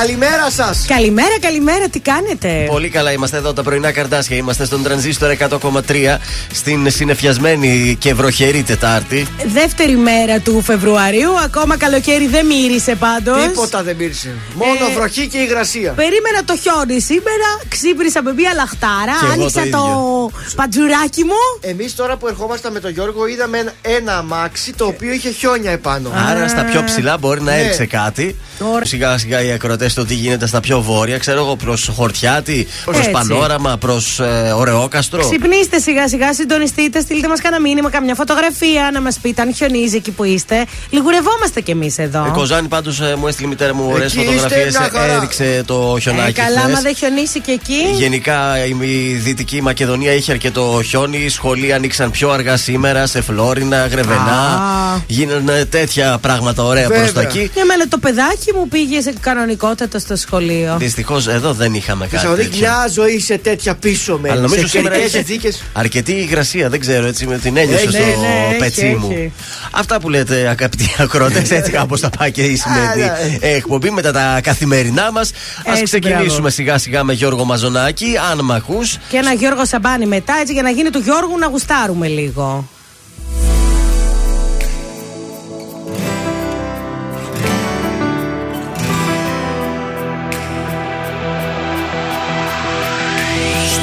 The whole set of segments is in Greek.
Καλημέρα σας! Καλημέρα, καλημέρα, τι κάνετε; Πολύ καλά είμαστε εδώ τα πρωινά καρτάσια. Είμαστε στον τρανζίστορ 100,3 στην συνεφιασμένη και βροχερή Τετάρτη. Δεύτερη μέρα του Φεβρουαρίου. Ακόμα καλοκαίρι δεν μύρισε πάντως. Τίποτα δεν μύρισε. Μόνο ε, βροχή και υγρασία. Περίμενα το χιόνι σήμερα. Ξύπνησα με μία λαχτάρα. Και άνοιξα το, το πατζουράκι μου. Εμείς τώρα που ερχόμαστε με τον Γιώργο είδαμε ένα, ένα αμάξι το οποίο είχε χιόνια επάνω. Άρα στα πιο ψηλά μπορεί να ναι. έριξε κάτι. Τώρα... Σιγά σιγά οι ακροτέ το τι γίνεται στα πιο βόρεια. Ξέρω εγώ προς Χορτιάτη, προς Πανόραμα, προς ε, Ωρεόκαστρο. Ξυπνήστε σιγά σιγά, συντονιστείτε, στείλτε μας κανένα μήνυμα, καμιά φωτογραφία να μας πείτε αν χιονίζει εκεί που είστε. Λιγουρευόμαστε κι εμείς εδώ. Ε, Κοζάνη πάντως ε, μου έστειλε η μητέρα μου ωραίες φωτογραφίες. Έριξε το χιονάκι. Ε, καλά, μα δεν χιονίσει και εκεί. Γενικά η Δυτική Μακεδονία είχε αρκετό χιόνι. Σχολεία ανοίξαν πιο αργά σήμερα σε Φλόρινα, Γρεβενά. Γίνανε τέτοια πράγματα ωραία προς τα εκεί. Και εμένα το παιδάκι μου πήγες σε κανονικότητα στο σχολείο; Δυστυχώς εδώ δεν είχαμε κάτι. Θεσσαλονίκη μια ζωή σε τέτοια πίσω με. Αλλά νομίζω σήμερα έχει αρκετή υγρασία. Δεν ξέρω έτσι με την έννοια στο ναι, ναι, πετσί μου. Αυτά που λέτε αγαπητοί ακρότε, έτσι κάπως θα πάει και η σημερινή εκπομπή μετά τα καθημερινά μας. Α ξεκινήσουμε σιγά σιγά με Γιώργο Μαζονάκη, αν μ' ακούς. Και ένα Γιώργο Σαμπάνι μετά, έτσι για να γίνει του Γιώργου να γουστάρουμε λίγο.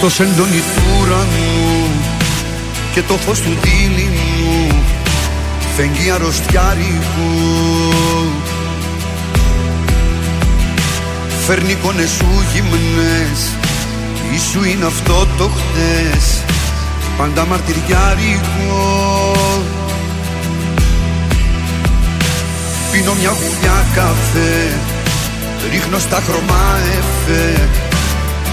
Στο σεντόνι του ουρανού και το φως του δίληνου φεγγεί αρρωστιάρικου. Φέρνει εικόνες σου γυμνές Ίσου είναι αυτό το χτες Πάντα μαρτυριάρικο. Πίνω μια γουλιά καφέ Ρίχνω στα χρώμα εφέ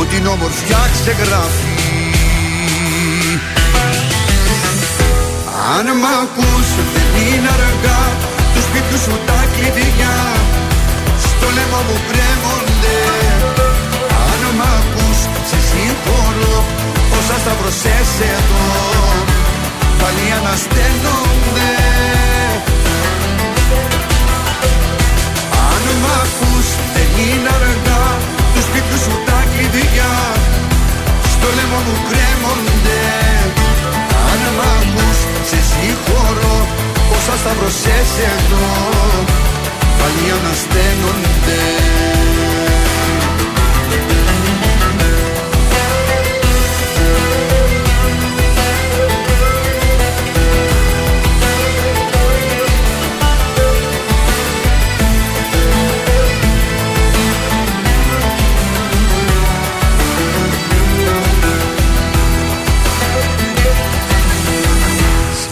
που την όμορφιά ξεγράφει. Αν μ' ακούς δεν είναι αργά τους σπίτιους σου τα κλειδιά. Στο λαιμό μου κρέμονται Αν μ' ακούς σε συγχωρώ όσα σταυρωσές εδώ. Πάλι ανασταίνονται. Αν μ' ακούς δεν είναι αργά τους σπίτιους σου τα κλειδιά στο λαιμό μου κρέμονται. Αν μ' ακούς σε συγχωρώ Πόσα σταυρωσές εδώ. Πάλι ανασταίνονται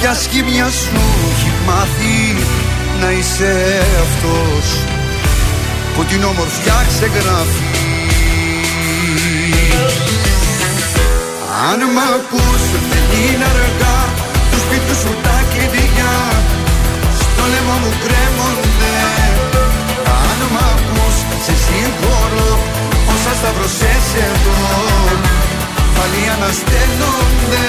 Ποια σχήμια σου έχει μάθει να είσαι αυτός που την όμορφιά ξεγράφει. Αν μ' ακούς δεν είναι αργά του σπίτου σου τα κλειδιά. Στο λαιμό μου κρέμονται. Αν μ' ακούς σε συγχωρώ όσα σταυρωσές εδώ πάλι ανασταίνονται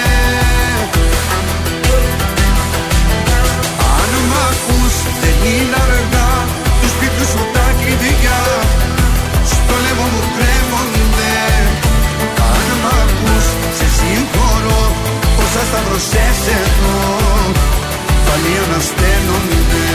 ακούς δεν είναι αργά. Τους σπίτου σου τα κλειδιά. Στο λαιμό μου κρέμονται. Αν μ' ακούς σε συγχωρώ. Όσα σταυρωσές εδώ Πάλι ανασταίνονται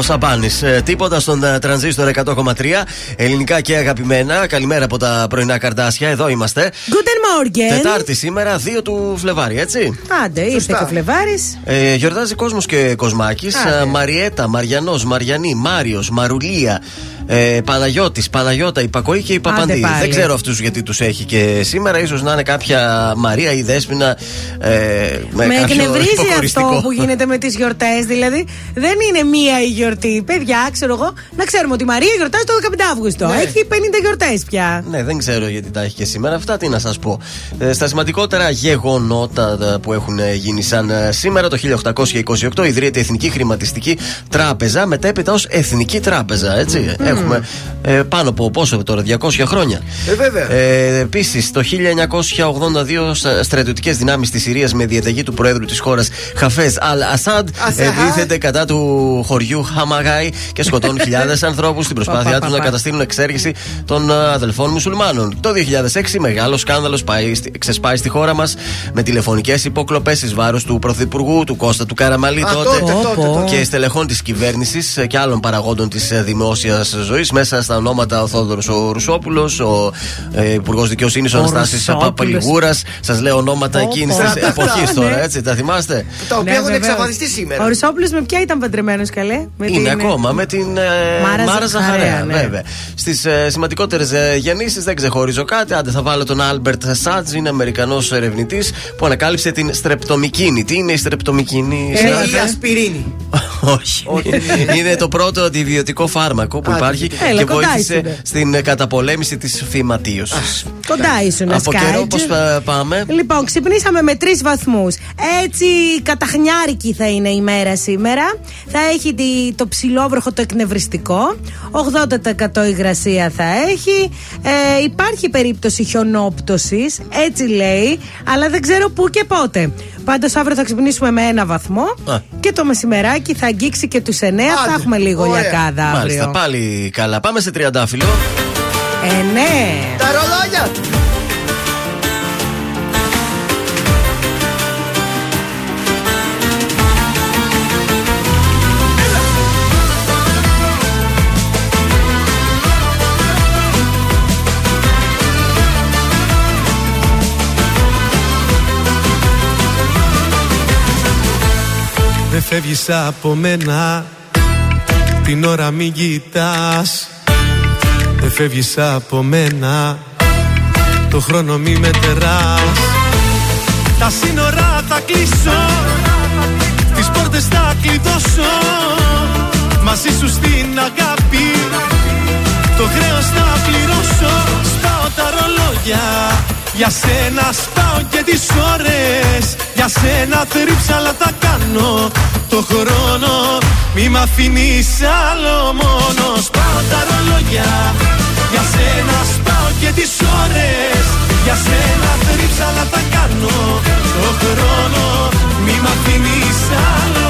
ο Σαμπάνη. τίποτα στον ε, τρανζίστορ 100,3. Ελληνικά και αγαπημένα. Καλημέρα από τα πρωινά καρδάσια. Εδώ είμαστε. Guten Morgen. Τετάρτη σήμερα, 2 του Φλεβάρι, έτσι. Άντε, ήρθε και ο Φλεβάρης. Ε, γιορτάζει κόσμος και Κοσμάκης. Άντε. Μαριέτα, Μαριανός, Μαριανή, Μάριος, Μαρουλία, ε, Παναγιώτης, Παναγιώτα, Υπακοή και η Παπαντή. πάλι. Δεν ξέρω αυτούς γιατί τους έχει και σήμερα. ίσως να είναι κάποια Μαρία ή Δέσποινα. Ε, με Με κάποιο εκνευρίζει υποχωριστικό. αυτό που γίνεται με τις γιορτές. Δηλαδή, δεν είναι μία η γιορτή. Παιδιά, ξέρω εγώ, να ξέρουμε ότι η Μαρία γιορτάζει το 15 Αύγουστο. Ναι. Έχει 50 γιορτές πια. Ναι, δεν ξέρω γιατί τα έχει και σήμερα. Αυτά τι να σας πω. Ε, στα σημαντικότερα γεγονότα ε, που έχουν ε, γίνει σαν ε, σήμερα, το 1828 ιδρύεται η Εθνική Χρηματιστική Τράπεζα, μετέπειτα ως Εθνική Τράπεζα. Έτσι. Έχουμε mm. Ε, πάνω από πόσο τώρα, 200 χρόνια. Ε, βέβαια. Ε, Επίσης, το 1982 στρατιωτικές δυνάμεις της Συρίας με διαταγή του Προέδρου της χώρας Χαφέζ Αλ Ασάντ Ασαντ. επίθεται κατά του χωριού Χαμαγάη και σκοτώνουν χιλιάδες ανθρώπους στην προσπάθειά Πα, πα, του πα, να πα. καταστήλουν εξέργηση των ε, αδελφών μουσουλμάνων. Το 2006 μεγάλος σκάνδαλος ξεσπάει στη χώρα μας με τηλεφωνικές υποκλοπές εις βάρος του Πρωθυπουργού, του Κώστα του Καραμαλή Α, τότε, τότε, τότε, Όπο. τότε. και στελεχών της κυβέρνησης και άλλων παραγόντων της δημόσιας ζωής. Μέσα στα ονόματα ο Θόδωρος ο Ρουσόπουλος, ο ε, Υπουργός Δικαιοσύνης ο Αναστάσης Παπαληγούρα. Σας λέω ονόματα εκείνης της εποχής τώρα, ναι. έτσι, τα θυμάστε; Τα οποία έχουν εξαφανιστεί σήμερα. Ο Ρουσόπουλος με ποια ήταν παντρεμένος καλέ; Είναι ακόμα με την Μάρα Ζαχαρέα, ναι. βέβαια. Στις σημαντικότερες γεννήσεις δεν ξεχωρίζω κάτι. Άντε θα βάλω τον Άλμπερτ Σάτζ, είναι Αμερικανός ερευνητής που ανακάλυψε την στρεπτομυκίνη. Τι είναι η στρεπτομυκίνη, ε, Η ασπιρίνη. Όχι. είναι το πρώτο αντιβιωτικό φάρμακο που υπάρχει και βοήθησε στην καταπολέμηση της φυματίωσης. Κοντά ήσουν, Από καιρό πώ πάμε. Λοιπόν, ξυπνήσαμε με τρεις βαθμούς. Έτσι, καταχνιάρικη θα είναι η μέρα σήμερα. Θα έχει το ψηλόβροχο το εκνευριστικό. 80% υγρασία θα έχει. Ε, υπάρχει περίπτωση χιονόπτωσης, έτσι λέει, αλλά δεν ξέρω πού και πότε. Πάντως αύριο θα ξυπνήσουμε με ένα βαθμό και το μεσημεράκι θα αγγίξει και τους 9. Θα έχουμε λίγο λιακάδα αύριο. Μάλιστα, πάλι καλά. Πάμε σε τριαντάφυλλο. Ε, ναι. Τα ρολόγια! Δεν φεύγεις από μένα Την ώρα μην κοιτάς Δεν φεύγεις από μένα. Το χρόνο μη μετεράς Τα σύνορα θα κλείσω. Τις πόρτες θα κλειδώσω. Μαζί σου στην αγάπη. Το χρέος θα πληρώσω. Σπάω τα ρολόγια. Για σένα σπάω και τις ώρες. Για σένα θρύψαλα θα κάνω. Το χρόνο Μη μ' αφήνεις άλλο μόνο. Σπάω τα ρολόγια. Για σένα σπάω και τις ώρες. Για σένα θρύψαλα θα κάνω. Το χρόνο Μη μ' αφήνεις άλλο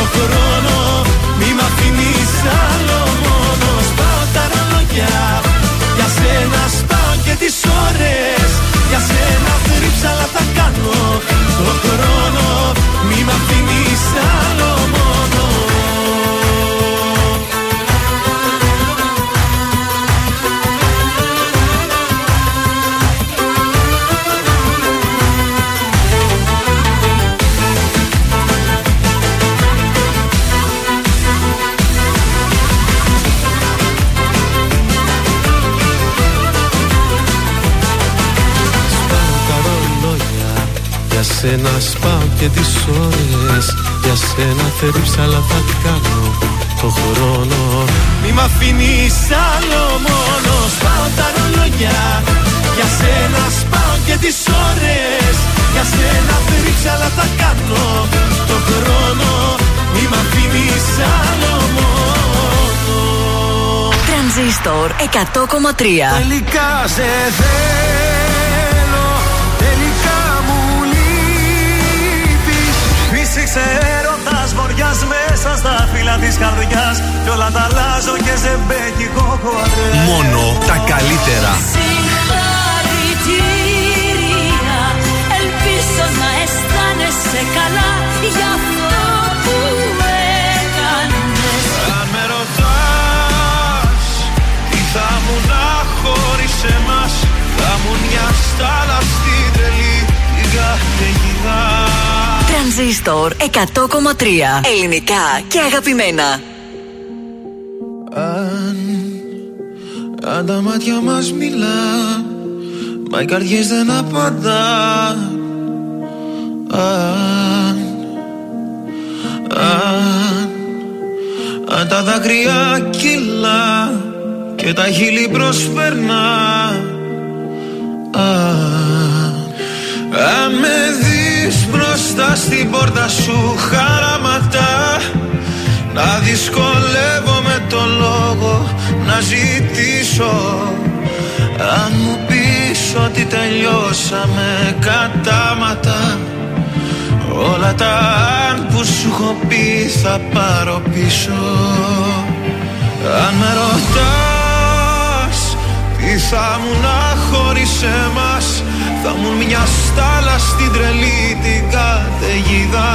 Το χρόνο Μη μ' αφήνεις άλλο μόνος. Σπάω τα ρολόγια Για σένα σπάω και τις ώρες. Για σένα θρύψαλα θα κάνω Το χρόνο Μη μ' αφήνεις άλλο σένα σπάω και τις ώρες. Για σένα θρύψαλα θα κάνω το χρόνο. Μη μ' αφήνεις άλλο μόνο. Σπάω τα ρολόγια. Για σένα σπάω και τις ώρες. Για σένα θρύψαλα θα κάνω το χρόνο. Μη μ' αφήνεις άλλο μόνο. Τρανζίστορ 100,3 Τελικά σε θέλω Φύσηξε έρωτας βοριάς μέσα στα φύλλα της καρδιάς. Κι όλα τα αλλάζω και σε μπέκικο χορεύω Μόνο τα καλύτερα. Συγχαρητήρια. Ελπίζω να αισθάνεσαι καλά Για αυτό που έκανες. Αν με ρωτάς τι θα μου να χωρίς εμάς Θα μου μια στάλα στην τρελή την καταιγίδα Τρανζίστορ 100,3 Ελληνικά και αγαπημένα. Αν, αν τα μάτια μας μιλά Μα οι καρδιές δεν απαντά. Αν, αν, αν τα δάκρυα κυλά και τα χείλη προσπερνά με δεις μπροστά στην πόρτα σου χαραματά Να δυσκολεύομαι το λόγο να ζητήσω. Αν μου πεις ότι τελειώσαμε κατάματα Όλα τα αν που σου έχω πει θα πάρω πίσω. Αν με ρωτάς τι θα μου να χωρίς εμάς Θα μου μια στάλα στην τρελή την καταιγίδα.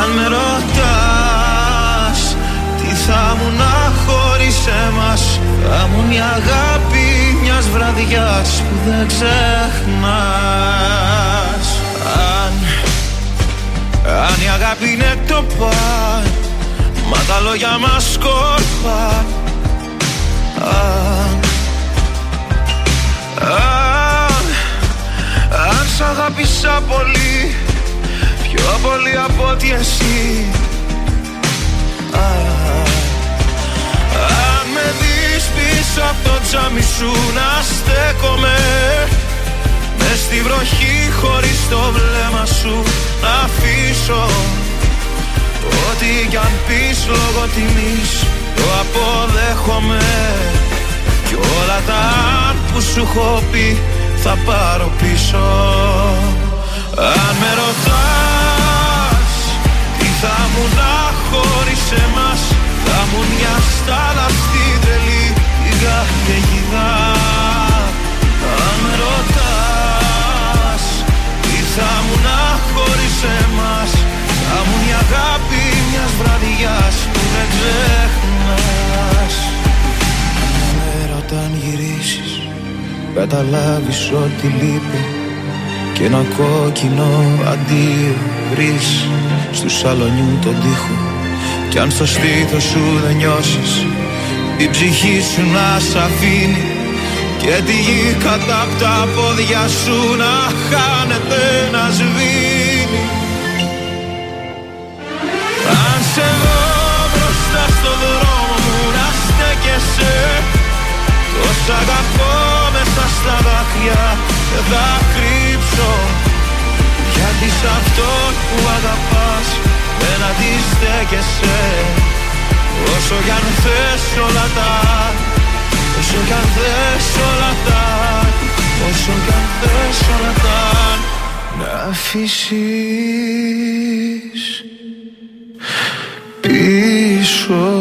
Αν με ρωτάς τι θα μου να χωρίς εμάς; Θα μου μια αγάπη μιας βραδιάς που δεν ξεχνάς. Αν, αν η αγάπη είναι το παν Μα τα λόγια μας σκόρπα αν, αν, αν σ' αγάπησα πολύ. Πιο πολύ από ότι εσύ. Αν, αν με δεις πίσω από το τζάμι σου να στέκομαι Μες στη βροχή χωρίς το βλέμμα σου να αφήσω. Ό,τι κι αν πεις λόγω τιμής το αποδέχομαι. Κι όλα τα που σου έχω πει θα πάρω πίσω. Αν με ρωτάς τι θα μου να χωρίς εμάς Θα μου μια στάλα στην τρελή την καταιγίδα Αν με ρωτάς τι θα μου να χωρίς εμάς Θα μου μια αγάπη μιας βραδιάς που δεν ξεχνάς. Μέρα όταν γυρίσεις καταλάβεις ότι λείπει και ένα κόκκινο αντίο βρεις στου σαλονιού τον τοίχο. Κι αν στο στήθος σου δεν νιώσεις την ψυχή σου να σ' αφήνει και τη γη κατά απ' τα πόδια σου να χάνεται να σβήνει. Αν σε δω μπροστά στο δρόμο μου να στέκεσαι Τόσα αγαπώ μέσα στα δάκρυα δεν θα κρύψω. Γιατί σ' αυτόν που αγαπάς δεν αντιστέκεσαι. Όσο κι αν θες όλα τα Όσο κι αν θες όλα τα Όσο κι αν θες όλα τα Να αφήσεις πίσω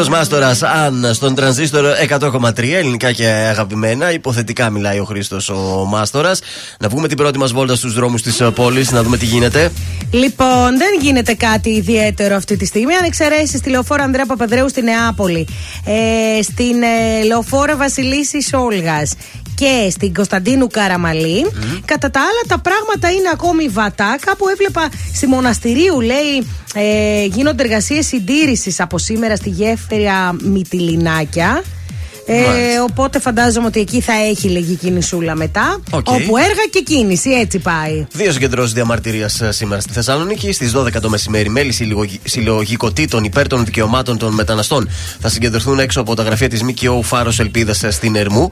Χρήστο Μάστορας, αν στον τρανζίστορ 100,3 ελληνικά και αγαπημένα. Υποθετικά μιλάει ο Χρήστος ο Μάστορας. Να βγούμε την πρώτη μας βόλτα στους δρόμους της πόλης, να δούμε τι γίνεται. Λοιπόν, δεν γίνεται κάτι ιδιαίτερο αυτή τη στιγμή. Αν εξαιρέσεις τη λεωφόρα Ανδρέα Παπαδρέου στη Νεάπολη, ε, στην ε, λεωφόρα Βασιλίσης Όλγας και στην Κωνσταντίνου Καραμαλή. Κατά τα άλλα, τα πράγματα είναι ακόμη βατά. Κάπου έβλεπα στη Μοναστηρίου, λέει, ε, γίνονται εργασίες συντήρησης από σήμερα στη γέφυρα Μυτιλινάκια. Ε, Μάλιστα. οπότε φαντάζομαι ότι εκεί θα έχει λίγη κινησούλα μετά. Οκ. Όπου έργα και κίνηση, έτσι πάει. Δύο συγκεντρώσεις διαμαρτυρίας σήμερα στη Θεσσαλονίκη. Στις 12 το μεσημέρι, μέλη συλλογι- συλλογικοτήτων υπέρ των δικαιωμάτων των μεταναστών θα συγκεντρωθούν έξω από τα γραφεία της ΜΚΟ Φάρος Ελπίδας στην Ερμού.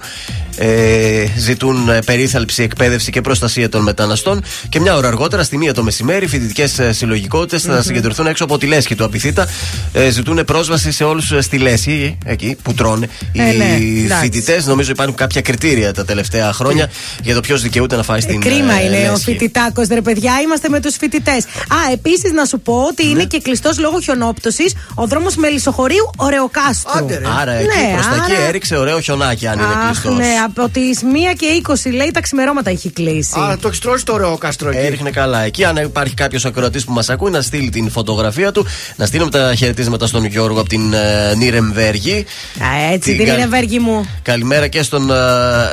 Ε, ζητούν ε, περίθαλψη, εκπαίδευση και προστασία των μεταναστών. Και μια ώρα αργότερα, στη μία το μεσημέρι, φοιτητικές συλλογικότητες θα Μμμ. συγκεντρωθούν έξω από τη Λέσχη του ΑΠΘ. Ε, ζητούν πρόσβαση σε όλους στη Λέσχη, εκεί που τρώνε οι Ε, ναι, εντάξει. φοιτητές. Νομίζω υπάρχουν κάποια κριτήρια τα τελευταία χρόνια για το ποιος δικαιούται να φάει στην Ε, Κρίμα ε, είναι ο Λέσχη. φοιτητάκος, ρε παιδιά. Είμαστε με τους φοιτητές. Α, επίσης να σου πω ότι Ναι. είναι και κλειστός λόγω χιονόπτωσης ο δρόμος Μελισσοχωρίου Ωρεοκάστρου. Άρα εκεί Ναι, προς τα εκεί άρα- έριξε ωραίο χιονάκι, αν είναι Αχ, κλειστός. ναι, από τις 1 και 20 λέει τα ξημερώματα έχει κλείσει. Α, το έχεις τρώσει το ωραίο κάστρο εκεί. Έριχνε καλά. Εκεί, αν υπάρχει κάποιος ακροατής που μας ακούει, να στείλει την φωτογραφία του. Να στείλουμε τα χαιρετίσματα στον Γιώργο από την ε, Νίρεμβέργη. Α, έτσι, Την την κα- Βέργη μου. Καλημέρα και στον uh,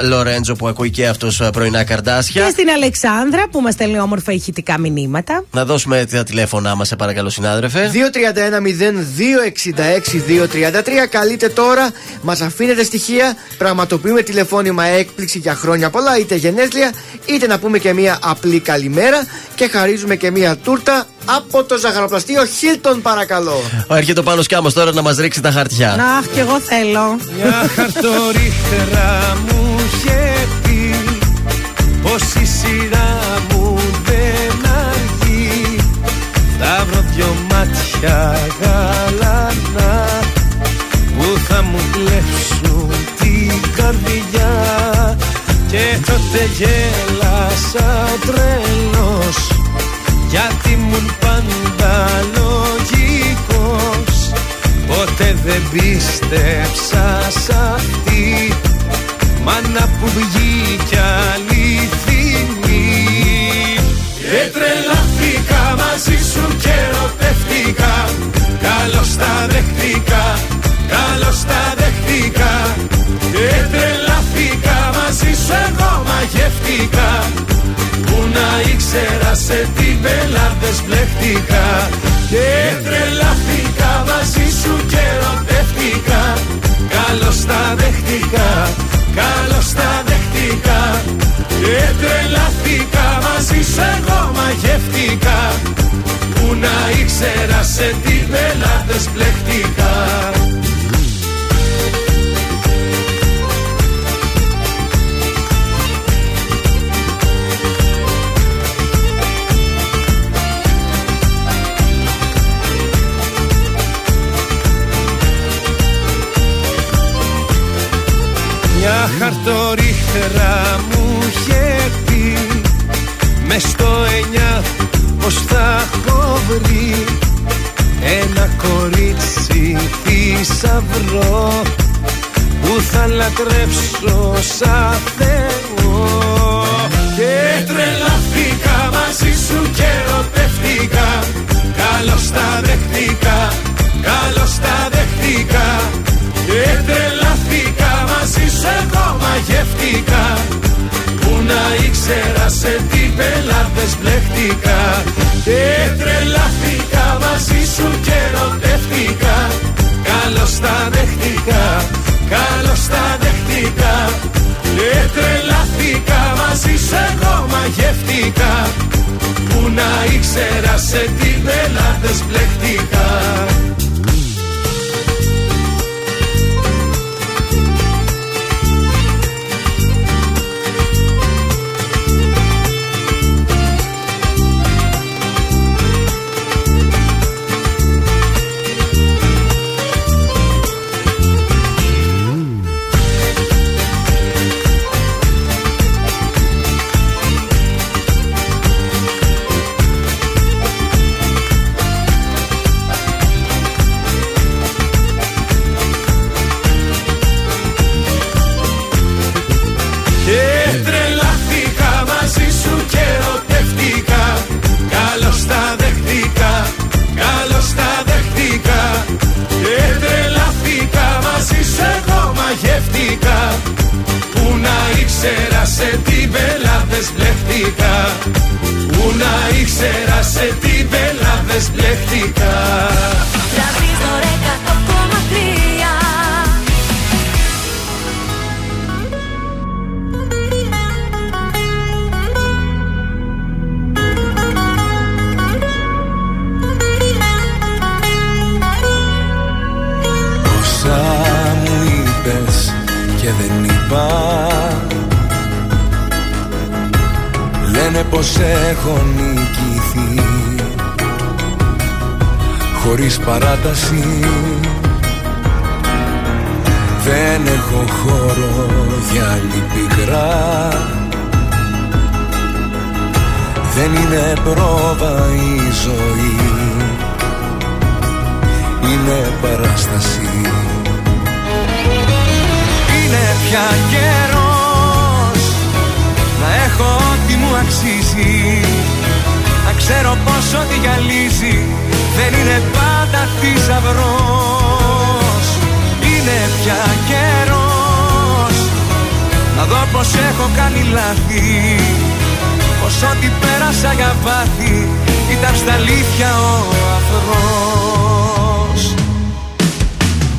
Λορέντζο που ακούει και αυτός uh, πρωινά καρδάσια. Και στην Αλεξάνδρα που μας στέλνει όμορφα ηχητικά μηνύματα. Να δώσουμε τα τηλέφωνά μας, σε παρακαλώ, συνάδελφε. 231-0266-233. Καλείτε τώρα, μας αφήνετε στοιχεία, πραγματοποιούμε τηλεφώνημα έκπληξη για χρόνια πολλά, είτε γενέθλια, είτε να πούμε και μία απλή καλημέρα και χαρίζουμε και μία τούρτα από το ζαχαροπλαστείο Χίλτον, παρακαλώ. Έρχεται ο πάνω Κάμο τώρα να μας ρίξει τα χαρτιά. Να, και εγώ θέλω. Μια χαρτορίχτερα μου είχε πει πως η σειρά μου δεν αργεί. Θα βρω δυο μάτια γαλανά που θα μου κλέψουν την καρδιά. Και τότε γέλασα δεν πίστεψα σ' αυτή. Μάνα που βγήκε αληθινή Και τρελάθηκα μαζί σου και ερωτεύτηκα. Καλώς τα δεχτήκα, καλώς τα δεχτήκα Και τρελάθηκα μαζί σου εγώ μαγεύτηκα. Πού να ήξερα σε τι πελάτες μπλέχτηκα Και τρελάθηκα μαζί σου και ερωτεύτηκα. Καλώς τα δέχτηκα, καλώς τα δέχτηκα. Και τρελάθηκα μαζί σου εγώ μαγεύτηκα. Πού να ήξερα σε τι πελάτες μπλέχτηκα Μια χαρτορίχτερα μου είχε πει Μες στο εννιά πως θα έχω βρει Ένα κορίτσι θησαυρό Που θα λατρέψω σαν Θεό. Και τρελαθήκα μαζί σου και ερωτεύτηκα Καλώς τα δεχτήκα, καλώς τα δεχτήκα Και τρελαθήκα μαζί σου εγώ μαγεύτηκα Πού να ήξερα σε τι πελάτες μπλέχτηκα. Και τρελάθηκα μαζί σου και ερωτεύτηκα Καλώς τα δεχτήκα, καλώς τα δεχτήκα Και τρελάθηκα μαζί σου εγώ μαγεύτηκα Πού να ήξερα σε τι πελάτες μπλέχτηκα ήξερα σε τι πελάτες μπλέχτηκα. Πού να ήξερα σε τι πελάτες μπλέχτηκα. Τρανζίστορ 100,3 Όσα μου είπες και δεν είπα Λένε πως έχω νικηθεί. Χωρίς παράταση Δεν έχω χώρο για άλλη πικρά Δεν είναι πρόβα η ζωή Είναι παράσταση. Είναι πια καιρός Να έχω τι μου αξίζει Να ξέρω πως ό,τι γυαλίζει δεν είναι πάντα θησαυρός. Είναι πια καιρός. να δω πως έχω κάνει λάθη Πως ό,τι πέρασα για βάθη ήταν στα αλήθεια ο αφρός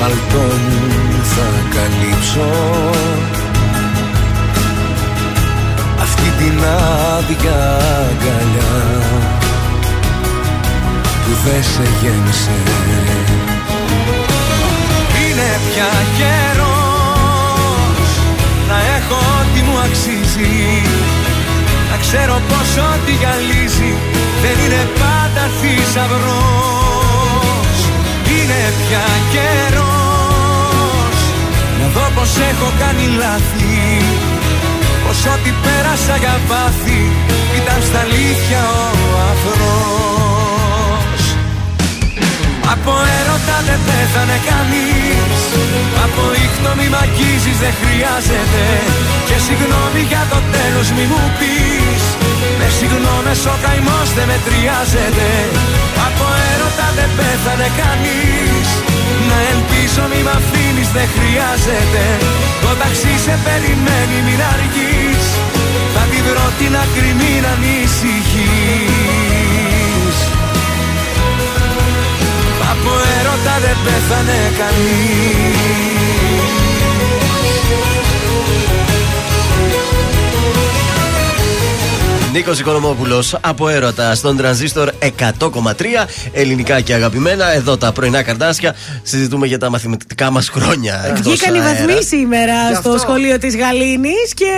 παλτό μου θα καλύψω. Αυτή την άδεια αγκαλιά που δεν σε γέμισε. Είναι πια καιρός να έχω ό,τι μου αξίζει. Να ξέρω πως ό,τι γυαλίζει. Δεν είναι πάντα θησαυρός Είναι πια καιρός. Να δω πως έχω κάνει λάθη. Πως ό,τι πέρασα για πάθη ήταν στα αλήθεια ο αφρός Από έρωτα δεν πέθανε κανείς. Από ήχτο μη μ' αγγίζεις δεν χρειάζεται. Και συγγνώμη για το τέλος μη μου πεις. Με συγγνώμες ο καημός δεν μετριάζεται. Από έρωτα δεν πέθανε κανείς. Να ελπίζω μη μ' αφήνεις δεν χρειάζεται. Το ταξί σε περιμένει μην αργείς. Θα τη βρω την άκρη μην ανησυχείς Από έρωτα δεν πέθανε Νίκος Οικονομόπουλος από έρωτα στον τρανζίστορ 100,3 ελληνικά και αγαπημένα. Εδώ τα πρωινά καρτάσια συζητούμε για τα μαθηματικά μας χρόνια. εκτός Βγήκαν οι αέρας. βαθμοί σήμερα Γι' στο αυτό. σχολείο της Γαλήνης και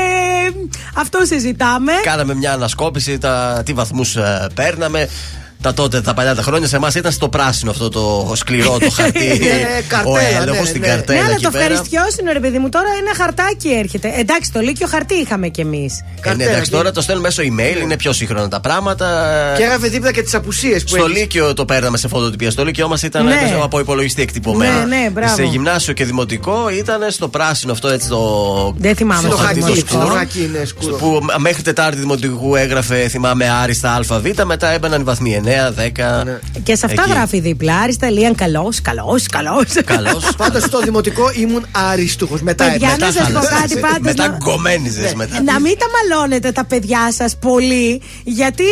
αυτό συζητάμε. Κάναμε μια ανασκόπηση, τα, τι βαθμούς παίρναμε. Τα τότε, τα παλιά τα χρόνια, σε εμάς ήταν στο πράσινο αυτό το σκληρό το χαρτί. Ε, καρτέλα, ο ναι, έλεγχος ναι, στην ναι. καρτέλα. Ναι, αλλά εκεί το πέρα. ευχαριστιώσουν, ρε παιδί μου. Τώρα ένα χαρτάκι έρχεται. Εντάξει, το λύκειο χαρτί είχαμε κι εμείς. Ε, ναι, εντάξει, τώρα το στέλνουμε μέσω email, είναι πιο σύγχρονα τα πράγματα. Και έγραφε δίπλα και τις απουσίες που Στο έχεις. Λύκειο το παίρναμε σε φωτοτυπία. Στο Λύκειο μας ήταν Ναι. ε, από υπολογιστή εκτυπωμένος. Ναι, ναι, μπράβο. σε γυμνάσιο και δημοτικό ήταν στο πράσινο αυτό έτσι το. Δεν θυμάμαι στο στο χαρτί το δημοτικό. σκούρο. Χάκι είναι σκούρο. Που μέχρι Τετάρτη Δημοτικού έγραφε, θυμάμαι, άριστα ΑΒ, μετά έμπαιναν οι βαθμοί 9, 10. Και σε αυτά Εκεί. γράφει δίπλα. Άριστα, Λίαν, καλός, καλός, καλός. Καλός. Πάντω στο δημοτικό ήμουν αριστούχο. Μετά Παιδιά, μετά να σας πω χάλασε. κάτι πάντω. Μετά γκομμένιζε μετά. Να μην τα μαλώνετε τα παιδιά σας πολύ, γιατί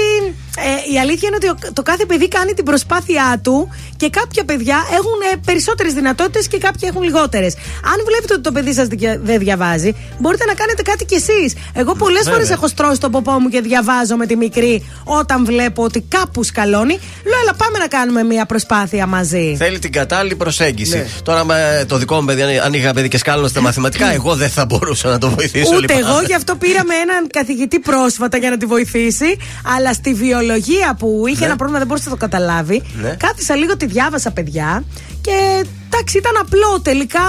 ε, η αλήθεια είναι ότι ο- το κάθε παιδί κάνει την προσπάθειά του και κάποια παιδιά έχουν ε, περισσότερες δυνατότητες και κάποια έχουν λιγότερες. Αν βλέπετε ότι το παιδί σας δεν διαβάζει, μπορείτε να κάνετε κάτι κι εσείς. Εγώ πολλές Βέβαια. φορές έχω στρώσει τον ποπό μου και διαβάζω με τη μικρή όταν βλέπω ότι κάπου σκαλώνει. Λέω, έλα, πάμε να κάνουμε μια προσπάθεια μαζί. Θέλει την κατάλληλη προσέγγιση. Ναι. Τώρα, με το δικό μου παιδί, αν- αν είχα παιδί και σκάλωνε στα μαθηματικά, εγώ δεν θα μπορούσα να το βοηθήσω. Ούτε λυπάμαι. εγώ, γι' αυτό πήραμε έναν καθηγητή πρόσφατα για να τη βοηθήσει. Αλλά στη βιολογία που είχε Ναι. ένα πρόβλημα δεν μπορούσε να το καταλάβει. Ναι. Κάθισα λίγο, τη διάβασα, παιδιά. Και εντάξει, ήταν απλό. Τελικά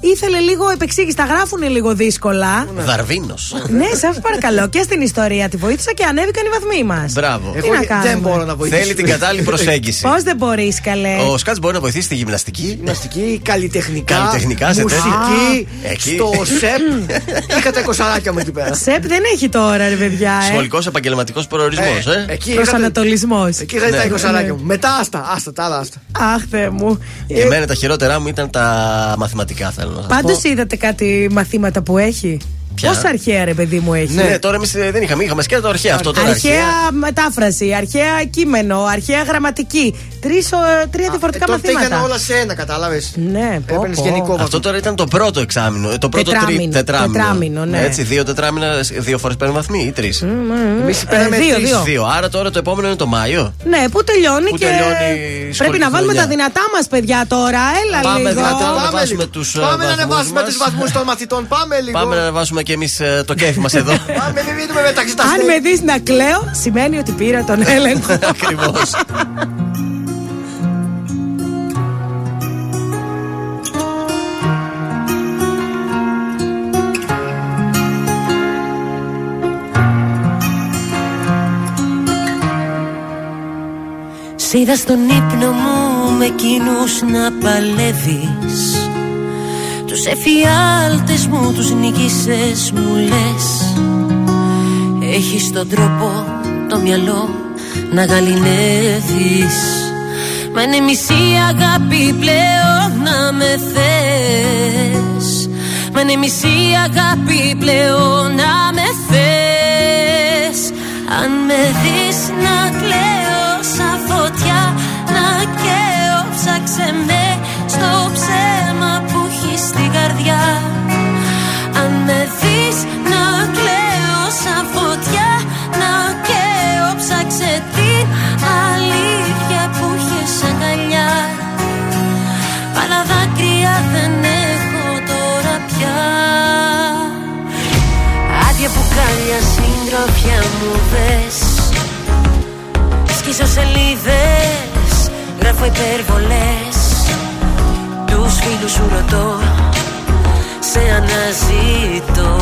ήθελε λίγο επεξήγηση. Τα γράφουν λίγο δύσκολα. Δαρβίνο. ναι, σα παρακαλώ. Και στην ιστορία τη βοήθησα και ανέβηκαν οι βαθμοί μας. Μπράβο. Τι να κάνουμε. δεν μπορώ να βοηθήσω. Θέλει την κατάλληλη προσέγγιση. Πώς δεν μπορείς, καλέ; Ο Σκάτς μπορεί να βοηθήσει στη γυμναστική. Γυμναστική, καλλιτεχνικά, Καλλιτεχνικά, σε τέτοια. μουσική, Α, εκεί. στο ΣΕΠ. Είχα τα εικοσαράκια μου εκεί πέρα. Σεπ δεν έχει τώρα, ρε παιδιά. Ε. Σχολικός επαγγελματικός προορισμός, ε. Εκεί είχα τα- Προσανατολισμός. Εκεί είχα τα Ναι. εικοσαράκια μου. Μετά άστα, άστα, τα άλλα άστα. Αχ, Θεέ μου. Και εμένα τα χειρότερά μου ήταν τα μαθηματικά, θέλω να σας πω. Πάντω είδατε κάτι μαθήματα που έχει; Πόσα αρχαία ρε παιδί μου έχεις; Ναι, τώρα εμείς δεν είχαμε. Είχαμε σκέτο αρχαία αυτό τώρα. Αρχαία μετάφραση, αρχαία κείμενο, αρχαία γραμματική. Τρεις, ο- τρία διαφορετικά Τότε μαθήματα. ήταν όλα σε ένα, κατάλαβες. Ναι, πω, Έπαιρνες πω. γενικό βαθμό. Αυτό τώρα ήταν το πρώτο εξάμεινο. ε, Το πρώτο Τετράμινο, τρί, τετράμινο. τετράμινο, ναι. Έτσι, δύο τετράμινα, δύο φορές παίρνουν βαθμοί ή τρεις. Εμείς παίρναμε Ε, δύο, τρεις. δύο. Δύο. Άρα τώρα το επόμενο είναι το Μάιο. Ναι, που τελειώνει Που και. τελειώνει η Πρέπει σχολική να βάλουμε χρονιά. τα δυνατά μας, παιδιά, τώρα. Έλα Πάμε λίγο. δυνατά. Πάμε ανεβάσουμε λίγο. τους, ε, Πάμε να βαθμούς ανεβάσουμε μας. τους βαθμούς των μαθητών. Πάμε λίγο. Πάμε να ανεβάσουμε κι εμείς το κέφι μας εδώ. Πάμε, μην μείνουμε μεταξύ τα Αν στέλνη. με δεις να κλαίω, σημαίνει ότι πήρα τον έλεγχο. Ακριβώς. Σ' είδα στον ύπνο μου με εκείνους να παλεύεις Τους εφιάλτες μου τους νικήσες μου λες. Έχεις τον τρόπο το μυαλό να γαλινεύεις. Μα είναι μισή αγάπη πλέον να με θες. Μα είναι μισή αγάπη πλέον να με θες. Αν με δεις με δεις να κλαίω σαν φωτιά Να καίω ψάξε την αλήθεια που έχεις αγκαλιά. Αλλά δάκρυα δεν έχω τώρα πια. Άδεια μπουκάλια συντροφιά μου δες. Σκίσω σελίδες, γράφω υπερβολές. Τους φίλους σου ρωτώ, σε αναζητώ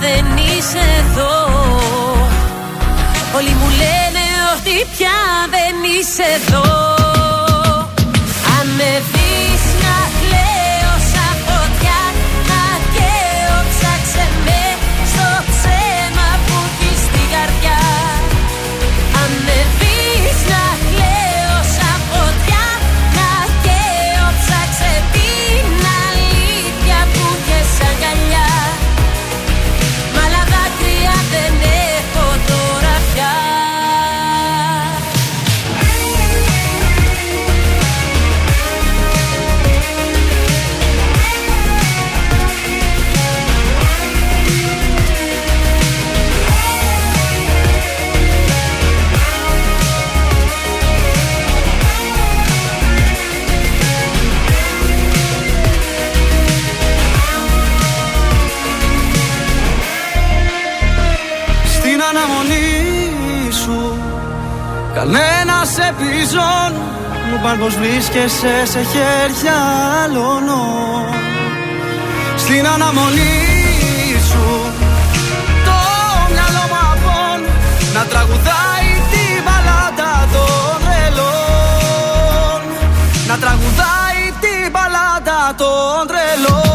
δεν είσαι εδώ. Όλοι μου λένε ότι πια δεν είσαι εδώ Μου παν πως βρίσκεσαι σε χέρια άλλων Στην αναμονή σου Το μυαλό μου απόν Να τραγουδάει την μπαλάντα των τρελών Να τραγουδάει την μπαλάντα των τρελών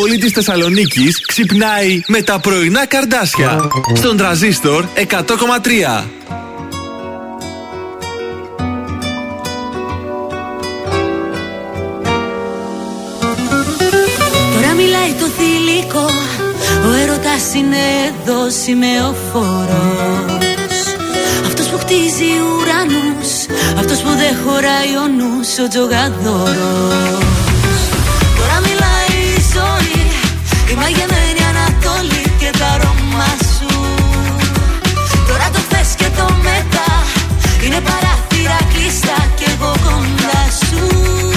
πόλη της Θεσσαλονίκης ξυπνάει με τα πρωινά καρδάσια. Στον τραζίστορ 100,3. Τώρα μιλάει το θηλυκό Ο έρωτας είναι εδώ σημεοφόρος Αυτός που χτίζει ουρανούς Αυτός που δεν χωράει ο νους Ο τζογαδόρος μαγεμένη Ανατολή και τα αρώμα σου. Τώρα το θες και το μετά. Είναι παράθυρα κλειστά και εγώ κοντά σου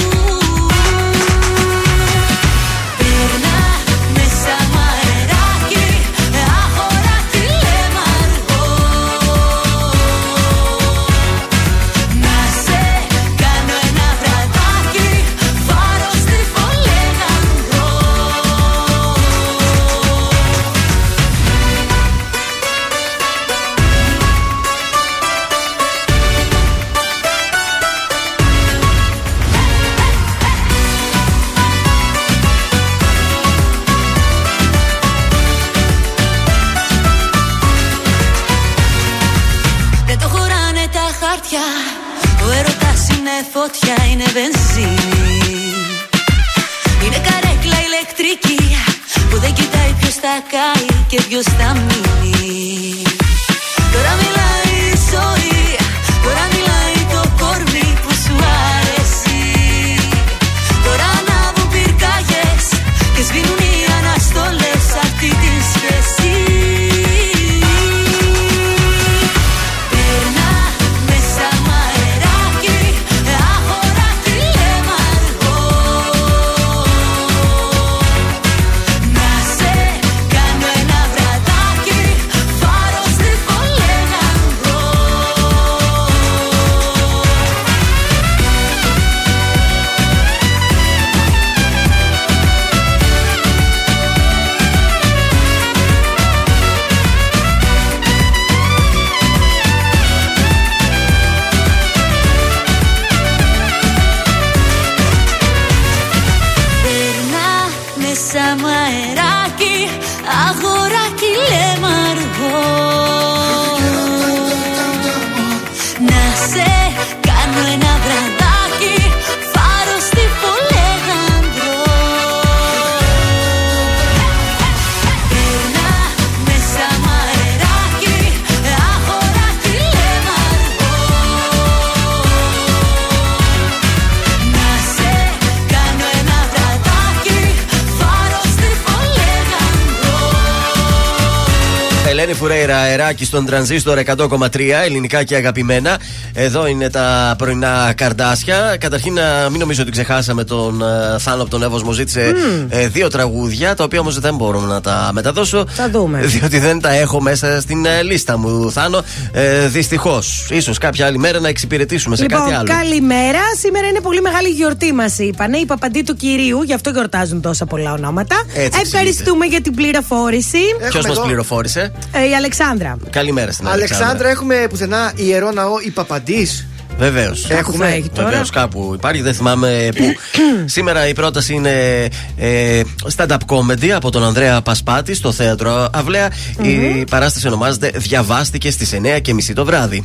Φουρέιρα, αεράκι στον τρανζίστορ 100,3, ελληνικά και αγαπημένα. Εδώ είναι τα πρωινά καρδάσια. Καταρχήν, να μην νομίζω ότι ξεχάσαμε τον ε, Θάνο από τον Εύω. Μου ζήτησε ε, δύο τραγούδια, τα οποία όμως δεν μπορώ να τα μεταδώσω. Θα δούμε. Διότι δεν τα έχω μέσα στην ε, λίστα μου, Θάνο. Ε, Δυστυχώς. σω κάποια άλλη μέρα να εξυπηρετήσουμε σε λοιπόν, κάτι άλλο. καλημέρα. Σήμερα είναι πολύ μεγάλη γιορτή, μας είπανε. Η παπαντή του κυρίου, γι' αυτό γιορτάζουν τόσα πολλά ονόματα. Έτσι Ευχαριστούμε για την πληροφόρηση. Ποιος Έχουμε μας εδώ- πληροφόρησε; Ε, η Αλεξάνδρα. Καλημέρα στην Αλεξάνδρα. Αλεξάνδρα, έχουμε πουθενά ιερό ναό η Παπαντής. Βεβαίως. Έχουμε. θα έχει τώρα. Βεβαίως κάπου υπάρχει, δεν θυμάμαι πού. Σήμερα η πρόταση είναι ε, stand-up comedy από τον Ανδρέα Πασπάτη στο θέατρο Αυλαία. Η παράσταση ονομάζεται Διαβάστηκε στις 9.30 το βράδυ.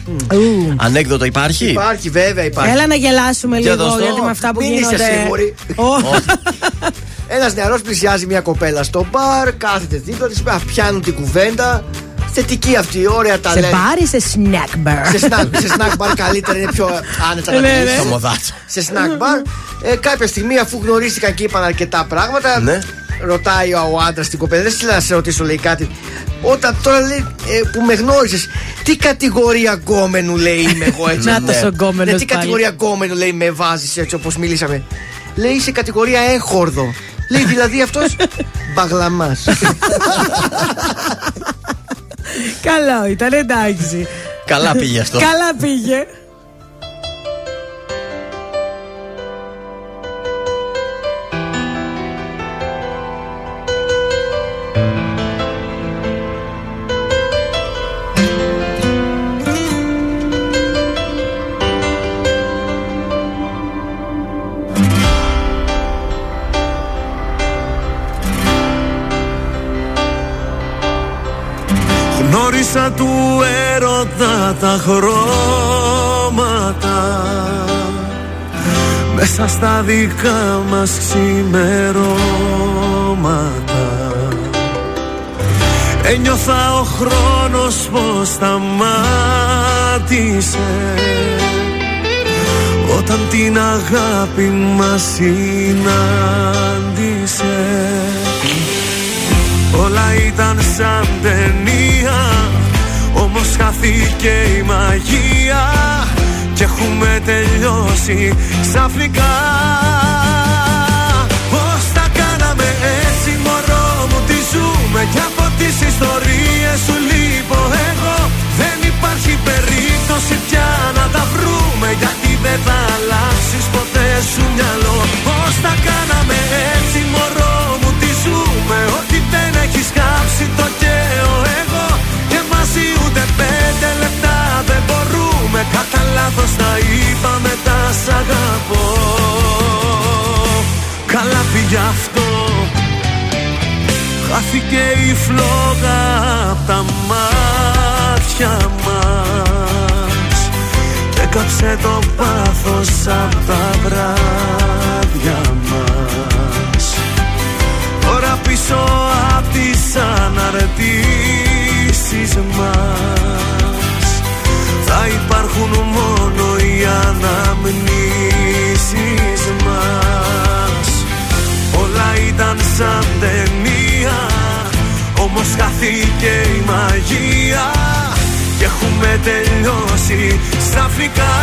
Ανέκδοτο υπάρχει; Υπάρχει, βέβαια υπάρχει. Έλα να γελάσουμε Για λίγο, δώσ' το. γιατί με αυτά που Μην γίνονται. είστε σίγουροι. Ω, Ένας νεαρός πλησιάζει μια κοπέλα στο μπαρ, κάθεται δίπλα της, πιάνουν την κουβέντα. Θετική αυτή, ωραία τα σε λένε. μπάρ ή σε snack bar; Σε snack, σε snack bar καλύτερα, είναι πιο άνετα να Ναι, μιλήσεις. ναι. Το μοδάτσο. Σε snack bar. Ε, κάποια στιγμή, αφού γνωρίστηκαν και είπαν αρκετά πράγματα, Ναι. ρωτάει ο, ο άντρας την κοπέλα. Δεν στείλα να σε ρωτήσω, λέει κάτι. Όταν τώρα λέει ε, που με γνώρισες, τι κατηγορία γκόμενου λέει είμαι εγώ έτσι; Νάτος ο γκόμενος Ναι, τι πάλι. κατηγορία γκόμενου λέει με βάζεις έτσι όπως μιλήσαμε. Λέει είσαι κατηγορία έχορδο. Λέει δηλαδή αυτός μπαγλαμάς. Καλό ήταν, εντάξει. Καλά πήγε αυτό. Καλά πήγε. Έρωτα τα χρώματα Μέσα στα δικά μας ξημερώματα. Ένιωθα ο χρόνος πως σταμάτησε Όταν την αγάπη μας συνάντησε. Όλα ήταν σαν ταινία Όμως χάθηκε η μαγεία Και έχουμε τελειώσει ξαφνικά. Πώς τα κάναμε έτσι μωρό μου Τι ζούμε κι από τις ιστορίες σου λείπω εγώ. Δεν υπάρχει περίπτωση πια να τα βρούμε Γιατί δεν θα αλλάξεις ποτέ σου μυαλό. Πώς τα κάναμε έτσι μωρό μου Τι ζούμε ότι δεν έχεις κάψει το καίω μπορούμε Κατά λάθος τα είπαμε τα σ' αγαπώ. Καλά πήγε αυτό. Χάθηκε η φλόγα απ' τα μάτια μας. Και Έκαψε το πάθος απ' τα βράδια μας. Τώρα πίσω απ' τις αναρτήσεις μας Θα υπάρχουν μόνο οι αναμνήσεις μας. Όλα ήταν σαν ταινία Όμως χάθηκε η μαγεία Και έχουμε τελειώσει στραφικά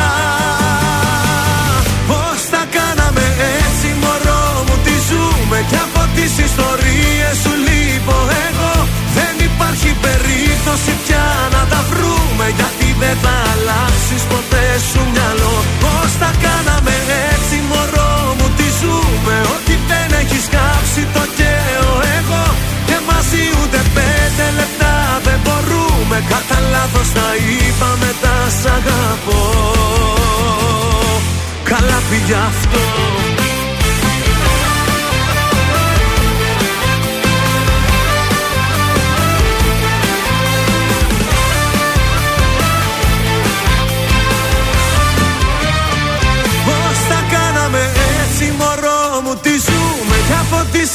Πώς τα κάναμε έτσι μωρό μου τι ζούμε Κι από τις ιστορίες σου λείπω εγώ. Δεν υπάρχει περίπτωση πια να τα βρούμε Γιατί δεν θα αλλάξεις ποτέ σου μυαλό. Πώς τα κάναμε έτσι μωρό μου τι ζούμε; Ότι δεν έχεις κάψει το καίω εγώ. Και μαζί ούτε πέντε λεπτά δεν μπορούμε. Κατά λάθος τα είπαμε τα σ' αγαπώ. Καλά πήγε αυτό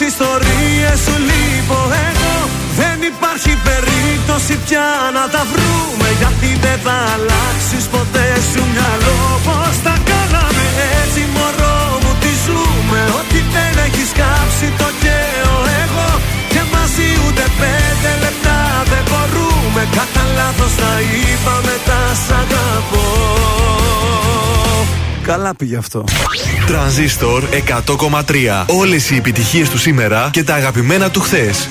ιστορίες σου λείπω εγώ Δεν υπάρχει περίπτωση πια να τα βρούμε Γιατί δεν θα αλλάξεις ποτέ σου μυαλό Καλά πήγε αυτό. Τρανζίστορ 100,3. Όλες οι επιτυχίες του σήμερα και τα αγαπημένα του χθες.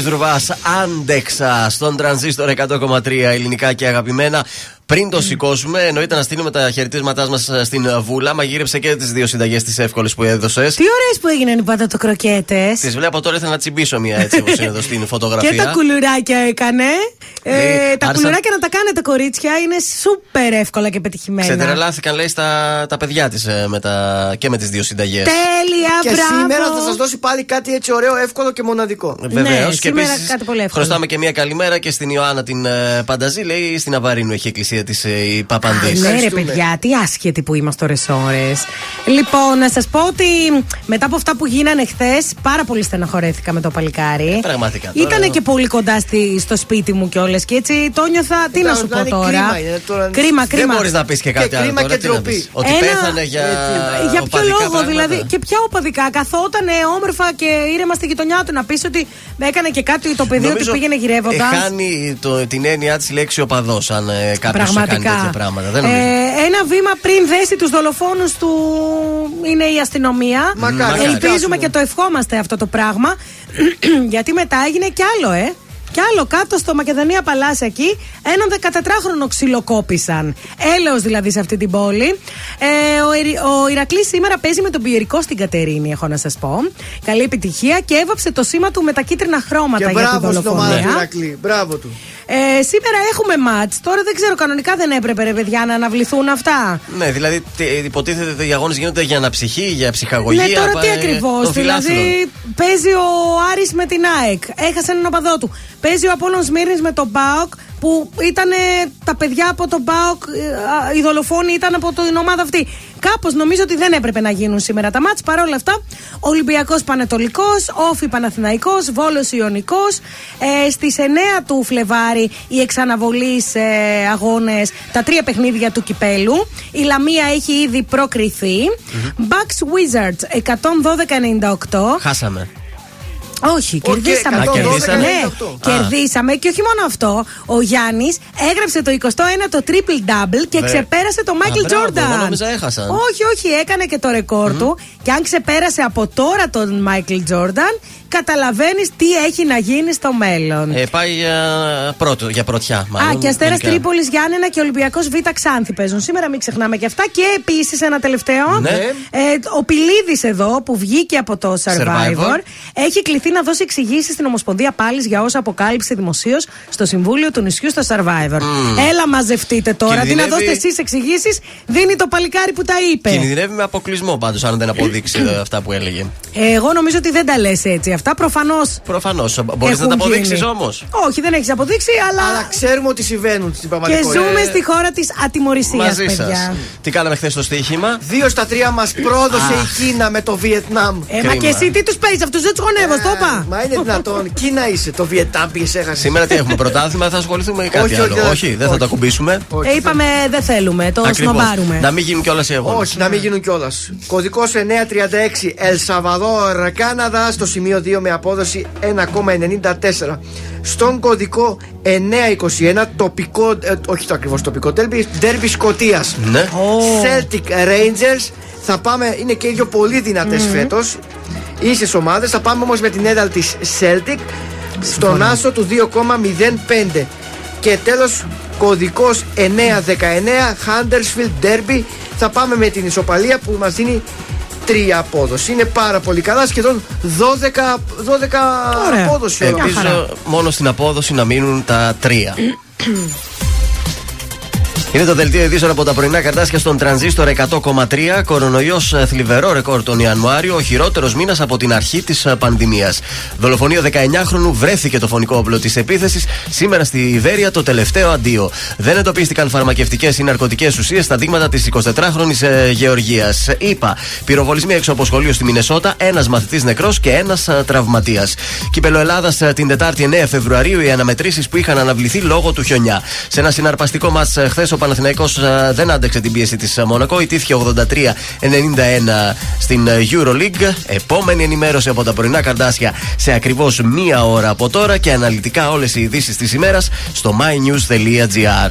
Σάκη Ρουβάς, άντεξα στον τρανζίστορ 100,3 ελληνικά και αγαπημένα. Πριν το σηκώσουμε, εννοείται να στείλουμε τα χαιρετίσματάς μας στην Βούλα. Μαγείρεψε και τις δύο συνταγές της εύκολε που έδωσες. Τι ωραίες που έγιναν οι πατατοκροκέτες. Τις βλέπω τώρα, ήθελα να τσιμπήσω μια έτσι όπως είναι εδώ στην φωτογραφία. Και τα κουλουράκια έκανε. Ε, Λέει, τα άρχισαν- κουλουράκια να τα κάνετε, κορίτσια, είναι σούπερ εύκολα και πετυχημένα. Ξετρελάθηκαν, λέει, στα τα παιδιά της με τα... και με τις δύο συνταγές. Τέλεια, Και μπράβο. σήμερα θα σας δώσει πάλι κάτι έτσι ωραίο, εύκολο και μοναδικό. Βεβαίως. Ναι, και σήμερα επίσης κάτι πολύ εύκολο. Χρωστάμε και μια καλημέρα και στην Ιωάννα την ε, Πανταζή. Λέει στην Αβαρίνου έχει εκκλησία της ε, η Παπαντή. Ναι, ρε παιδιά, τι άσχετοι που είμαστε ώρε-ώρε. Λοιπόν, να σας πω ότι μετά από αυτά που γίνανε χθες, πάρα πολύ στεναχωρέθηκα με το παλικάρι. Πραγματικά. τώρα- Ήταν και πολύ κοντά στη, στο σπίτι μου κιόλας και έτσι το νιώθα. Τι να σου πω δηλαδή, τώρα; κρίμα είναι, τώρα- Κρίμα, Δεν κρίμα. μπορείς να πεις και κάτι Και άλλο. κρίμα τώρα, και τι να ντροπή. πεις. Ότι Ένα- πέθανε για. Για ποιο οπαδικά λόγο, πράγματα. δηλαδή. Και ποια οπαδικά; Καθόταν όμορφα και ήρεμα στη γειτονιά του να πεις ότι έκανε και κάτι το παιδί ότι Νομίζω πήγαινε γυρεύοντας. Χάνει το, την έννοια της λέξης οπαδός, αν ε, κάποιος κάνει Πραγματικά. τέτοια πράγματα. Δεν νομίζω. Ε, ένα βήμα πριν δέσει τους δολοφόνους του είναι η αστυνομία. Μακάρι. Ελπίζουμε Μακάρι. και το ευχόμαστε αυτό το πράγμα. γιατί μετά έγινε κι άλλο, ε. Κι άλλο κάτω στο Μακεδονία Παλάσια εκεί, έναν 14χρονο ξυλοκόπησαν. Έλεος δηλαδή σε αυτή την πόλη. Ε, ο, Ιρι- ο Ηρακλής σήμερα παίζει με τον Πιερικό στην Κατερίνη, έχω να σας πω. Καλή επιτυχία και έβαψε το σήμα του με τα κίτρινα χρώματα Και για την μπράβο στην ομάδα του δολοφονία. Ηρακλή. Μπράβο του. Ε, σήμερα έχουμε μάτς. Τώρα δεν ξέρω, κανονικά δεν έπρεπε ρε παιδιά να αναβληθούν αυτά. Ναι, δηλαδή τι- υποτίθεται ότι οι αγώνες γίνονται για αναψυχή, για ψυχαγωγία. Ναι, τώρα τι ε, ακριβώς. των φιλάθλων. Δηλαδή, παίζει ο Άρης με την ΑΕΚ. Έχασε έναν οπαδό του. Παίζει ο Απόλλων Σμύρνης με τον ΠΑΟΚ που ήταν τα παιδιά από τον ΠΑΟΚ. ε, α, Οι δολοφόνοι ήταν από την ομάδα αυτή. Κάπως νομίζω ότι δεν έπρεπε να γίνουν σήμερα τα ματς. Παρ' όλα αυτά, Ολυμπιακός Πανετολικός, ΟΦΗ Παναθηναϊκός, Βόλος Ιωνικός. Ε, Στις 9 του Φλεβάρη οι εξ αναβολής ε, αγώνες, τα τρία παιχνίδια του κυπέλλου. Η Λαμία έχει ήδη προκριθεί. Bucks Wizards 112-98. Χάσαμε. Όχι, κερδίσαμε. Α, κερδίσαμε. Ναι, Α. κερδίσαμε και όχι μόνο αυτό. Ο Γιάννης έγραψε το 21ο triple double και Βε- ξεπέρασε το Α, Michael μπράβο, Jordan. εγώ νόμιζα έχασαν. Όχι, όχι, έκανε και το ρεκόρ του. Και αν ξεπέρασε από τώρα τον Michael Jordan, καταλαβαίνεις τι έχει να γίνει στο μέλλον. Ε, πάει για, πρώτο, για πρωτιά, μάλλον. Α, και Αστέρας γενικά. Τρίπολης Γιάννενα και Ολυμπιακός Β Ξάνθη παίζουν. Σήμερα μην ξεχνάμε και αυτά. Και επίσης ένα τελευταίο. Ναι. Ε, ο Πιλίδη εδώ που βγήκε από το Survivor, Survivor. έχει κληθεί να δώσει εξηγήσεις στην Ομοσπονδία πάλι για όσα αποκάλυψε δημοσίως στο Συμβούλιο του Νησιού στο Survivor. Έλα, μαζευτείτε τώρα. Τι να Κινδυνεύει- δώσετε εσείς εξηγήσεις, δίνει το παλικάρι που τα είπε. Κινδυνεύει με αποκλεισμό πάντως, αν δεν αποδείξει ε, αυτά που έλεγε. Ε, εγώ νομίζω ότι δεν τα λες έτσι αυτά. Προφανώς. Προφανώς. Μπορείς να τα αποδείξεις όμως. Όχι, δεν έχεις αποδείξει, αλλά. Αλλά ξέρουμε ότι συμβαίνουν στην Και πραγματικότητα. ζούμε στη χώρα της ατιμορρησίας, Μαζί σας. παιδιά. Τι κάναμε χθες στο στοίχημα; Δύο στα τρία μας πρόδωσε η Κίνα με το Βιετνάμ. Ε, μα Κρίμα. και εσύ τι τους παίζεις, αυτούς δεν τους γονεύω, το είπα. Μα είναι δυνατόν. Κίνα είσαι. Το Βιετνάμ πήγε έχασες. Σήμερα τι έχουμε, πρωτάθλημα, θα ασχοληθούμε με κάτι Όχι, άλλο; όχι, δεν- όχι, δεν θα όχι. το ακουμπήσουμε. Ε, είπαμε δεν θέλουμε, το Ακριβώς. σνομπάρουμε. Να μην γίνουν κιόλας οι αγώνες. Όχι, να μην γίνουν κιόλας. Κωδικός 936 El Salvador, Κάναδα, στο σημείο 2 με απόδοση 1,94. Στον κωδικό 921, τοπικό, ε, όχι το ακριβώς τοπικό, derby Σκοτίας. Ναι. Celtic Rangers. Θα πάμε, είναι και οι δύο πολύ δυνατές φέτος Ίσες ομάδες Θα πάμε όμως με την έδρα της Celtic Στον άσο του 2,05 Και τέλος Κωδικός 919 Huddersfield Derby Θα πάμε με την ισοπαλία που μας δίνει τρία απόδοση. Είναι πάρα πολύ καλά, σχεδόν 12, 12 Ωραία. απόδοση. όλα. Ελπίζω μόνο στην απόδοση να μείνουν τα τρία. Είναι το δελτίο ειδήσεων από τα πρωινά καρτάσια στον τρανζίστορ 100,3. Κορονοϊός θλιβερό ρεκόρ τον Ιανουάριο, ο χειρότερος μήνας από την αρχή της πανδημίας. Δολοφονείο 19χρονου βρέθηκε το φωνικό όπλο της επίθεσης σήμερα στη Ιβέρια το τελευταίο αντίο. Δεν εντοπίστηκαν φαρμακευτικές ή ναρκωτικές ουσίες στα δείγματα της 24χρονη Γεωργίας. Είπα, πυροβολισμοί έξω από σχολείο στη Μινεσότα, ένας μαθητής νεκρός και ένας τραυματίας. Κύπελο Ελλάδα την Τετάρτη 9 Φεβρουαρίου οι αναμετρήσεις που είχαν αναβληθεί λόγω του χιονιά. Σε ένα συναρπαστικό μα χθες ο Παναθηναϊκός ε, δεν άντεξε την πίεση της Μονακό. Ιτήθηκε 83-91 στην ε, Euroleague. Επόμενη ενημέρωση από τα πρωινά καρτάσια σε ακριβώς μία ώρα από τώρα και αναλυτικά όλες οι ειδήσεις της ημέρας στο mynews.gr.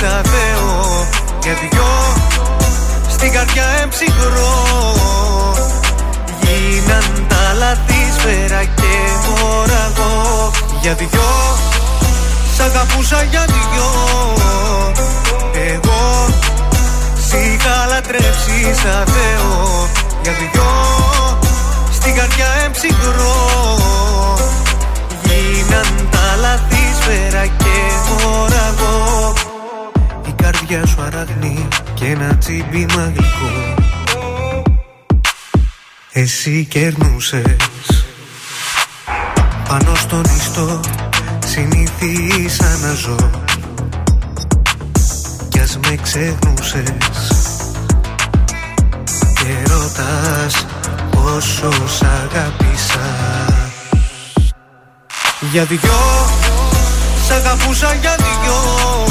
σαν Θεό Για δυο Στην καρδιά εμψυχρό. Γίναν τα λαθή σφαίρα και μωραγό Για δυο Σ' αγαπούσα για δυο. Εγώ Σ' είχα λατρέψει σαν Θεό. Για δυο Στην καρδιά εμψυχρό. Γίναν τα λαθή σφαίρα και μωραγό Η καρδιά σου αραγνή και ένα τσίμπημα γλυκό Εσύ κερνούσες. Πάνω στον ιστό συνηθίσα να ζω. Κι ας με ξεχνούσες. Και ρωτάς πόσο σ' αγάπησα Για δυο Σ' αγαπούσα για δυο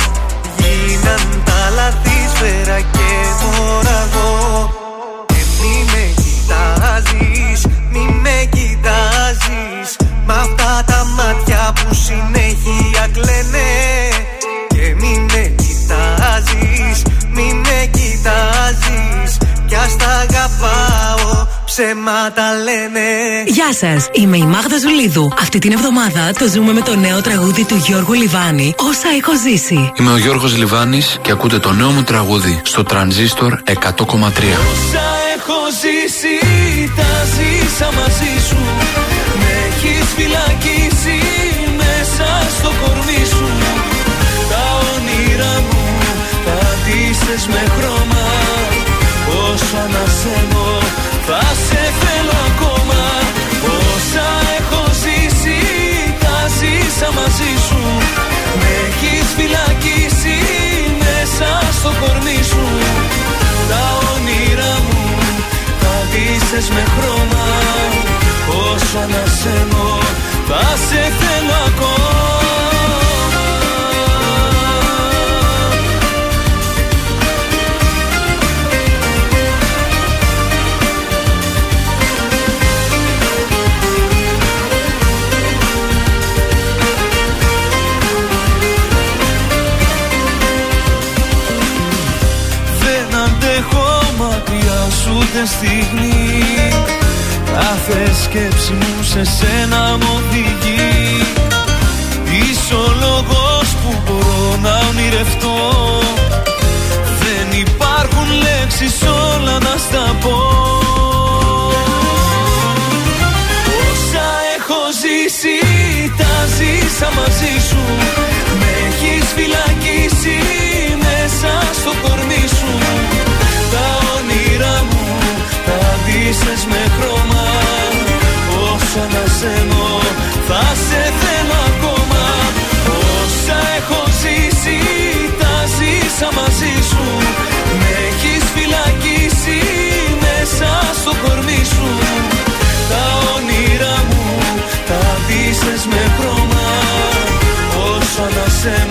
Γίναν τα λαθή σφαίρα και μωραγό Και μη με κοιτάζεις, μη με κοιτάζεις. Μ' αυτά τα μάτια που συνέχεια κλαίνε Και μη με κοιτάζεις, μη με κοιτάζεις. Κι ας τα αγαπάω, ψέματα λένε Γεια σας, είμαι η Μάγδα Ζουλίδου. Αυτή την εβδομάδα το ζούμε με το νέο τραγούδι του Γιώργου Λιβάνη, Όσα έχω ζήσει. Είμαι ο Γιώργος Λιβάνης και ακούτε το νέο μου τραγούδι στο Τρανζίστορ 100,3. Όσα έχω ζήσει, τα ζήσα μαζί ντύσες με χρώμα Όσο ανασένω θα σε θέλω ακόμα μακριά σου ούτε στιγμή. Κάθε σκέψη μου σε σένα μου οδηγεί. Είσαι ο λόγος που μπορώ να ονειρευτώ. Δεν υπάρχουν λέξεις όλα να στα πω. Όσα έχω ζήσει τα ζήσα μαζί σου. Με έχεις φυλακίσει μέσα στο κορμί ντύσες με χρώμα. Όσο ανασένω θα σε θέλω ακόμα. Όσα έχω ζήσει τα ζήσα μαζί σου. Με έχεις φυλακίσει μέσα στο κορμί σου. Τα όνειρά μου τα ντύσες με χρώμα. Όσο ανασένω θα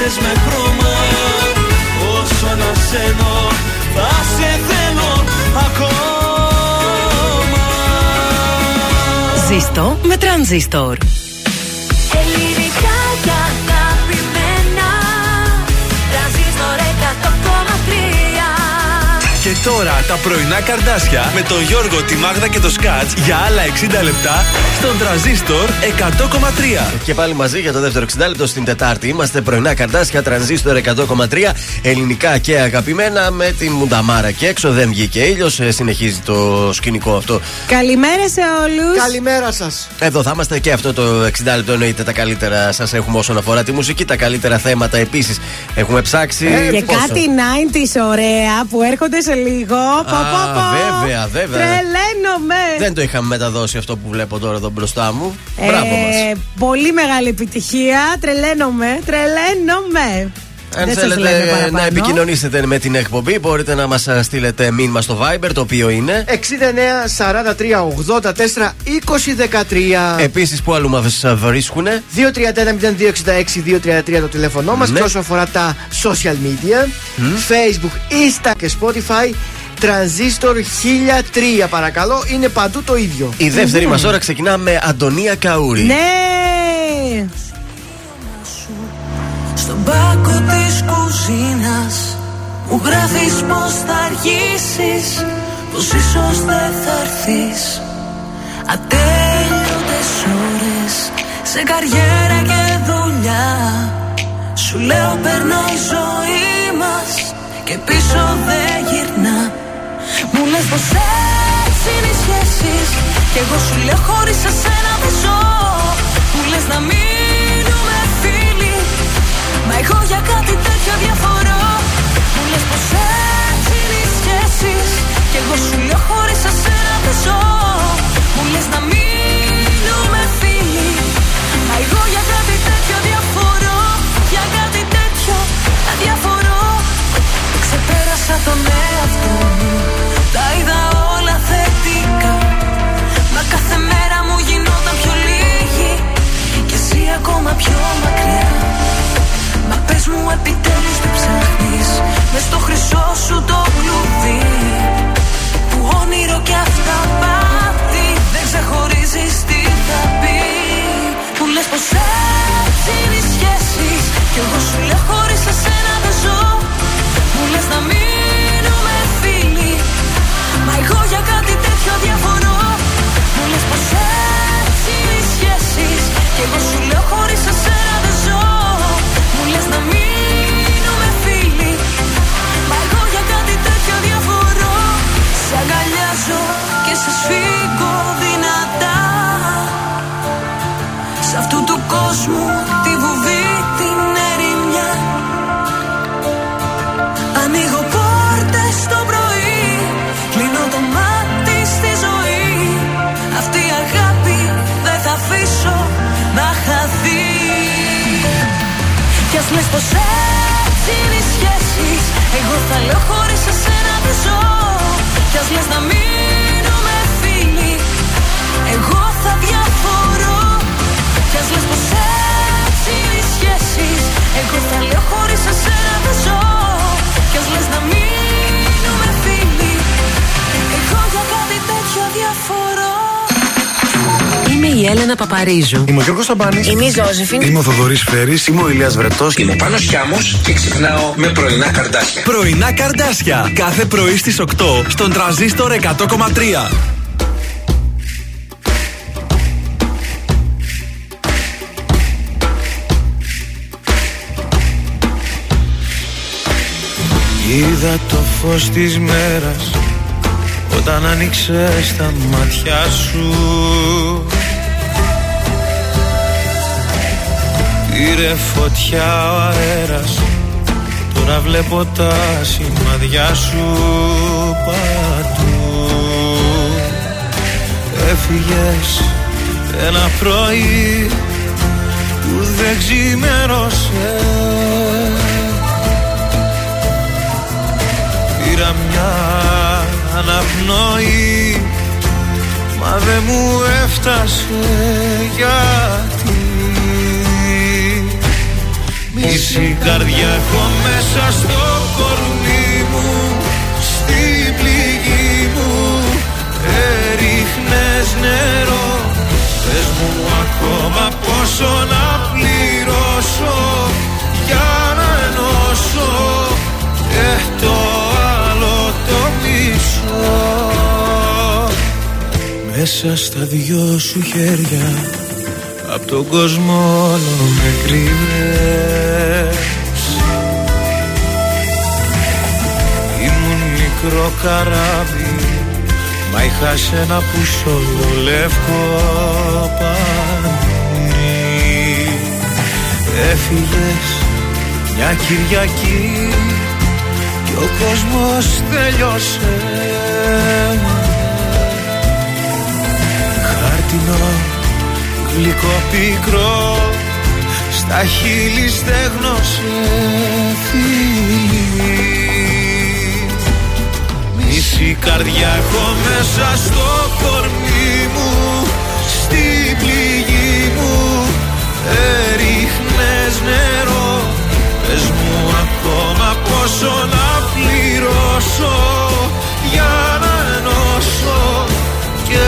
λες με χρώμα Όσο ανασένω θα σε θέλω ακόμα Ζήστο με τρανζίστορ. Τώρα τα πρωινά καρδάσια με τον Γιώργο, τη Μάγδα και το Σκάτς για άλλα 60 λεπτά στον τραζίστορ 100,3. Και πάλι μαζί για το δεύτερο 60 λεπτό στην Τετάρτη. Είμαστε πρωινά καρτάσια, τρανζίστορ 100,3 ελληνικά και αγαπημένα με την Μουνταμάρα και έξω. Δεν βγήκε ήλιος, συνεχίζει το σκηνικό αυτό. Καλημέρα σε όλους. Καλημέρα σας. Εδώ θα είμαστε και αυτό το 60 λεπτό εννοείται τα καλύτερα σας έχουμε όσον αφορά τη μουσική. Τα καλύτερα θέματα επίσης έχουμε ψάξει. Και Πόσο; κάτι 90s ωραία που έρχονται σε λίγο. Πο, πο, πο. βέβαια, βέβαια. Τρελαίνομαι. Δεν το είχαμε μεταδώσει αυτό που βλέπω τώρα εδώ μπροστά μου. Ε, Μπράβο μας. Πολύ μεγάλη επιτυχία. Τρελαίνομαι. Τρελαίνομαι. Αν Δεν σας θέλετε λέμε παραπάνω. να επικοινωνήσετε με την εκπομπή, μπορείτε να μας στείλετε μήνυμα στο Viber, το οποίο είναι. 69 43 84 20 13. Επίσης, που αλλού μας βρίσκουν. 231 0266 233 το τηλέφωνό μας. Ναι. Και όσο αφορά τα social media, Facebook, Insta και Spotify, Transistor 1003 παρακαλώ. Είναι παντού το ίδιο. Η δεύτερη μας ώρα ξεκινά με Αντωνία Καούρη. Ναι. Στον πάκο της κουζίνας. Μου γράφεις πως θα αργήσεις Πως ίσως δεν θα έρθεις. Ατέλειωτες ώρες Σε καριέρα και δουλειά. Σου λέω περνώ η ζωή μας Και πίσω δεν γυρνά Μου λες πως έτσι είναι οι σχέσεις Κι εγώ σου λέω χωρίς εσένα δεν ζω Μου λες να μείνουμε φίλοι Μα εγώ για κάτι τέτοιο διαφορώ Μου λες πως έτσι είναι οι σχέσεις. Κι εγώ σου λέω χωρίς εσένα δεν ζω. Μου λες να μείνουμε φίλοι. Μα εγώ για κάτι τέτοιο διαφορώ. Για κάτι τέτοιο διαφορώ. Ξεπέρασα τον εαυτό μου. Τα είδα όλα θετικά. Μα κάθε μέρα μου γινόταν πιο λίγη. Και εσύ ακόμα πιο μακριά. Μα πες μου επιτέλους τι ψάχνεις. Μες στο χρυσό σου το κλουβί. Που όνειρο κι αυτά πάθη Δεν ξεχωρίζεις τι θα πεις. Μου λες πως έτσι είναι οι σχέσεις Κι εγώ σου λέω χωρίς εσένα δεν ζω. Μου λες να μείνουμε φίλοι. Μα εγώ για κάτι τέτοιο διαφορώ Μου λες πως έτσι είναι οι σχέσεις Κι εγώ σου λέω χωρίς εσένα Σ' αυτού του κόσμου τη βουβή την ερημιά Ανοίγω πόρτες το πρωί Κλείνω το μάτι στη ζωή. Αυτή η αγάπη δεν θα αφήσω να χαθεί. Κι ας λες πως έτσι είναι οι σχέσεις. Εγώ θα λέω χωρίς εσένα δεν ζω. Κι ας λες να μείνουμε φίλοι. Εγώ θα διαφορώ Κι ας λες πως έτσι είναι οι σχέσεις Εγώ θα λέω χωρίς εσένα δεν ζω Κι ας λες να μείνουμε φίλοι Εγώ για κάτι τέτοιο διαφορώ Είμαι η Έλενα Παπαρίζου. Είμαι ο Γιώργος Σαμπάνης. Είμαι η Ζώζεφιν. Είμαι ο Θοδωρής Φέρης. Είμαι ο Ηλίας Βρετός. Είμαι ο Πάνος Χιάμος και ξυπνάω με πρωινά καρδάσια. Πρωινά καρδάσια κάθε πρωί στις 8 στον τραζίστορ 100,3. Είδα το φως της μέρας Όταν άνοιξες τα μάτια σου. Πήρε φωτιά ο αέρας Τώρα βλέπω τα σημαδιά σου παντού. Έφυγες ένα πρωί που δεν ξημέρωσες Πήρα μια αναπνοή. Μα δεν μου έφτασε γιατί. Μισή καρδιά έχω μέσα στο κορμί μου Στην πληγή μου. Έριχνες νερό Πες μου ακόμα πόσο να πληρώσω Για να ενώσω Και το άλλο το μισό Μέσα στα δυο σου χέρια Απ' τον κόσμο όλο με κρύβες Ήμουν μικρό καράβι Μα είχα σένα που σ' λευκό πανί. Έφυγες μια Κυριακή. Και ο κόσμος τελειώσε. Χάρτινο γλυκό πικρό στα χείλη στέγνωσε φίλη. Μισή καρδιά έχω μέσα στο κορμί μου Στην πληγή μου Έριχνες νερό Πες μου ακόμα πόσο να πληρώσω Για να ενώσω Και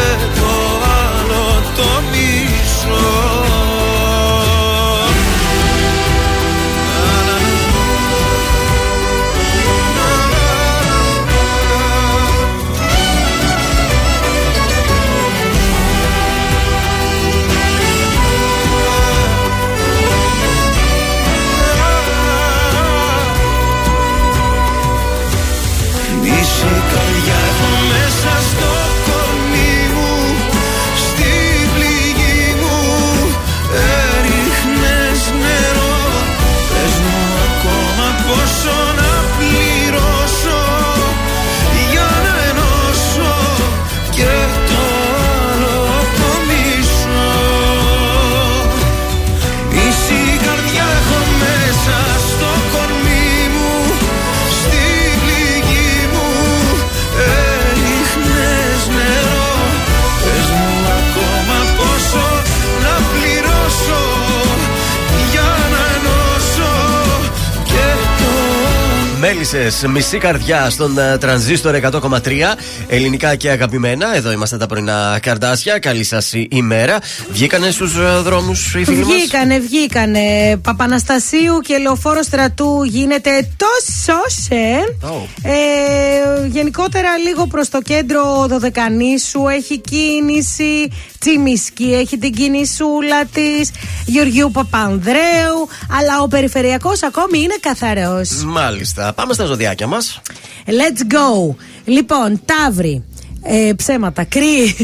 Μέλισσε, μισή καρδιά στον ε, τρανζίστορ 100,3. Ελληνικά και αγαπημένα. Εδώ είμαστε τα πρωινά καρδάσια. Καλή σας ημέρα. Βγήκανε στους δρόμους οι φίλοι μας; Βγήκανε, βγήκανε. Παπαναστασίου και λεωφόρο στρατού γίνεται τόσο σε. Ε, γενικότερα λίγο προς το κέντρο Δωδεκανήσου έχει κίνηση. Τσιμισκή έχει την κινησούλα της. Γεωργίου Παπανδρέου. Αλλά ο περιφερειακός ακόμη είναι καθαρός. Μάλιστα. Πάμε στα ζωδιάκια μας. Let's go. Λοιπόν, Ταύρι. Ε, ψέματα, κρύοι.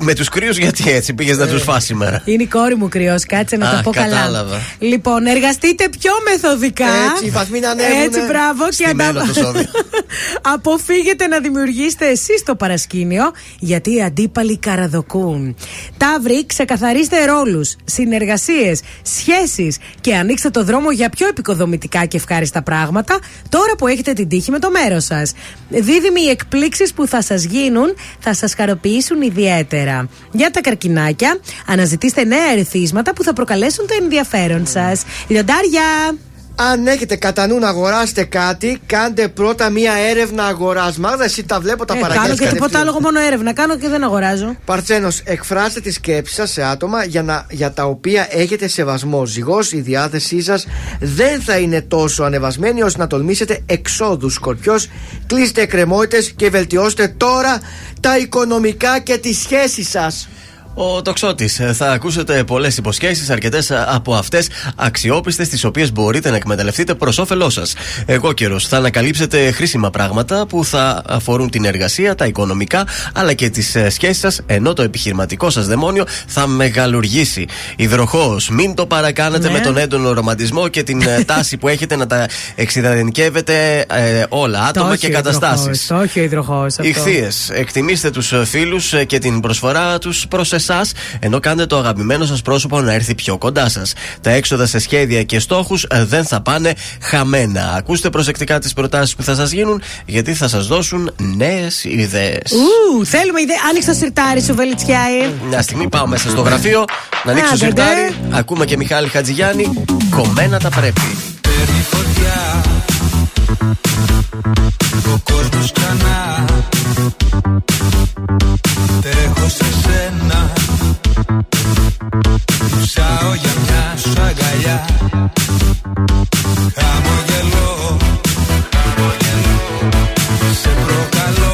Με τους κρύους, γιατί έτσι πήγες να τους φας σήμερα; Είναι η κόρη μου κρυό, κάτσε να Α, το πω κατάλαβα. καλά. Λοιπόν, εργαστείτε πιο μεθοδικά. Έτσι, οι βαθμοί να ανέβουνε. Έτσι, μπράβο. Και Στημένο το σώδιο. Αποφύγετε να δημιουργήσετε εσείς το παρασκήνιο, γιατί οι αντίπαλοι καραδοκούν. Ταύροι, ξεκαθαρίστε ρόλους, συνεργασίες, σχέσεις και ανοίξτε το δρόμο για πιο επικοδομητικά και ευχάριστα πράγματα τώρα που έχετε την τύχη με το μέρος σας. Δίδυμοι οι εκπλήξεις που θα σας γίνουν θα σας χαροποιήσουν ιδιαίτερα. Για τα καρκινάκια, αναζητήστε νέα ερεθίσματα που θα προκαλέσουν το ενδιαφέρον σας. Λιοντάρια! Αν έχετε κατά νου να αγοράσετε κάτι, κάντε πρώτα μία έρευνα αγοράς. Μάγδα, εσύ τα βλέπω τα Ε, παρακάτω. κάνω και τίποτα άλλο, εγώ μόνο έρευνα κάνω και δεν αγοράζω. Παρθένος, εκφράστε τη σκέψη σας σε άτομα για, να, για τα οποία έχετε σεβασμό. Ζυγός, η διάθεσή σας δεν θα είναι τόσο ανεβασμένη ώστε να τολμήσετε εξόδους. Σκορπιός, κλείστε εκκρεμότητες και βελτιώστε τώρα τα οικονομικά και τι σχέσει σας. Ο τοξότης. Θα ακούσετε πολλές υποσχέσεις, αρκετές από αυτές αξιόπιστες, τις οποίες μπορείτε να εκμεταλλευτείτε προς όφελός σας. Εγώ καιρός. Θα ανακαλύψετε χρήσιμα πράγματα που θα αφορούν την εργασία, τα οικονομικά, αλλά και τις σχέσεις σας, ενώ το επιχειρηματικό σας δαιμόνιο θα μεγαλουργήσει. Υδροχός. Μην το παρακάνετε Ναι. με τον έντονο ρομαντισμό και την ε, τάση που έχετε να τα εξειδανικεύετε ε, όλα, άτομα Το και όχι ο καταστάσεις. υδροχός, Το όχι ο υδροχός. Ηχθείες. Εκτιμήστε τους φίλους και την προσφορά τους προς εσάς ενώ κάνετε το αγαπημένο σας πρόσωπο να έρθει πιο κοντά σας. Τα έξοδα σε σχέδια και στόχους ε, δεν θα πάνε χαμένα. Ακούστε προσεκτικά τις προτάσεις που θα σας γίνουν, γιατί θα σας δώσουν νέες ιδέες. Θέλουμε ιδέε. Άνοιξε το σιρτάρι σου, Μια στιγμή πάω μέσα στο γραφείο, να ανοίξω το σιρτάρι. Ακούμε και Μιχάλη Χατζηγιάννη. Κομμένα τα πρέπει. Ο κόσμος ξανά. Τρέχω σε σένα. Ψάω για μια σου αγκαλιά. Σε προκαλώ.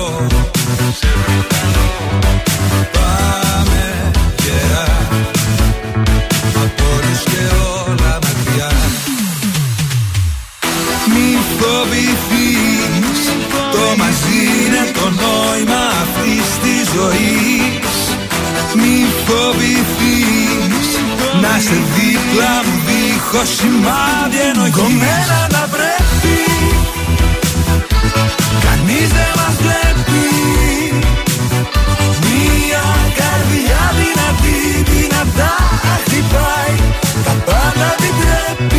Σε δίπλα μου δίχως σημάδι ενοχής Κομμένα τα πρέπει Κανείς δεν μας βλέπει. Μια καρδιά δυνατή δυνατά χτυπάει. Τα πάντα την τρέπει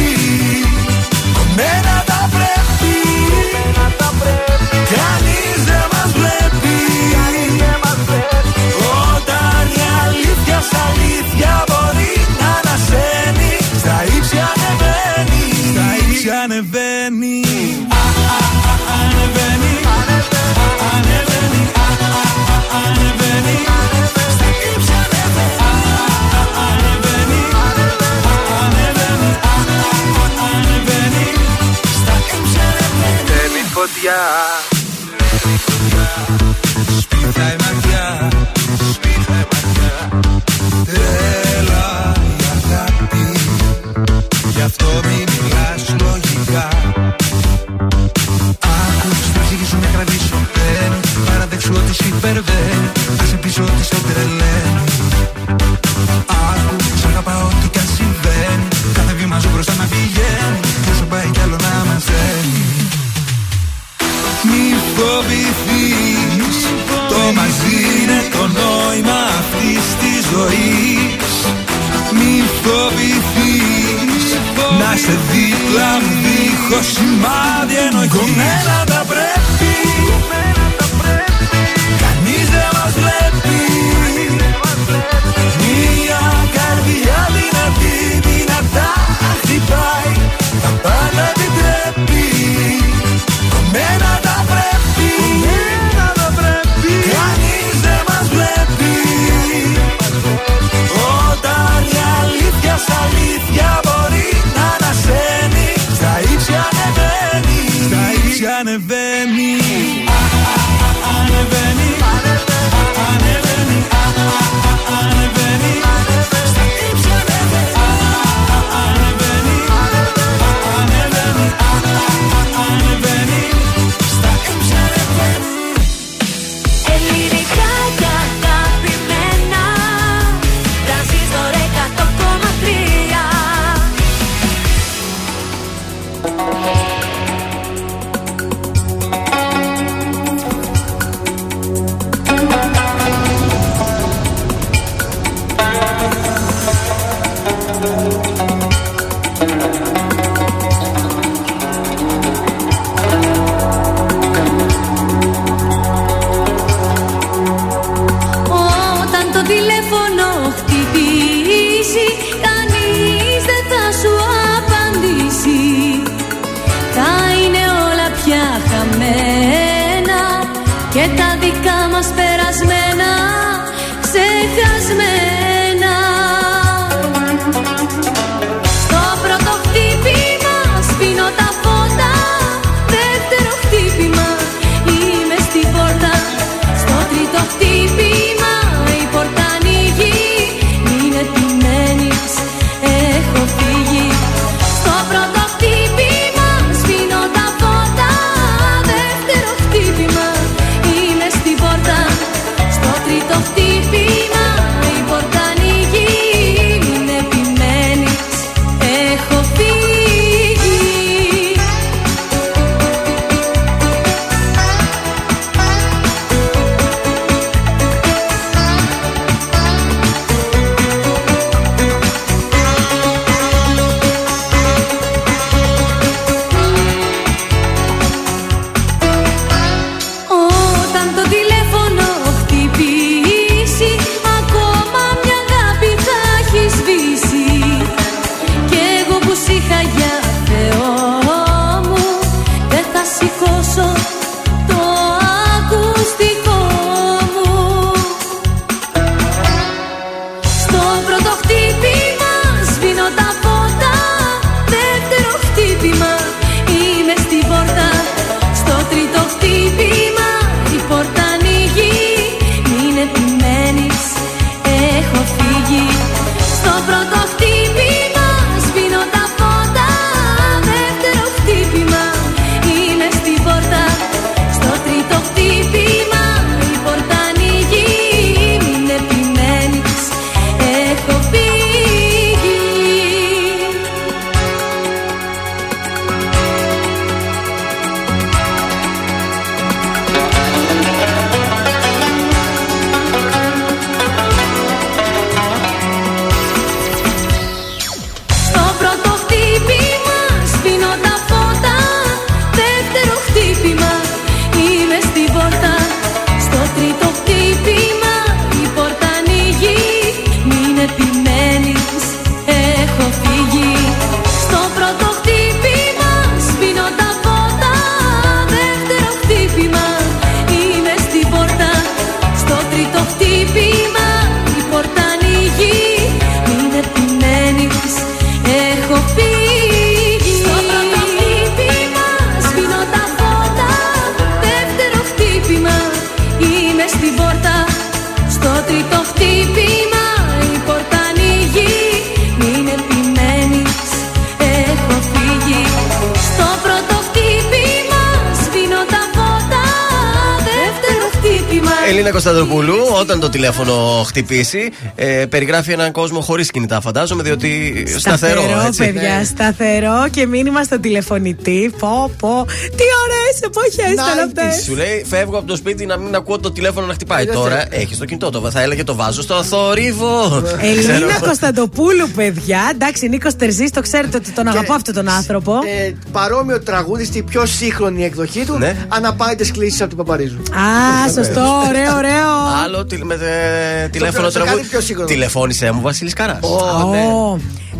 Κωνσταντοπούλου, όταν το τηλέφωνο χτυπήσει, ε, περιγράφει έναν κόσμο χωρίς κινητά, φαντάζομαι, διότι σταθερό. έτσι. παιδιά, σταθερό και μήνυμα στο τηλεφωνητή. Πω, πω. Τι ωραίες εποχές ήταν αυτές. Σου λέει, φεύγω από το σπίτι να μην ακούω το τηλέφωνο να χτυπάει. Είδες, Τώρα ε. έχει το κινητό. Το, θα έλεγε το βάζω στο θορύβο. Ξέρω Ελίνα εγώ. Κωνσταντοπούλου, παιδιά. Εντάξει, Νίκος Τερζής, το ξέρετε ότι τον αγαπώ αυτόν τον άνθρωπο. Ε, παρόμοιο τραγούδι στη πιο σύγχρονη εκδοχή του. Ναι. Αναπάητε κλήσει από του Παπαρίζου. Α, σωστό, ωραίο, ωραίο. Άλλο τηλε- με ε, τηλέφωνο στο κάτι τραγούδι. πιο σύγχρονο. Τηλεφώνησε μου, Βασίλης Καράς.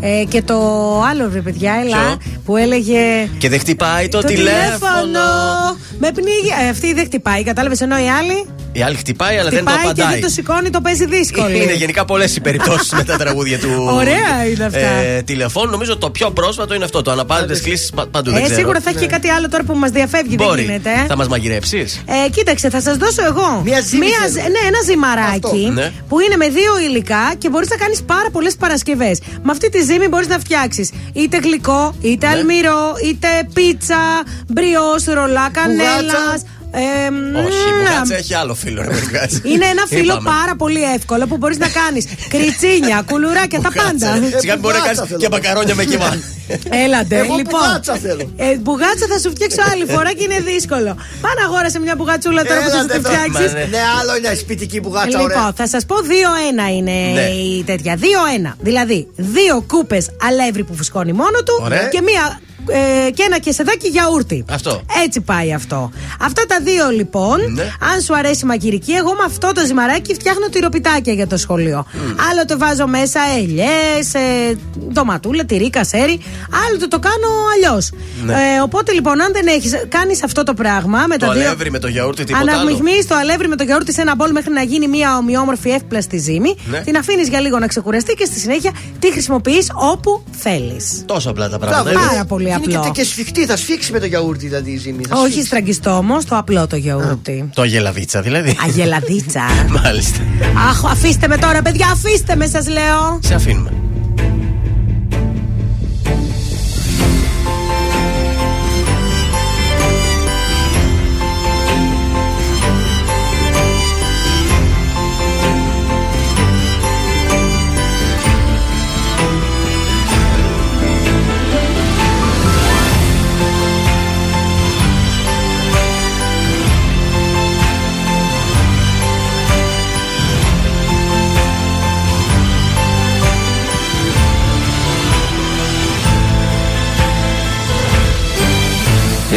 Ω, ε, και το άλλο, ρε παιδιά, έλα, Ποιο; που έλεγε. Και δεν χτυπάει το, Το τηλέφωνο. τηλέφωνο! Με πνίγει. Ε, αυτή δεν χτυπάει, κατάλαβες ενώ η άλλη. Η άλλη χτυπάει, αλλά δεν το Χτυπάει και απαντάει. δεν το σηκώνει, το παίζει δύσκολη. Είναι γενικά πολλές οι περιπτώσεις με τα τραγούδια του. Ωραία είναι αυτά. Ε, τηλεφώνου, νομίζω το πιο πρόσφατο είναι αυτό. Το αναπάντητες κλήσει παντού. δεν Ε, ξέρω. σίγουρα θα έχει και κάτι άλλο τώρα που μας διαφεύγει, Μπορεί. δεν γίνεται. ε. Θα μας μαγειρέψεις; Ε, κοίταξε, θα σας δώσω εγώ. Μια ζύμη Μία, θέλω. ζ- ναι, ένα ζυμαράκι Ναι. που είναι με δύο υλικά και μπορείς να κάνεις πάρα πολλές Παρασκευές. Με αυτή τη ζύμη μπορείς να φτιάξεις είτε γλυκό, είτε Ναι. αλμυρό, είτε πίτσα, μπριός, ρολά κανέλας. Όχι, η μπουγάτσα έχει άλλο φίλο, ρε παιδιά. Είναι ένα φύλλο Είπαμε. πάρα πολύ εύκολο που μπορείς να κάνεις κριτσίνια, κουλουράκια, τα πάντα. Σιγά μην μπορεί να μπουγάτσα κάνεις θέλω. και μακαρόνια με κοιμά. Έλατε, Εγώ λοιπόν. μπουγάτσα θέλω. Ε, μπουγάτσα θα σου φτιάξω άλλη φορά και είναι δύσκολο. Πάνε αγόρασε μια μπουγατσούλα τώρα που θα σου Έλατε τη εδώ. φτιάξεις. Μα, ναι. Ναι, άλλο είναι σπιτική μπουγάτσα, Λοιπόν, ωραία. θα σας πω 2-1 είναι Ναι. η τέτοια. 2-1. Δηλαδή, δύο κούπες αλεύρι που φουσκώνει μόνο του Ωραία. και μία. Ε, και ένα κεσεδάκι γιαούρτι. Αυτό. Έτσι πάει αυτό. Αυτά τα δύο λοιπόν, Ναι. αν σου αρέσει η μαγειρική, εγώ με αυτό το ζυμαράκι φτιάχνω τυροπιτάκια για το σχολείο. Άλλο το βάζω μέσα ελιές, ε, ντοματούλα, τυρί, κασέρι. Άλλο το, το κάνω αλλιώς. Ναι. Ε, οπότε λοιπόν, αν δεν έχεις, κάνεις αυτό το πράγμα με Το τα δύο. αλεύρι με το γιαούρτι, τίποτα άλλο. Αναμειγμείς το αλεύρι με το γιαούρτι σε ένα μπολ μέχρι να γίνει μια ομοιόμορφη εύπλαστη ζύμη. Ναι. Την αφήνεις για λίγο να ξεκουραστεί και στη συνέχεια τη χρησιμοποιείς όπου θέλεις. Τόσο απλά τα πράγματα. Μπράβο. είναι. Πάρα πολύ Είναι απλό. και, και σφιχτή, θα σφίξει με το γιαούρτι δηλαδή η ζύμη. θα Όχι σφίξει. στραγγιστό όμως, το απλό το γιαούρτι. Το γελαβίτσα δηλαδή. Αγελαδίτσα. Μάλιστα. Αχ, αφήστε με τώρα, παιδιά, αφήστε με, σας λέω. Σε αφήνουμε.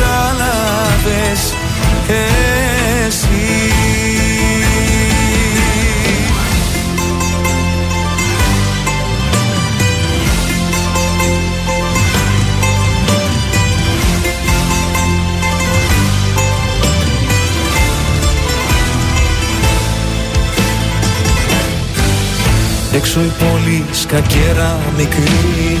κατάλαβες Εσύ. Έξω η πόλη σκακέρα μικρή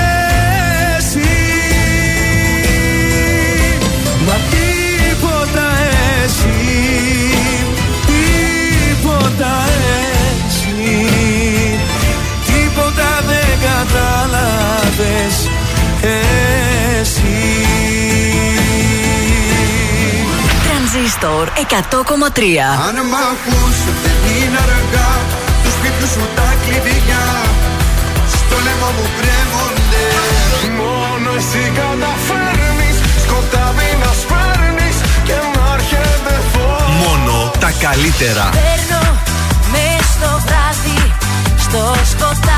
κατάλαβες Εσύ. Τρανζίστορ 100,3 Αν μ' ακούς δεν είναι αργά. Του σπίτιου σου τα κλειδιά. Στο λαιμό μου κρέμονται. Μόνο εσύ καταφέρνεις. Σκοτάδι να σπέρνεις και να έρχεται φως. Μόνο τα καλύτερα. Παίρνω μες στο βράδυ, στο σκοτάδι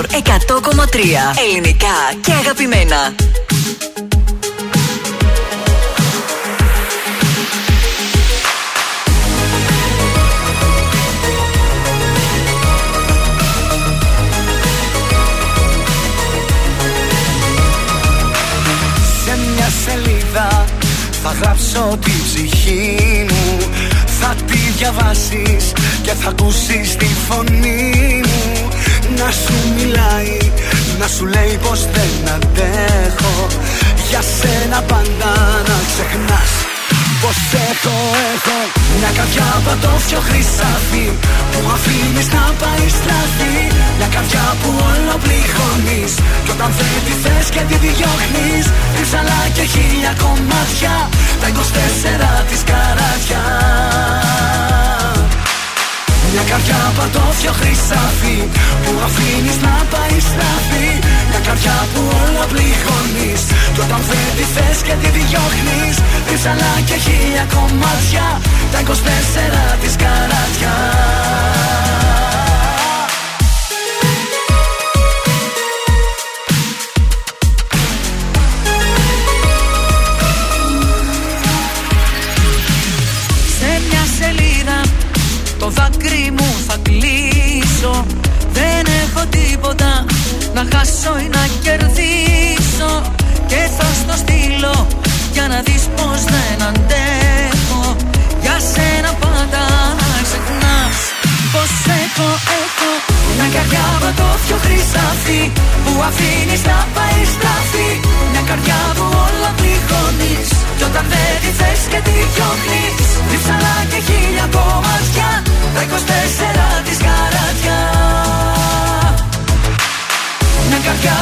Τρανζίστορ 100,3 Ελληνικά και αγαπημένα. Σε μια σελίδα θα γράψω τη ψυχή μου. Θα τη διαβάσεις και θα ακούσεις τη φωνή μου Να σου μιλάει, να σου λέει πως δεν αντέχω. Για σένα πάντα να ξεχνάς Πως έχω, έχω Μια καρδιά πατώφιο χρυσάφι Που αφήνεις να πάει στραφή. Μια καρδιά που όλο πληγώνεις Κι όταν δεν τη θες και τη διώχνεις Ρίψαλα και χίλια κομμάτια Τα 24 της καράτια μια καρδιά πατώφιο χρυσάφι Που αφήνεις να πάει στραφή Μια καρδιά που όλα πληγώνεις. Κι όταν δεν τη θες και τη διώχνεις. Ρίψαλα και χίλια κομμάτια Τα 24 της καράτια θα χάσω ή να κερδίσω Και θα στο στείλω για να δεις πως δεν αντέχω. Για σένα πάντα ξεχνάς πως έχω, έχω. Μια καρδιά με χρυσάφι Που αφήνεις να πάει στραφή Μια καρδιά που όλα πληγώνεις Κι όταν δεν τη θες και τη διώχνεις. Τρίψαλα και χίλια κομμάτια Τα 24 της καρατιάς. Μια καρδιά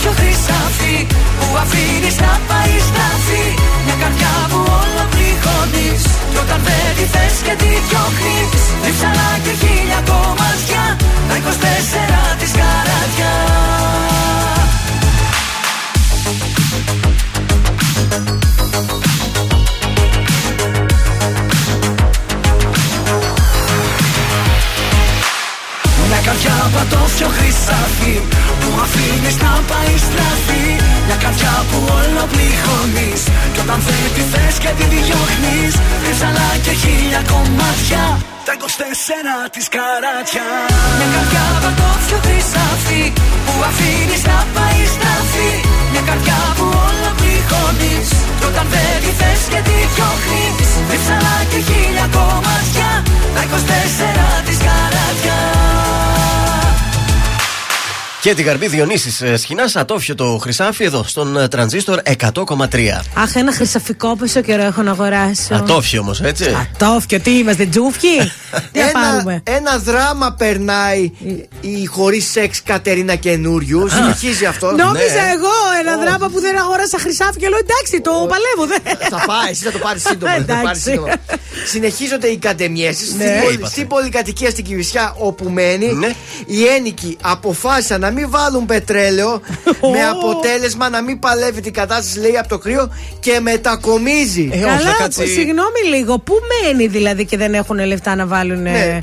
πιο χρυσάφι Που αφήνεις να πάει στραφή Μια καρδιά που όλα πληγώνεις Κι όταν δεν τη θες και τη διώχνεις. Ρίψαλα και χίλια κομμάτια Τα 24 της καρατιά καρδιά πατώφιο χρυσάφι Που αφήνεις να πάει στραφή Μια καρδιά που όλο πληγώνεις Κι όταν δεν τη θες και τη διώχνεις Ρίψαλα και χίλια κομμάτια. Τα 24 της καράτια. Μια καρδιά πατώφιο χρυσάφι Που αφήνεις να πάει στραφή Μια καρδιά που όλο πληγώνεις Κι όταν δεν τη θες και τη διώχνεις Ρίψαλα και χίλια κομμάτια. Τα 24 της καράτια Και την καρμπή Διονύσης ε, Σχοινάς, ατόφιο το χρυσάφι εδώ στον ε, τρανζίστορ 100,3. Αχ, ένα χρυσαφικό πόσο καιρό έχω να αγοράσω. Ατόφιο όμως, έτσι. Ατόφιο, τι είμαστε, τζούφκι; Τι να ένα, πάρουμε. ένα δράμα περνάει η χωρίς σεξ Κατερίνα καινούριου. Συνεχίζει αυτό. Νόμιζα Ναι. εγώ ένα δράμα που δεν αγόρασα χρυσάφι και λέω εντάξει, το παλεύω. δεν- Θα πάει, εσύ θα το πάρεις σύντομα. θα το πάρεις Εντάξει. σύντομα. Συνεχίζονται οι κατεμιέσεις Ναι. στην, πολυ- Είπατε. στην πολυκατοικία στην Κυβισιά όπου μένει. Ναι. Οι ένοικοι αποφάσισαν να μην βάλουν πετρέλαιο με αποτέλεσμα να μην παλεύει την κατάσταση, λέει, από το κρύο και μετακομίζει. Ε, όχι, Καλά, κάτσει- συγγνώμη λίγο. Πού μένει δηλαδή και δεν έχουν λεφτά να βάλουν Ναι.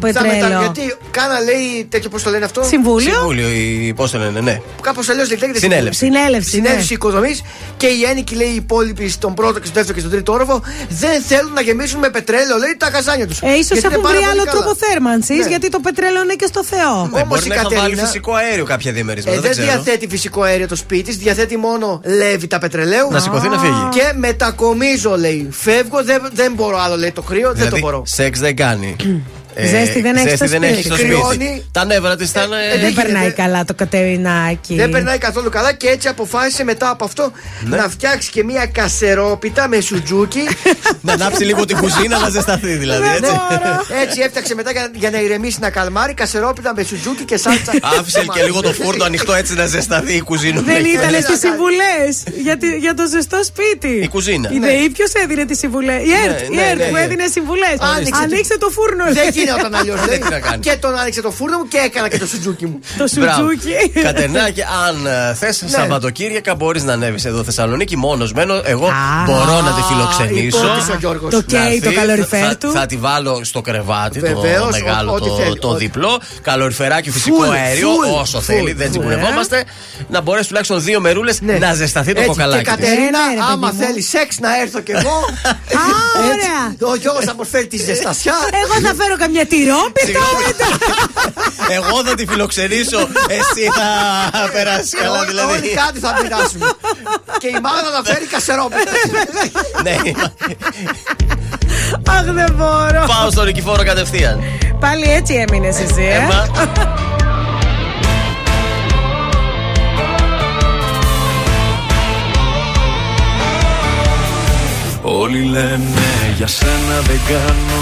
Θα μετα- πετρέλαιο. γιατί κάνα λέει τέτοιο πώς το λένε αυτό; Συμβούλιο. Συμβούλιο, η- πώς το λένε, ναι. Κάπως αλλιώς λέγεται. Συνέλευση. Συνέλευση. ναι. Συνέλευση οικοδομής και οι ένοικοι, λέει, οι υπόλοιποι στον πρώτο και στο δεύτερο και στον τρίτο όροφο δεν θέλουν να γεμίσουν με πετρέλαιο, λέει, τα καζάνια τους. Ε, ίσως έχουν βρει άλλο τρόπο θέρμανσης, Ναι. γιατί το πετρέλαιο είναι και στο Θεό. Ε, Όμως μπορεί η να είχαν βάλει Κατερίνα- φυσικό αέριο κάποια διαμερίσματα. Ε, δεν δεν ξέρω. διαθέτει φυσικό αέριο το σπίτι της, διαθέτει μόνο λέβητα πετρελαίου. Να σηκωθεί να φύγει. Και μετακομίζω, λέει. Φεύγω, δεν, δεν μπορώ άλλο, λέει το κρύο, δεν το Δηλαδή, μπορώ. σεξ δεν κάνει. Ε, Ζέστη δεν έχεις στο δεν σπίτι. έχεις στο Κρυώνει. σπίτι. Τα νεύρα της ήταν. ε, δεν Δεν γίνεται. περνάει καλά το κατερινάκι. Δεν περνάει καθόλου καλά και έτσι αποφάσισε μετά από αυτό Ναι. να φτιάξει και μια κασερόπιτα με σουτζούκι. Να ανάψει λίγο την κουζίνα να ζεσταθεί δηλαδή. Δεν Έτσι. μπορώ. έτσι έφτιαξε μετά για, για να ηρεμήσει να καλμάρει κασερόπιτα με σουτζούκι και σάλτσα. Άφησε και λίγο το φούρνο ανοιχτό έτσι να ζεσταθεί η κουζίνα. Δεν ήταν να στις κάνει. συμβουλές για, τη- για το ζεστό σπίτι. Η κουζίνα. Η ΔΕΗ ποιος έδινε τις συμβουλές. Η ΕΡΤ, Ναι, η ναι, ΕΡΤ ναι, που ναι. έδινε συμβουλές. Άνοιξε Ανοίξτε το φούρνο. Δεν γινόταν αλλιώς. Δεν τι να κάνει. Και τον άνοιξε το φούρνο μου και έκανα και το σουτζούκι μου. Το σουτζούκι. Κατερνάκη, αν θες Ναι. Σαββατοκύριακα μπορείς να ανέβεις εδώ Θεσσαλονίκη μόνος μένω. Εγώ Α, μπορώ να τη φιλοξενήσω. υπότιτλος ο Γιώργος. Το Να καίει το έρθει, καλοριφέρ θα, του. θα τη βάλω στο κρεβάτι, Βεβαίως, το μεγάλο, ό- ό,τι το, θέλει, το ό,τι. διπλό. Καλοριφεράκι, φυσικό Full, αέριο, full, όσο full, θέλει, δεν full. τσιμπουρευόμαστε. Να μπορέσει τουλάχιστον δύο μερούλες Ναι. να ζεσταθεί το Έτσι, κοκαλάκι. Και της. Κατερίνα, Ναι, ναι, ρε, άμα παιδί μου. θέλει σεξ να έρθω κι εγώ. Α, ωραία. Ο Γιώργος θα προσφέρει τη ζεστασιά. Εγώ θα φέρω καμιά τυρόπιτα. Συγγνώμη. Εγώ θα τη φιλοξενήσω, εσύ θα περάσεις καλά Όλοι- δηλαδή. Όλοι κάτι θα πειράσουμε. Και η μάνα θα φέρει κασερόπιτα. Ναι, Αχ, δεν μπορώ. πάω στο νικηφόρο κατευθείαν. Πάλι έτσι έμεινε εσύ, ε; Έμα. Όλοι λένε για σένα δεν κάνω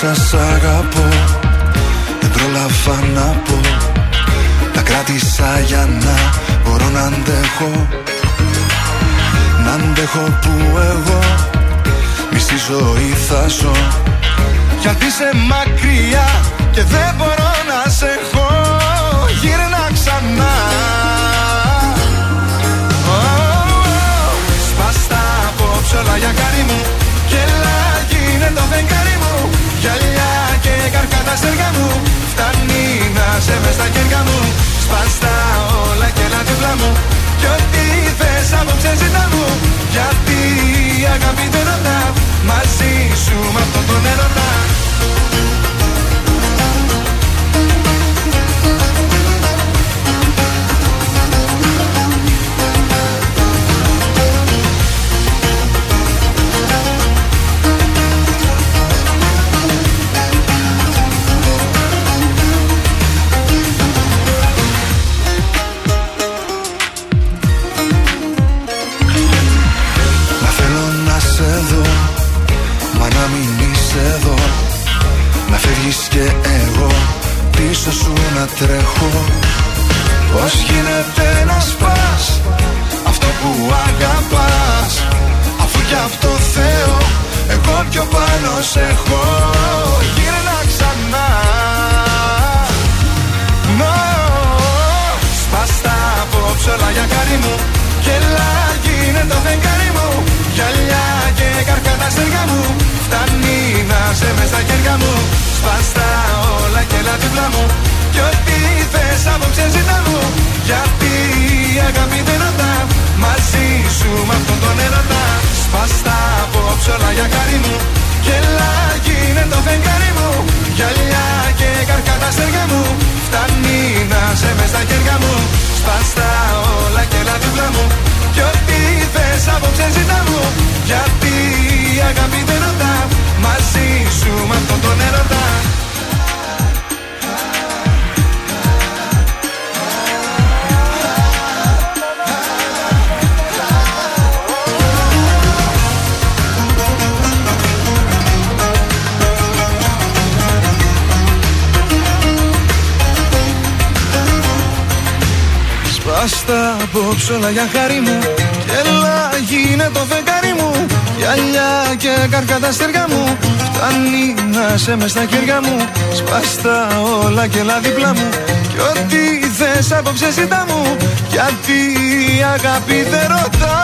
Όσα σ' αγαπώ. Δεν πρόλαβα να πω. Τα κράτησα για να μπορώ να αντέχω. Να αντέχω που εγώ Μισή ζωή θα ζω. Γιατί είσαι μακριά και δεν μπορώ να σε έχω Γύρνα ξανά. Σπάστα απόψε όλα για χάρη μου. Και έλα γίνε το φεγγάρι μου Γυαλιά και καρκάτα στεργά μου. Φτάνει να σε μες στα χέρια μου. Σπάστα όλα και έλα δίπλα μου. Κι ό,τι θες απόψε ζητά μου. Γιατί η αγάπη δεν ρωτά. Μαζί σου με αυτόν τον έρωτα τρέχω. Πώς γίνεται να σπάς Αυτό που αγαπάς; Αφού κι αυτό Θεό Εγώ πιο πάνω σε έχω. Γύρνα ξανά. No. Σπάστα απόψε όλα για χάρη μου. Και έλα γίνε το φεγγάρι μου. Γυαλιά και καρκάτα στεργά μου Φτάνει να σε μες στα χέρια μου Σπάστα όλα και έλα δίπλα μου. Κι ό,τι θες απόψε ζητά μου. Γιατί η αγάπη δεν ρωτά Μαζί σου με αυτόν τον έρωτα. Σπάστα απόψε όλα για χάρη μου. Και έλα γίνε το φεγγάρι μου. Γυαλιά και καρκάτα στεργά μου. Φτάνει να σε μες στα χέρια μου. Σπάστα όλα και έλα δίπλα μου Κι ό,τι θες απόψε ζητά μου Γιατί η αγάπη δεν ρωτά. Μαζί σου με αυτόν τον έρωτα απόψε όλα για χάρη μου. Και έλα γίνε το φεγγάρι μου. Γυαλιά και καρκάτα στεργά μου. Φτάνει να σε μες στα χέρια μου. Σπάστα όλα και έλα δίπλα μου. Κι ό,τι θες απόψε ζητά μου. Γιατί η αγάπη δεν ρωτά.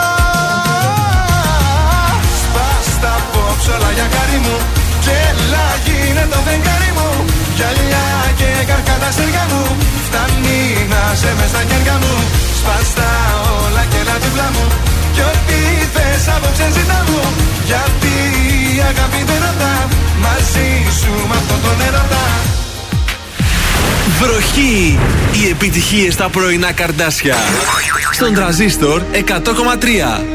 Σπάστα απόψε όλα για χάρη μου. Και έλα γίνε το φεγγάρι μου. Γυαλιά και καρκάτα στεριά μου. Φτάνει να σε μες στα χέρια μου Σπάστα όλα και έλα δίπλα μου Κι ό,τι θες απόψε ζητά μου Γιατί η αγάπη δεν ρωτά Μαζί σου με αυτόν τον έρωτα Βροχή! Οι επιτυχίες στα πρωινά καρδάσια. Στον τραζίστορ 100,3.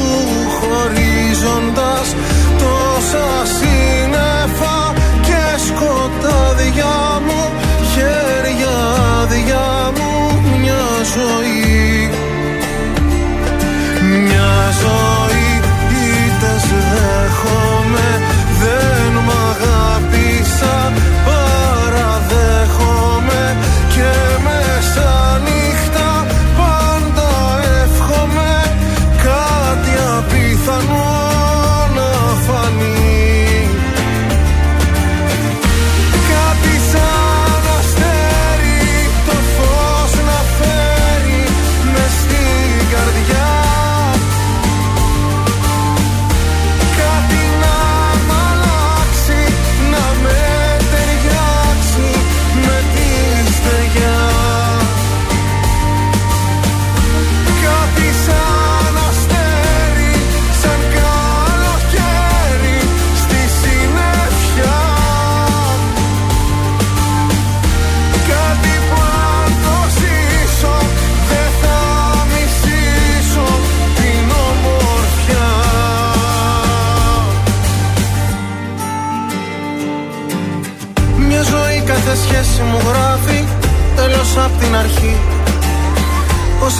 χωρίζοντας Τόσα σύννεφα και σκοτάδια μου Χέρια άδεια μου μια ζωή. Μια ζωή ήτες δέχομαι Δεν μ' αγάπησα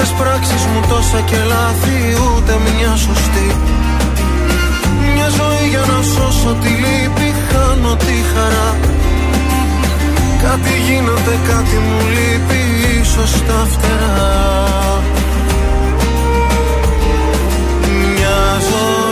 Πόσες πράξεις μου τόσα και λάθη ούτε μια σωστή. Μια ζωή για να σώσω τη λύπη χάνω τη χαρά. Κάτι γίνεται, κάτι μου λείπει ίσως τα φτερά. Μια ζωή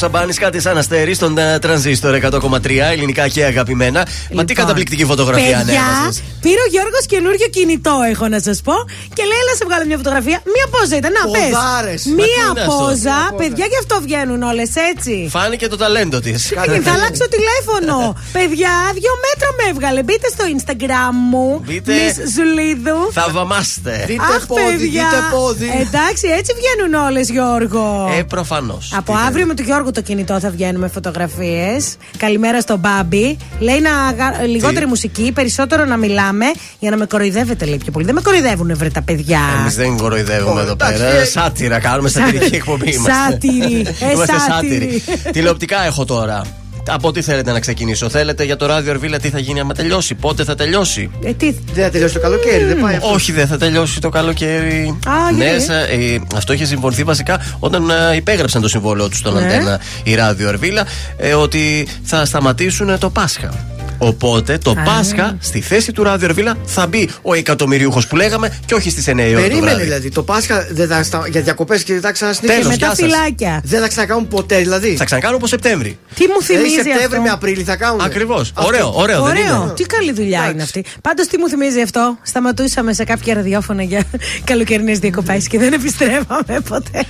Σαμπάνη, κάτι σαν αστέρι στον ε, τρανζίστορ 100,3 ελληνικά και αγαπημένα. Μα τι καταπληκτική φωτογραφία Λοιπόν, Παιδιά, ανέβασες. πήρε ο Γιώργος καινούριο κινητό, έχω να σας πω. Και λέει, έλα σε βγάλω μια φωτογραφία. Μία πόζα ήταν, να πες. Ποδάρες. Μα τι Μία είναι αυτό; πόζα. Παιδιά, γι' αυτό βγαίνουν όλες έτσι. Φάνηκε το ταλέντο της. Θα αλλάξω τηλέφωνο. Παιδιά, δύο μέτρα με έβγαλε. Μπείτε στο Instagram μου. Μπείτε. Miss Ζουλίδου. Θαυμάστε. Δείτε Αχ, πόδι, παιδιά. δείτε πόδι. Εντάξει, έτσι βγαίνουν όλες, Γιώργο. Ε, προφανώς. Από αύριο με τον Γιώργο το κινητό θα βγαίνουμε φωτογραφίες. Καλημέρα στον Μπάμπη. Λέει να γα- λιγότερη μουσική, περισσότερο να μιλάμε για να με κοροϊδεύετε, λέει πιο πολύ. Δεν με κοροϊδεύουν, βρε τα παιδιά. Εμείς δεν κοροϊδεύουμε Ω, εδώ εντάξει, πέρα. ε, Σάτυρα, κάνουμε σατυρική εκπομπή είμαστε. Σάτυρη. Ε, Είμαστε σάτυρη. Τηλεοπτικά έχω τώρα. Από τι θέλετε να ξεκινήσω; Θέλετε για το ράδιο Ερβίλα τι θα γίνει άμα τελειώσει; Πότε θα τελειώσει; Ε, τι. Δεν θα τελειώσει το καλοκαίρι, δεν πάει αυτό. Όχι, δεν θα τελειώσει το καλοκαίρι. Α, ναι, γιατί; σα- ε, αυτό είχε συμφωνηθεί βασικά όταν ε, υπέγραψαν το συμβόλαιο τους στον Ναι. Αντένα η Ράδιο Ερβίλα ε, ότι θα σταματήσουν ε, το Πάσχα. Οπότε το Α. Πάσχα στη θέση του Ράδιο Ερβίλα θα μπει ο εκατομμυριούχο που λέγαμε και όχι στις 9 η ώρα το Περίμενε βράδυ. δηλαδή. Το Πάσχα δεν θα στα... για διακοπές και δεν θα Τέλος, ξανασυνεχίσουν. με τα γεια σας. φυλάκια. Δεν θα ξανακάνουν ποτέ δηλαδή. Θα ξανακάνω όπως Σεπτέμβρη. Τι μου Δηλαδή θυμίζει Σεπτέμβρη αυτό; με Απρίλη θα κάνουν. Ακριβώς. Ωραίο, ωραίο, δεν Ωραίο. είναι. Τι καλή δουλειά είναι αυτή. Πάντως, τι μου θυμίζει αυτό; Σταματούσαμε σε κάποια ραδιόφωνα για καλοκαιρινές διακοπές και δεν επιστρέφαμε ποτέ.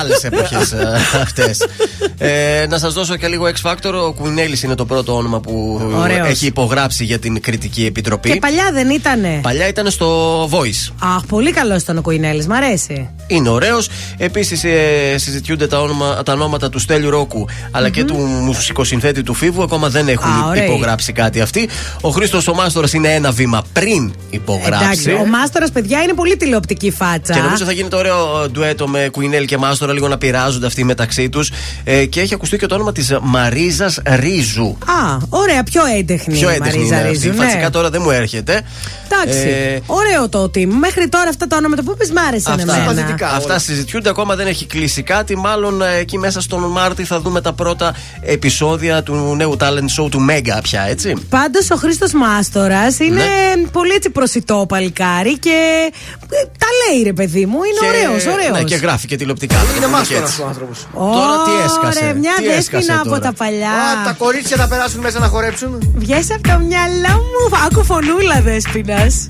Άλλες εποχές αυτέ. Ε, να σας δώσω και λίγο X Factor. Ο Κουινέλη είναι το πρώτο όνομα που Ωραίος. έχει υπογράψει για την κριτική επιτροπή. Και παλιά δεν ήτανε. Παλιά ήταν στο Voice. Αχ, πολύ καλός ήταν ο Κουινέλης, μ' αρέσει. Είναι ωραίος. Επίσης ε, συζητιούνται τα, όνομα, τα ονόματα του Στέλιου Ρόκου αλλά και του μουσικοσυνθέτη του Φίβου. Ακόμα δεν έχουν Α, ωραίοι. υπογράψει κάτι αυτοί. Ο Χρήστος ο Μάστορας είναι ένα βήμα πριν υπογράψει. Εντάξει, ο Μάστορας, παιδιά, είναι πολύ τηλεοπτική φάτσα. Και νομίζω θα γίνεται ωραίο ε, ντουέτο με Κουινέλ και Μάστορα, λίγο να πειράζονται αυτοί μεταξύ τους. Ε, και έχει ακουστεί και το όνομα της Μαρίζας Ρίζου. Α, ωραία, πιο έντεχνη Πιο η έντεχνη Μαρίζα είναι Ρίζου. αυτή. ναι. Φασικά τώρα δεν μου έρχεται. Εντάξει. Ε, Ωραίο το ότι μέχρι τώρα αυτά τα όνματα που είπες μ' άρεσαν Αυτά, εμένα. αυτά συζητιούνται, ακόμα δεν έχει κλείσει κάτι. Μάλλον ε, εκεί μέσα στον Μάρτι θα δούμε τα πρώτα επεισόδια του νέου talent show του Μέγκα πια, έτσι. Πάντως ο Χρήστος Μάστορας είναι Ναι. πολύ έτσι προσιτό παλικάρι και ε, τα λέει ρε παιδί μου. Είναι Και- ωραίος, ωραίος. Ναι, και γράφει και τηλεοπτικά. να το Είναι πούμε και μάστορας έτσι. ο άνθρωπος. Τώρα τι έσκασε. Ωραία, μια τι έσκασε δέσποινα από τώρα. τα παλιά. Α, τα κορίτσια θα περάσουν μέσα να χορέψουν. Βγες από το μυαλό μου. Άκου φωνούλα δέσποινας.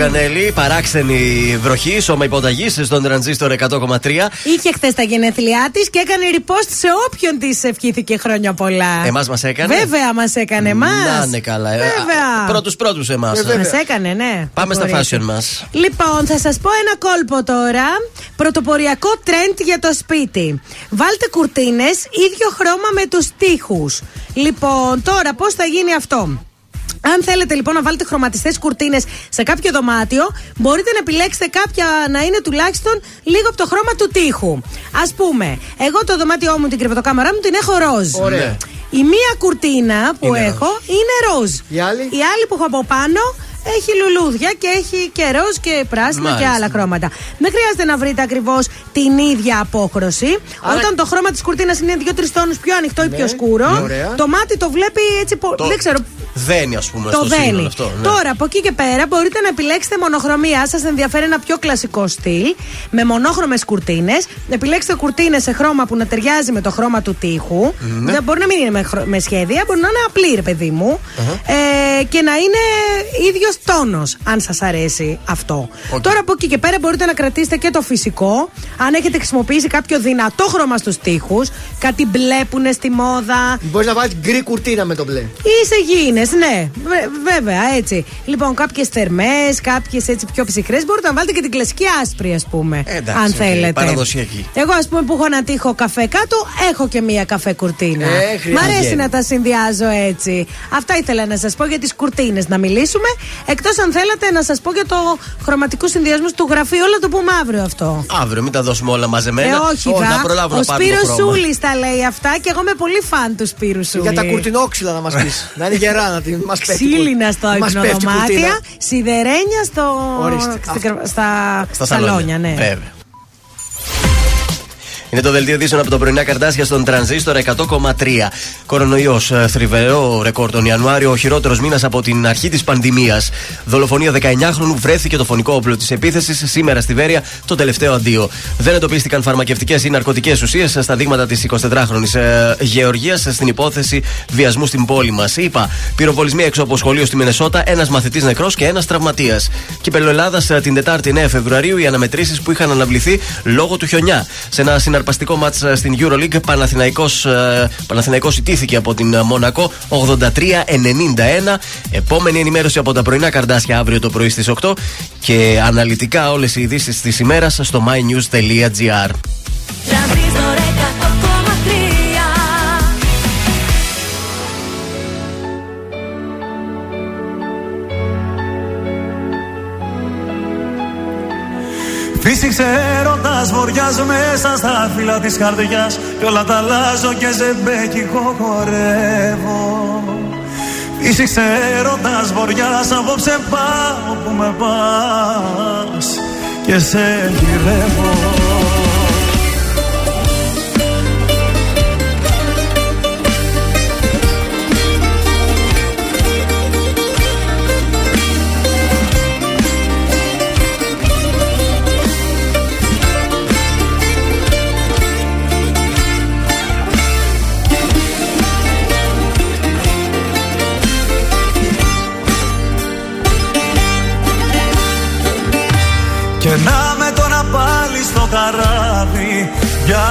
Ελεονόρα Ζουγανέλη, παράξενη βροχή, σώμα υποταγής στον τρανζίστορ 100,3. Είχε χθες τα γενέθλιά της και έκανε repost σε όποιον της ευχήθηκε χρόνια πολλά. Εμάς μας έκανε. Βέβαια μας έκανε εμά. Να είναι καλά. Βέβαια. Πρώτους πρώτους εμάς. Μας έκανε, ναι. Πάμε στα Μπορείτε. fashion μας. Λοιπόν, θα σας πω ένα κόλπο τώρα. Πρωτοποριακό τρέντ για το σπίτι. Βάλτε κουρτίνες ίδιο χρώμα με τους τοίχους. Λοιπόν, τώρα πώς θα γίνει αυτό; Αν θέλετε λοιπόν να βάλετε χρωματιστές κουρτίνες σε κάποιο δωμάτιο, μπορείτε να επιλέξετε κάποια να είναι τουλάχιστον λίγο από το χρώμα του τοίχου. Α πούμε, εγώ το δωμάτιό μου, την κρεβατοκάμαρά μου την έχω ροζ. Ωραία. Η μία κουρτίνα που Είναι έχω είναι ροζ. Η άλλη; Η άλλη που έχω από πάνω έχει λουλούδια και έχει και ροζ και πράσινο και Μάλιστα. άλλα χρώματα. Δεν χρειάζεται να βρείτε ακριβώς την ίδια απόχρωση. Όταν το χρώμα της κουρτίνας είναι 2-3 τόνους πιο ανοιχτό ή πιο σκούρο, Ωραία. το μάτι το βλέπει έτσι. πο- Το- Δεν ξέρω. Δένει, ας πούμε, Το στο σύνολο δένει. αυτό. ναι. Τώρα από εκεί και πέρα μπορείτε να επιλέξετε μονοχρωμία. Σας ενδιαφέρει ένα πιο κλασικό στυλ με μονόχρωμες κουρτίνες. Επιλέξτε κουρτίνες σε χρώμα που να ταιριάζει με το χρώμα του τοίχου. Ναι. Δεν μπορεί να μην είναι με, χρο- με σχέδια, μπορεί να είναι απλή, ρε παιδί μου. Ε, και να είναι ίδιος τόνος, αν σας αρέσει αυτό. Τώρα από εκεί και πέρα μπορείτε να κρατήσετε και το φυσικό. Αν έχετε χρησιμοποιήσει κάποιο δυνατό χρώμα στους τοίχους, κάτι μπλε που είναι στη μόδα. Μπορείς να βάλεις γκρι κουρτίνα με το μπλε. Ή σε γήινε, ναι. Βε- βέβαια, έτσι. Λοιπόν, κάποιες θερμές, κάποιες έτσι πιο ψυχρές. Μπορείτε να βάλετε και την κλασική άσπρη, ας πούμε. εντάξει, αν οκ, θέλετε. παραδοσιακή. Εγώ, ας πούμε, που έχω ένα τοίχο καφέ κάτω, έχω και μία καφέ κουρτίνα. Ε, Μ' αρέσει χρειάζεται. να τα συνδυάζω έτσι. Αυτά ήθελα να σας πω για τις κουρτίνες να μιλήσουμε. Εκτός αν θέλατε να σας πω για τους χρωματικούς συνδυασμούς του γραφείου. Όλα το πούμε αύριο αυτό. Αύριο, μην τα δώσουμε όλα μαζεμένα. Ε, όχι, να δα. προλάβω Ο να πάρουμε το Σπύρος χρώμα. Σούλης τα λέει αυτά και εγώ είμαι πολύ φαν του Σπύρου Σούλη. Για τα κουρτινόξυλα να μας πεις. να είναι γερά να την μας πέφτει. Ξύλινα στο Μας πέφτει υπνοδωμάτια, κουρτίνα. σιδερένια στο... Ορίστε. στη κρεβα- στα... Στα σαλόνια. Ναι. Βέβαια. Είναι το δελτίο ειδήσεων από το πρωινά καρτάσια στον τρανζίστορ 100,3. Κορονοϊός, θρυβερό ρεκόρ τον Ιανουάριο, ο χειρότερος μήνας από την αρχή της πανδημίας. Δολοφονία 19χρονου, βρέθηκε το φωνικό όπλο της επίθεσης σήμερα στη Βέρεια, το τελευταίο αντίο. Δεν εντοπίστηκαν φαρμακευτικές ή ναρκωτικές ουσίες στα δείγματα της 24χρονη ε, Γεωργίας στην υπόθεση βιασμού στην πόλη μας. Είπα, πυροβολισμοί έξω από σχολείο στη Μενεσότα, ένας μαθητής νεκρός και ένας τραυματίας. Κύπελο Ελλάδα την Τετάρτη 9 Φεβρουαρίου οι αναμετρήσεις που είχαν αναβληθεί λόγω του χιονιά. Σε ένα συναρπαστικό μάτς ε, στην Euroleague, Παναθηναϊκός, ε, Παναθηναϊκός ιτήθηκε από την ε, Μονακό 83-91. Επόμενη ενημέρωση από τα πρωινά καρδάσια αύριο το πρωί στις 8 και αναλυτικά όλες οι ειδήσεις της ημέρας στο mynews.gr. Τρανζίστορ 100,3 Φύσηξε έρωτας βοριάς μέσα στα φύλλα της καρδιάς Κι όλα τα αλλάζω και ζεμπέκικο χορεύω Φύσηξε έρωτας βοριάς απόψε πάω που με πας Και σε γυρεύω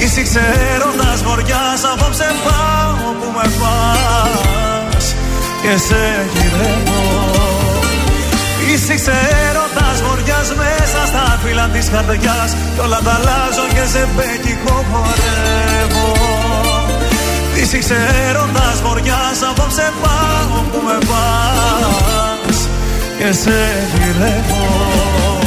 Φύσηξε έρωτας βοριάς απόψε πάω που με πας. Και σε γυρεύω. Φύσηξε έρωτας βοριάς μέσα στα φύλλα της καρδιάς. Κι όλα τα αλλάζω και ζεμπέκικο χορεύω. Φύσηξε έρωτας βοριάς απόψε πάω που με πας. Και σε γυρεύω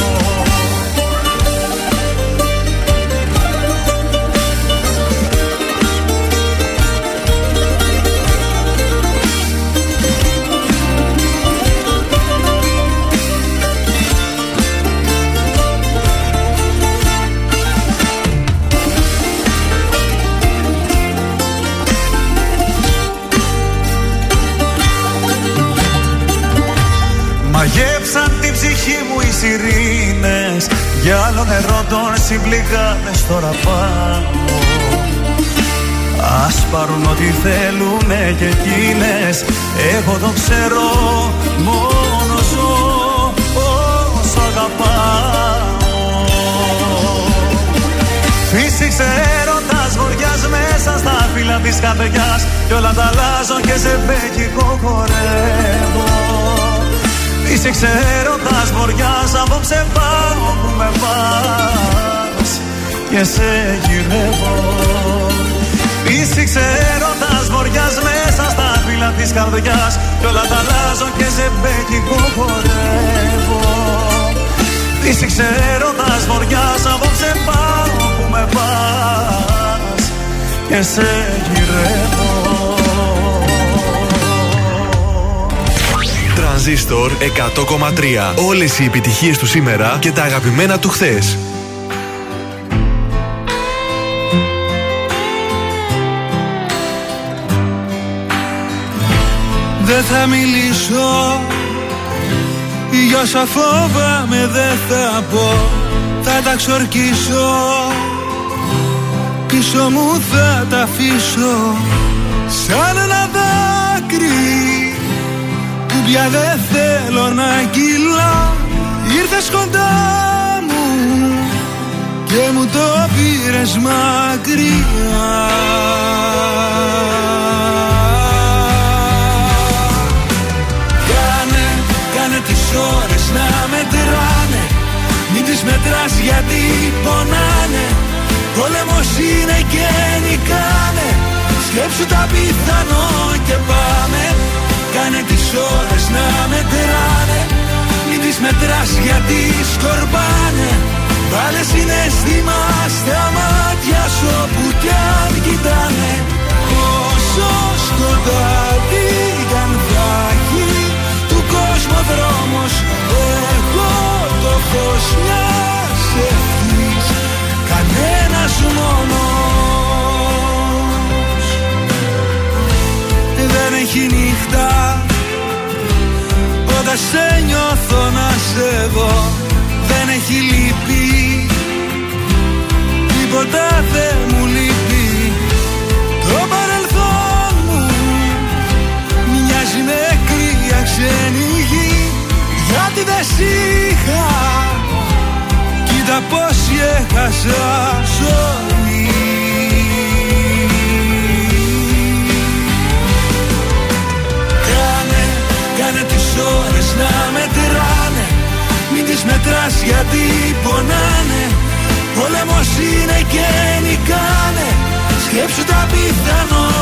άλλο νερό των συμπληγάδες τώρα πάνω Ας πάρουν ό,τι θέλουνε και εκείνες. Εγώ το ξέρω μόνο ζω όσο αγαπάω. Φύσηξε έρωτας βοριάς μέσα στα φύλλα της καρδιάς. Κι όλα τα αλλάζω και σε μπέκικο χορεύω Φύσηξε έρωτας βοριάς απόψε πάω που με πας. Και σε γυρεύω. Φύσηξε έρωτας βοριάς μέσα στα φύλλα της καρδιάς. Κι όλα τα αλλάζω και σε μπέκικο χορεύω. Φύσηξε έρωτας βοριάς απόψε πάω που με πας. Και σε γυρεύω Τρανζίστορ 100,3. Όλες οι επιτυχίες του σήμερα και τα αγαπημένα του χθες. Δεν θα μιλήσω Για όσα φόβαμαι δεν θα πω Θα τα ξορκίσω Πίσω μου θα τα αφήσω Σαν ένα δάκρυ Που πια δεν θέλω να κυλά. Ήρθες κοντά μου Και μου το πήρες μακριά. Κάνε, κάνε τις ώρες να μετράνε. Μην τις μετράς γιατί πονάνε. Πόλεμος είναι και νικάνε. Σκέψου τα πιθανό και πάμε Κάνε τις ώρες να μετράνε. Μην τις μετράς γιατί σκορπάνε. Βάλε συναίσθημα στα μάτια σου όπου κι αν κοιτάνε. Όσο σκοτάδι κι αν θα έχει του κόσμου ο δρόμος Εγώ το φως μιας ευχής κανένας μόνος Δεν έχει νύχτα. Όταν σε νιώθω να σε δω Δεν έχει λύπη. Τίποτα δεν μου λείπει. Το παρελθόν μου μοιάζει με κρύα ξένη γη. Γιατί δεν σ' είχα Κοίτα πως έχασα ζωή ώρες να μετράνε. Μην τις μετράς γιατί πονάνε. Πόλεμος είναι και νικάνε. Σκέψου τα πιθανό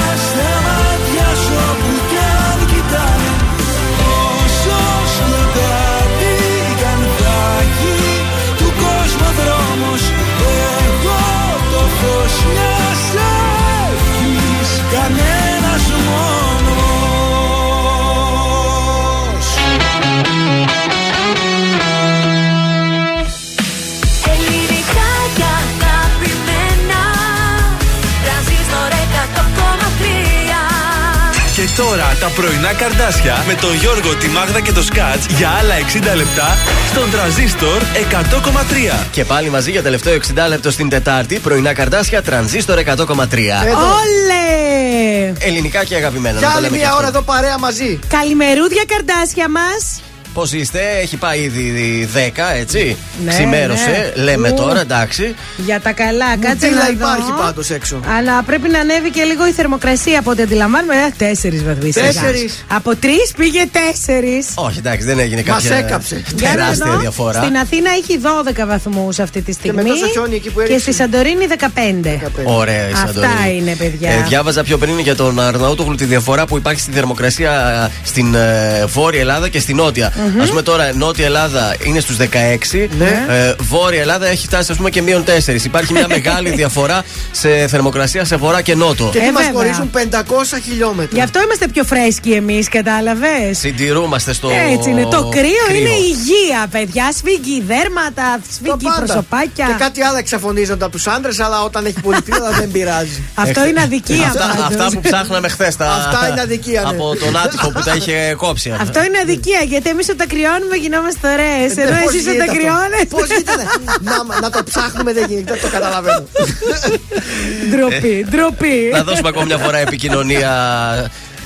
τώρα τα πρωινά καρδάσια με τον Γιώργο, τη Μάγδα και το Σκάτς για άλλα 60 λεπτά στον τραζίστορ 100,3. Και πάλι μαζί για τελευταίο 60 λεπτό στην Τετάρτη. Πρωινά καρδάσια, τρανζίστορ 100,3. Όλε! Ελληνικά και αγαπημένα. Για να τα άλλη λέμε και μία αυτό. ώρα εδώ παρέα μαζί. Καλημερούδια καρδάσια μας. Πώς είστε, έχει πάει ήδη 10, έτσι. Ναι, Ξημέρωσε, ναι. λέμε Ου. τώρα, εντάξει. Για τα καλά, κάτσε Μουντίλα να δω. υπάρχει πάντως έξω. Αλλά πρέπει να ανέβει και λίγο η θερμοκρασία από ό,τι αντιλαμβάνουμε. Ε, τέσσερις βαθμοί. Τέσσερις. Από τρεις πήγε τέσσερις. Όχι, εντάξει, δεν έγινε Μας κάποια έκαψε. τεράστια διαφορά. Στην Αθήνα έχει 12 βαθμούς αυτή τη στιγμή. με τόσο χιόνι εκεί που και έριξε. στη Σαντορίνη 15. Ωραία, η Αυτά Σαντορίνη. είναι, παιδιά. Ε, διάβαζα πιο πριν για τον Αρναούτογλου τη διαφορά που υπάρχει στη θερμοκρασία ε, στην ε, Βόρεια Ελλάδα και στη νοτια Μμμ. Α πούμε τώρα, Νότια Ελλάδα είναι στους 16. Ναι. Ε, Βόρεια Ελλάδα έχει φτάσει, ας πούμε, και μείον 4. Υπάρχει μια μεγάλη διαφορά σε θερμοκρασία σε βορρά και νότο. Και τι Ε, μας βέβαια. χωρίζουν 500 χιλιόμετρα. Γι' αυτό είμαστε πιο φρέσκοι εμείς, κατάλαβες; Συντηρούμαστε στο. Έτσι είναι. Το κρύο, είναι υγεία, παιδιά. Σφίγγει δέρματα, Το σφίγγει πάντα. προσωπάκια. Και κάτι άλλο εξαφωνίζονται από τους άντρες, αλλά όταν έχει πολυπίδα δεν πειράζει. Αυτό είναι αδικία Αυτά, πάντως. αυτά που ψάχναμε χθες. Αυτά είναι αδικία, ναι. Από τον άτυχο που τα είχε κόψει. Αυτό είναι αδικία γιατί εμείς όταν κρυώνουμε γινόμαστε ωραίες. Ε, Ενώ πώς εσεί γίνεται όταν αυτό; κρυώνετε. Πώς γίνεται να, να το ψάχνουμε δεν γίνεται, δεν το καταλαβαίνω. Ντροπή, ντροπή. Να δώσουμε ακόμα μια φορά επικοινωνία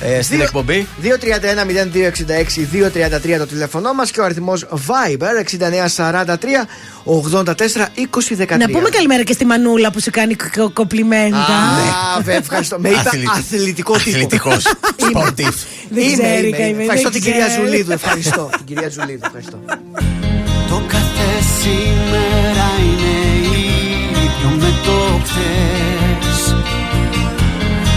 ε, στην Δύο- εκπομπή. 231-0266-233 το τηλέφωνό μας και ο αριθμός Viber 6943 84 20 13. Να πούμε καλημέρα και στη Μανούλα που σου κάνει κο- κοπλιμέντα. Α, βέβαια, ευχαριστώ. Με είπε Αθλη- αθλητικό τύπο. Αθλητικός. Σπορτίφ. Δεν Είμαι, ξέρει, είμαι, Καημένη, είμαι. Ευχαριστώ δεν την κυρία ξέρει. Ζουλίδου. Ευχαριστώ. την κυρία Ζουλίδου, ευχαριστώ. Το κάθε σήμερα είναι ίδιο με το χθες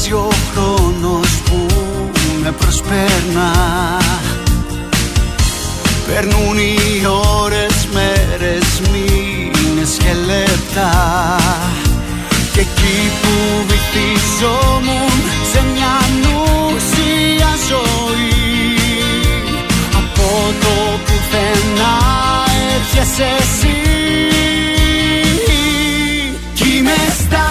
μοιάζει ο χρόνος που με προσπέρνα Περνούν οι ώρες, μέρες, μήνες και λεπτά. Και εκεί που βυθίζομουν σε μια νουσία ζωή Από το πουθενά έρχεσαι εσύ. Κι είμαι στα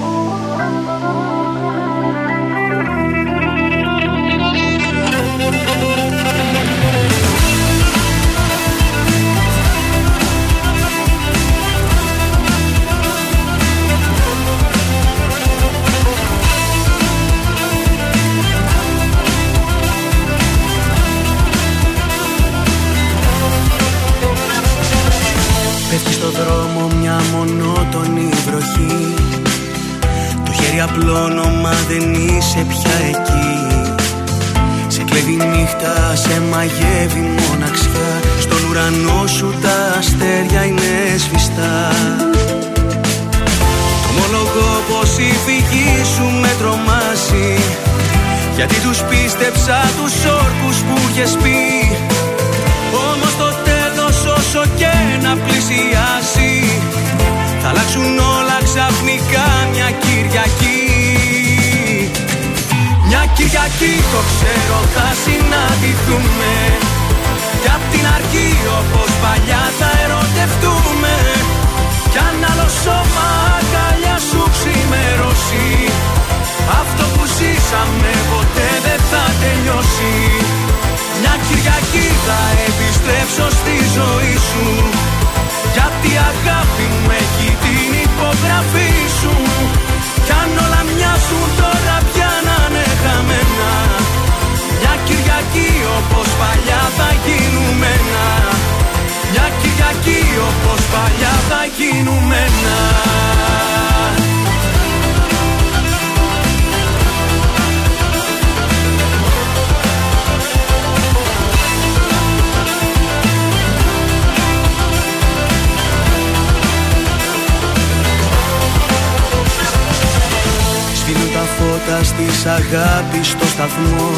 Φώτα στις αγάπης στο σταθμό.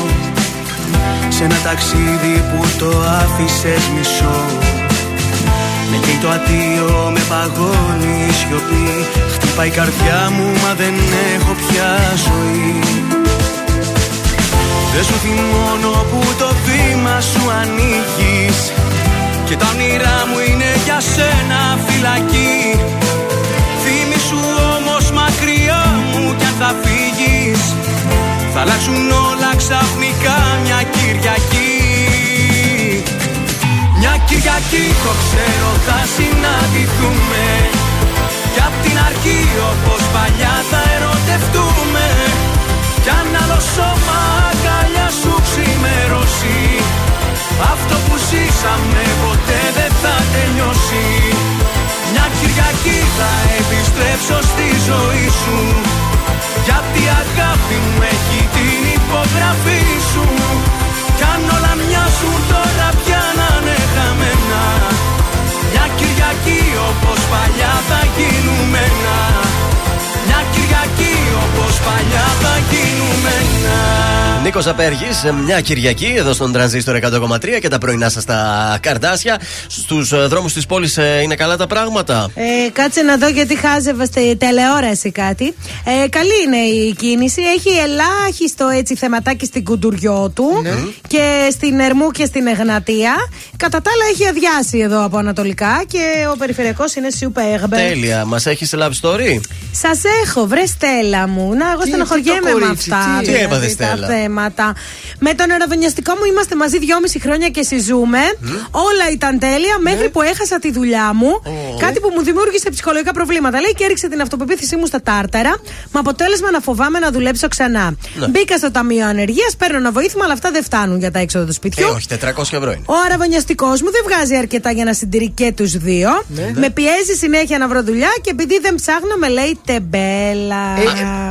Σε ένα ταξίδι που το άφησες μισό. Με καίει το αντίο, με παγώνει η σιωπή. Χτυπάει η καρδιά μου μα δεν έχω πια ζωή. Δεν σου θυμώνω που το βήμα σου ανοίγεις. Και τα όνειρά μου είναι για σένα φυλακή. Θύμησου όμως μακριά μου κι αν θα φύγεις Θα αλλάξουν όλα ξαφνικά μια Κυριακή. Μια Κυριακή το ξέρω θα συναντηθούμε. Κι απ' την αρχή όπως παλιά θα ερωτευτούμε. Κι αν άλλο σώμα αγκαλιά σου ξημερώσει Αυτό που ζήσαμε ποτέ δεν θα τελειώσει. Μια Κυριακή θα επιστρέψω στη ζωή σου Γιατί η αγάπη μου έχει την υπογραφή σου Κι αν όλα μοιάζουν τώρα πια να είναι χαμένα Μια Κυριακή όπως παλιά θα γίνουμε ένα Μια Κυριακή όπως παλιά θα γίνουμε ένα Νίκος Απέργης, μια Κυριακή εδώ στον Τρανζίστορ 100,3 και τα πρωινά σας τα καρδάσια. Στους δρόμους της πόλης είναι καλά τα πράγματα; Ε, κάτσε να δω γιατί χάζευα στη τηλεόραση κάτι. Ε, καλή είναι η κίνηση. Έχει ελάχιστο έτσι θεματάκι στην κουντουριό του και στην Ερμού και στην Εγνατία. Κατά τα άλλα έχει αδειάσει εδώ από Ανατολικά και ο περιφερειακός είναι super. Τέλεια. Μας έχεις love story; Σας έχω, βρε Στέλλα μου. Να, εγώ Τι, στενοχωριέμαι τι το με κορίτσι, αυτά. τι; Τι δηλαδή, έπαθε, τα Στέλλα; θέματα. Με τον αεροδονιαστικό μου είμαστε μαζί δυόμιση χρόνια και συζούμε. Όλα ήταν τέλεια Ναι. μέχρι που έχασα τη δουλειά μου. Κάτι που μου δημιούργησε ψυχολογικά προβλήματα. Λέει και έριξε την αυτοπεποίθησή μου στα τάρταρα. Με αποτέλεσμα να φοβάμαι να δουλέψω ξανά. Ναι. Μπήκα στο Ταμείο Ανεργίας, παίρνω ένα βοήθημα, αλλά αυτά δεν φτάνουν για τα έξοδα του Ε, σπιτιού. όχι, 400 ευρώ είναι. Ο αραβωνιαστικό μου δεν βγάζει αρκετά για να συντηρεί και τους δύο. Ναι. Με πιέζει συνέχεια να βρω δουλειά και επειδή δεν ψάχνω, με λέει τεμπέλα.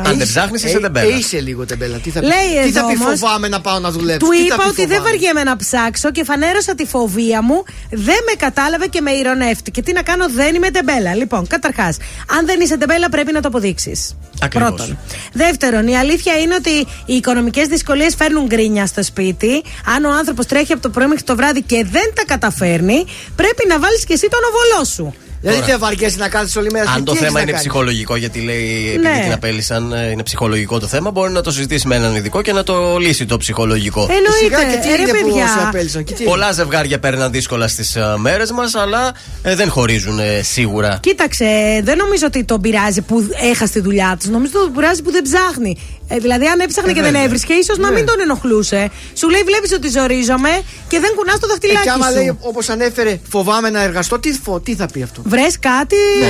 Αν δεν ψάχνεις, είσαι τεμπέλα. Ε, είσαι λίγο τεμπέλα. Τι θα πει, Λέει τι θα εδώ πει όμως, φοβάμαι να πάω να δουλέψω; Του τι θα είπα πει ότι δεν φοβάμαι; βαριέμαι να ψάξω και φανέρωσα τη φοβία μου. Δεν με κατάλαβε και με ηρωνεύτηκε. Τι να κάνω, δεν είμαι τεμπέλα. Λοιπόν, καταρχάς, αν δεν είσαι τεμπέλα, πρέπει να το αποδείξεις. Ακριβώς. Πρώτον. Δεύτερον, η αλήθεια είναι ότι οι οικονομικές δυσκολίες φέρνουν γκρίνια στο σπίτι. Αν ο άνθρωπος τρέχει από το πρωί μέχρι το βράδυ και δεν τα καταφέρνει, πρέπει να βάλεις και εσύ τον οβολό σου. Δηλαδή Τώρα. δεν βαριέσαι να κάθεσαι όλη μέρα. Αν σπίτι, το τι έχεις θέμα να είναι κάνεις. ψυχολογικό, γιατί λέει επειδή Ναι. την απέλησαν, ε, είναι ψυχολογικό το θέμα, μπορεί να το συζητήσει με έναν ειδικό και να το λύσει το ψυχολογικό. Εννοείται. Σιγά και τι Ε, ρε, είναι που παιδιά. σε απέλησαν. και τι Πολλά ζευγάρια παίρναν δύσκολα στις μέρες μας, αλλά ε, δεν χωρίζουν ε, σίγουρα. Κοίταξε, δεν νομίζω ότι τον πειράζει που έχασε τη δουλειά τους. Νομίζω ότι τον πειράζει που δεν ψάχνει. Ε, δηλαδή, αν έψαχνε Ε, και δεν βέβαια. έβρισκε, ίσως να Ναι. μην τον ενοχλούσε. Σου λέει, βλέπεις ότι ζορίζομαι και δεν κουνάς το Ε, δαχτυλάκι και άμα σου. λέει όπως ανέφερε, φοβάμαι να εργαστώ, τι, φο, τι θα πει αυτό; Βρες κάτι, Ναι.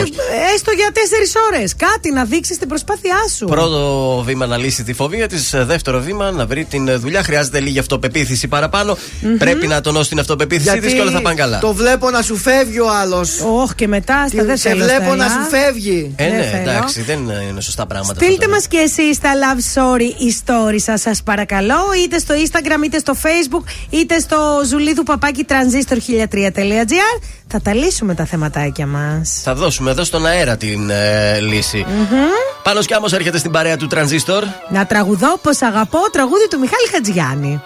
έστω για τέσσερις ώρες. Κάτι να δείξεις την προσπάθειά σου. Πρώτο βήμα να λύσει τη φοβία της. Δεύτερο βήμα να βρει την ε, δουλειά. Χρειάζεται λίγη αυτοπεποίθηση παραπάνω. Πρέπει να τονώσει την αυτοπεποίθησή της και όλα θα πάνε καλά. το βλέπω να σου φεύγει ο άλλος. Όχι και μετά, στα δεν Σε θέλω, βλέπω Στέλλα. να σου φεύγει. Ε, Δεν ναι, θέλω. εντάξει, δεν είναι σωστά πράγματα. Στείλτε μας και εσείς τα love story story σας, σας παρακαλώ, είτε στο Instagram, είτε στο Facebook, είτε στο ζουλίδου παπάκι transistor1003.gr. Θα τα λύσουμε τα θεματάκια μας. Θα δώσουμε εδώ στον αέρα την ε, λύση. Πάνω κι άμμο έρχεται στην παρέα του Τρανζίστορ. Να τραγουδώ πω αγαπώ τραγούδι του Μιχάλη Χατζιάννη.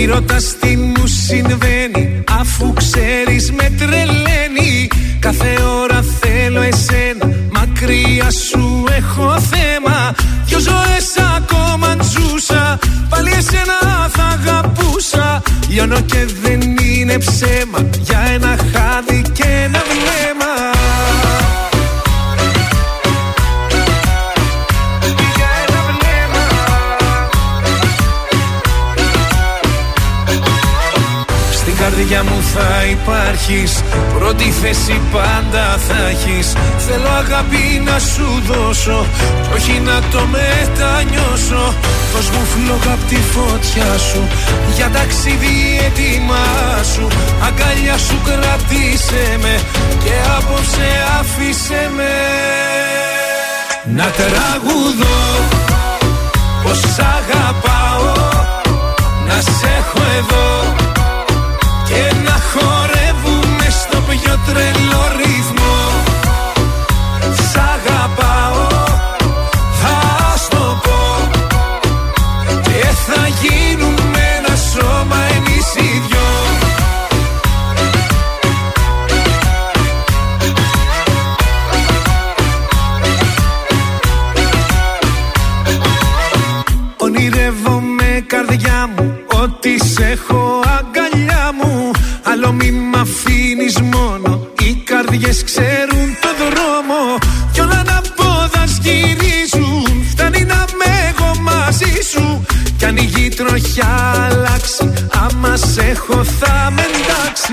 Μη ρωτάς τι μου συμβαίνει Αφού ξέρεις με τρελαίνει. Κάθε ώρα θέλω εσένα Μακριά σου έχω θέμα. Δυο ζωές ακόμα τζούσα Πάλι εσένα θα αγαπούσα. Λιώνω και δεν είναι ψέμα Για ένα χάδι και ένα θα υπάρχεις Πρώτη θέση πάντα θα έχεις. Θέλω αγάπη να σου δώσω Κι όχι να το μετανιώσω. Δώσ' μου φλόγα απ' τη φωτιά σου Για ταξίδι έτοιμά σου. Αγκαλιά σου κρατήσε με Και απόψε άφησε με. Να τραγουδώ Πως αγαπάω. Να σε έχω εδώ και να χορεύουμε στο πιο τρελό καρδιές ξέρουν το δρόμο Κι όλα να πόδας γυρίζουν Φτάνει να με εγώ μαζί σου Κι αν η γη τροχιά αλλάξει Άμα σε έχω θα με εντάξει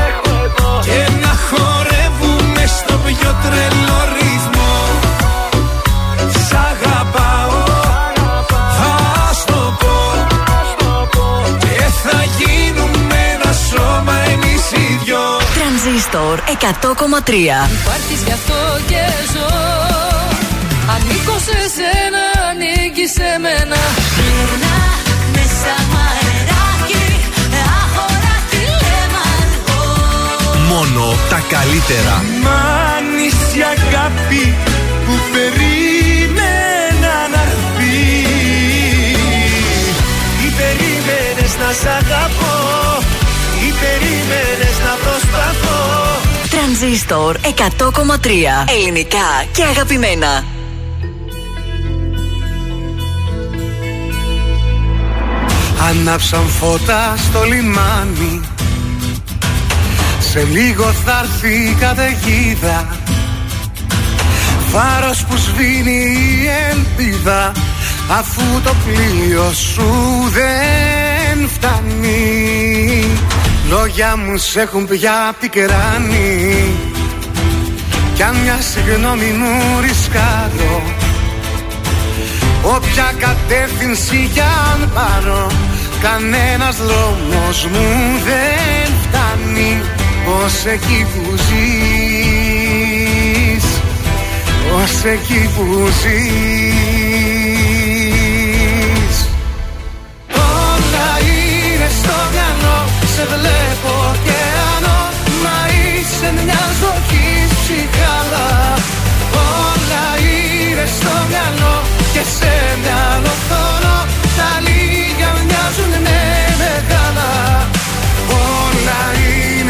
και να χορεύουμε στο πιο τρελό ρυθμό. Σ' αγαπάω, θα στο πω. Και θα γίνουμε ένα σώμα εμείς οι δυο. Τρανζίστορ 100,3 Υπάρχεις γι' αυτό και ζω. Ανήκω σε σένα, ανήκεις σε μένα καλύτερα. Μ' άνοιξε η αγάπη που περίμενα να έρθει Ή περίμενες να σ' αγαπώ Ή περίμενες να προσπαθώ Τρανζίστορ 100,3 Ελληνικά και αγαπημένα. Ανάψαν φώτα στο λιμάνι Σε λίγο θα έρθει η καταιγίδα. Φάρος που σβήνει η ελπίδα Αφού το πλοίο σου δεν φτάνει. Λόγια μου σ' έχουν πια πικράνει. Κι αν μια συγγνώμη μου ρισκάρω Όποια κατεύθυνση κι αν πάρω Κανένας δρόμος μου δεν φτάνει Ως εκεί που ζεις Ως εκεί που ζεις. Όλα είναι στο μυαλό Σε βλέπω ωκεανό Μα είσαι μια ζωή ψυχάλα Όλα είναι στο μυαλό Και σε μυαλό θωρώ Τα λίγα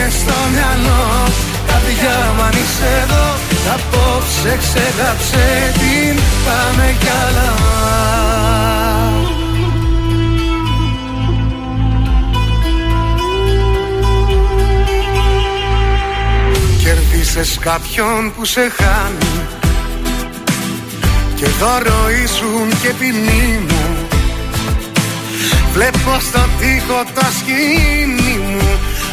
είναι στο μυαλό. Καρδιά μου αν είσαι εδώ Απόψε ξεγάψε την Πάμε κι άλλα. Κερδίσες κάποιον που σε χάνει Και δώρο ήσουν και ποινή μου. Βλέπω στο τοίχο το σκηνή μου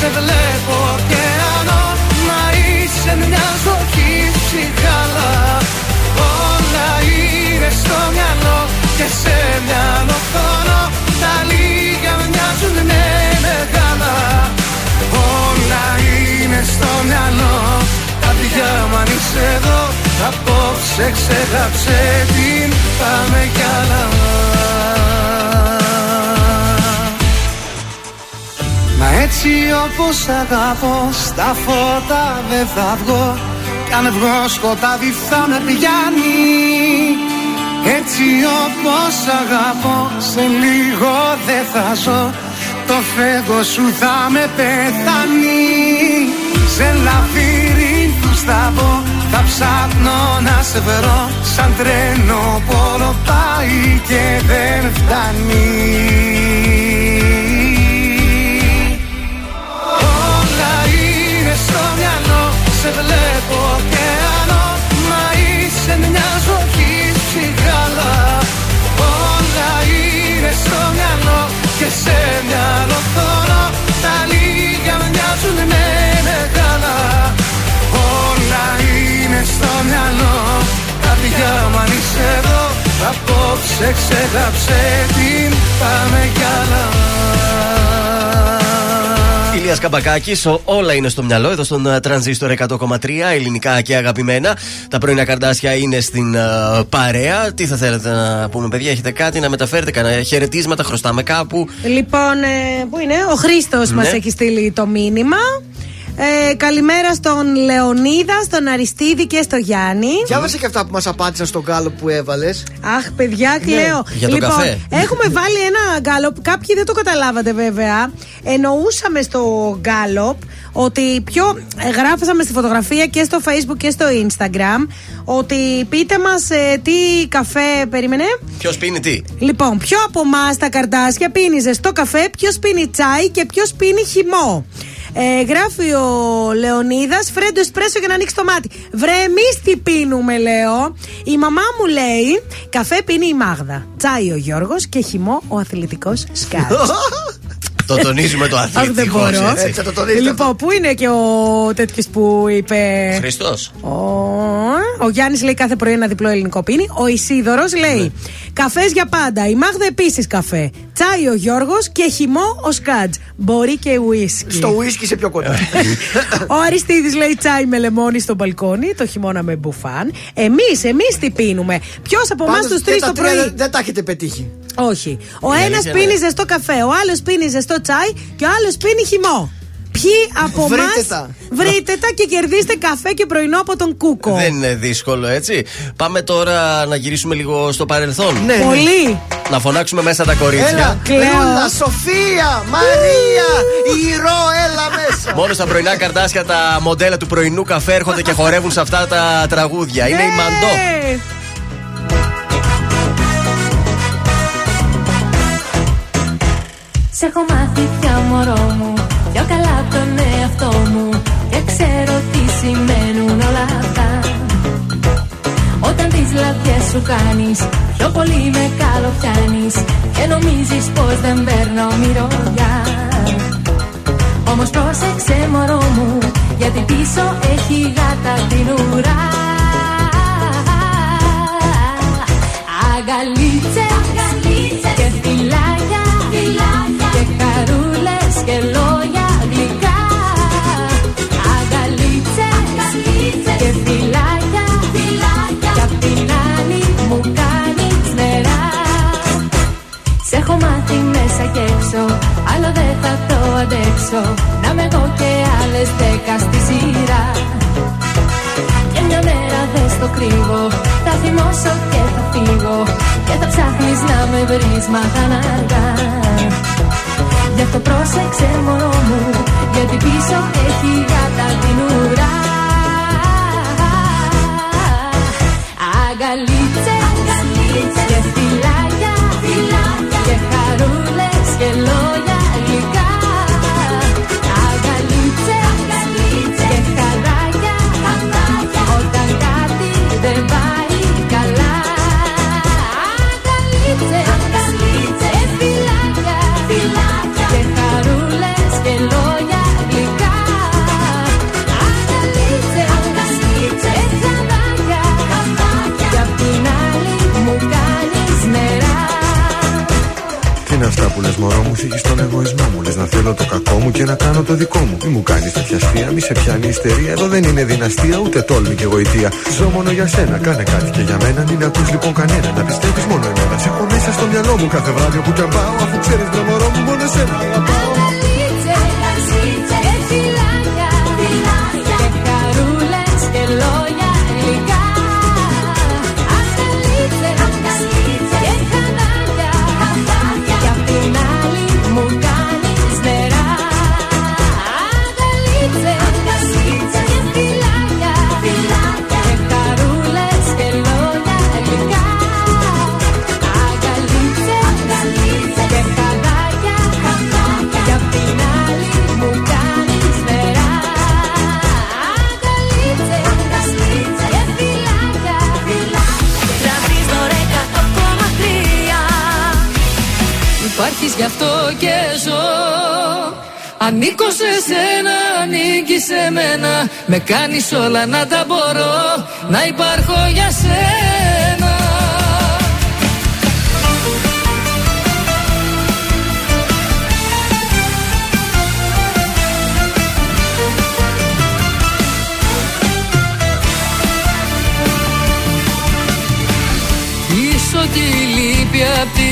Σε βλέπω ωκεανό Μα είσαι μια ζωή ψυχάλα. Όλα είναι στο μυαλό Και σε μυαλό θωρώ Τα λίγα μοιάζουν με μεγάλα. Όλα είναι στο μυαλό. Καρδιά μου αν είσαι εδώ Απόψε ξεγάψε την Πάμε κι άλλα έτσι όπως αγαπώ Στα φώτα δεν θα βγω. Κι αν βγω σκοτάδι θα με πιάνει. Έτσι όπως αγαπώ Σε λίγο δεν θα ζω. Το φεύγω σου θα με πεθάνει. Σε λαβύρινθους θα μπω Θα ψάχνω να σε βρω. Σαν τρένο πόλο πάει και δεν φτάνει Σε βλέπω ωκεανό Μα είσαι μια ζωή ψυχάλα. Όλα είναι στο μυαλό Και σε μυαλό θωρώ. Τα λίγα μοιάζουν με μεγάλα. Όλα είναι στο μυαλό. Καρδιά μου αν είσαι εδώ Απόψε ξεγάψε την Πάμε κι άλλα Ηλία Καμπακάκης, όλα είναι στο μυαλό εδώ στον ε, τρανζίστορ 100,3 ελληνικά και αγαπημένα. Τα πρωινά καρδάσια είναι στην ε, παρέα. Τι θα θέλετε να πούμε, παιδιά, έχετε κάτι να μεταφέρετε, κανένα χαιρετίσματα, χρωστάμε κάπου; Λοιπόν, ε, πού είναι, ο Χρήστος Ναι. μας έχει στείλει το μήνυμα. Ε, καλημέρα στον Λεωνίδα, στον Αριστίδη και στο Γιάννη. Διάβασε και αυτά που μας απάντησαν στον κάλο που έβαλες. Αχ, παιδιά, κλαίω. Για τον λοιπόν, καφέ. έχουμε βάλει ένα γκάλοπ. Κάποιοι δεν το καταλάβατε βέβαια. Εννοούσαμε στο γκάλοπ ότι πιο. ε, Γράφασαμε στη φωτογραφία και στο facebook και στο instagram ότι πείτε μας τι καφέ. Περίμενε. Ποιος πίνει τι; Λοιπόν, ποιο από εμάς τα καρτάσια πίνει ζεστό καφέ, ποιος πίνει τσάι και ποιος πίνει χυμό. Ε, γράφει ο Λεωνίδας, φρέντο εσπρέσο για να ανοίξει το μάτι. Βρε, εμείς τι πίνουμε, λέω. Η μαμά μου λέει: Καφέ πίνει η Μάγδα. Τσάι ο Γιώργος και χυμό ο αθλητικός Σκάτ. Το τονίζουμε το Αχ, δεν αθλητικό. μπορώ. έτσι. Λοιπόν, πού είναι και ο τέτοιος που είπε. Χριστός. Ο, ο Γιάννης λέει κάθε πρωί ένα διπλό ελληνικό πίνει. Ο Ισίδωρος λέει Ναι. καφές για πάντα. Η Μάγδα επίσης καφέ. Τσάι ο Γιώργος και χυμό ο Σκάτζ. Μπορεί και ουίσκι. Στο ουίσκι είσαι πιο κοντά. Ο Αριστίδης λέει τσάι με λεμόνι στο μπαλκόνι, το χειμώνα με μπουφάν. Εμείς, εμείς τι πίνουμε. Ποιος από εμάς Πάντως τους και τρεις τα το τρία πρωί; δεν- Δεν τα έχετε πετύχει. Όχι. Ο Η ένας αλήθεια πίνει είναι. ζεστό καφέ, ο άλλος πίνει ζεστό τσάι και ο άλλος πίνει χυμό. Ποιοι από εμά. Βρείτε, τα. και κερδίστε καφέ και πρωινό από τον Κούκο. Δεν είναι δύσκολο, έτσι. Πάμε τώρα να γυρίσουμε λίγο στο παρελθόν. Ναι, ναι. Πολύ. Να φωνάξουμε μέσα τα κορίτσια. Λούλα, Σοφία, Μαρία, Ηρώ, έλα μέσα. Μόνο στα πρωινά καρτάσια τα μοντέλα του πρωινού καφέ έρχονται και χορεύουν σε αυτά τα τραγούδια. Είναι η ναι. Μαντό. Σε έχω μάθει πια μου Πιο καλά από τον εαυτό μου Και ξέρω τι σημαίνουν όλα αυτά. Όταν τις λαδιές σου κάνεις Πιο πολύ με καλοπιάνεις Και νομίζεις πως δεν παίρνω μυρωδιά. Όμως πρόσεξε μωρό μου Γιατί πίσω έχει γάτα την ουρά. Αγκαλίτσες και φυλάκια Και χαρούλες και λόγια αντέξω Να με εγώ και άλλες δέκα στη σειρά. Και μια μέρα δεν στο κρύβω Θα θυμώσω και θα φύγω Και θα ψάχνεις να με βρεις μα θα είναι αργά Γι' αυτό πρόσεξε μωρό μου Γιατί πίσω έχει γάτα την ουρά. Αγκαλίτσες και φυλάκια Και χαρούλες και λόγια γλυκά μωρό μου, θίγεις τον εγωισμό μου. Λες να θέλω το κακό μου και να κάνω το δικό μου. Μη μου κάνεις τέτοια αστεία, μη σε πιάνει η ιστερία. Εδώ δεν είναι δυναστεία, ούτε τόλμη και γοητεία. Ζω μόνο για σένα, κάνε κάτι και για μένα. Μην ακούς λοιπόν κανένα, να πιστεύεις μόνο εμένα. Σε έχω μέσα στο μυαλό μου κάθε βράδυ που καμπάω Αφού ξέρεις βρε μωρό μου μόνο εσένα αγαπάω Ανήκω σε σένα, ανήκει σε μένα. Με κάνεις όλα να τα μπορώ Να υπάρχω για σένα. Πίσω τη λύπη απ' τη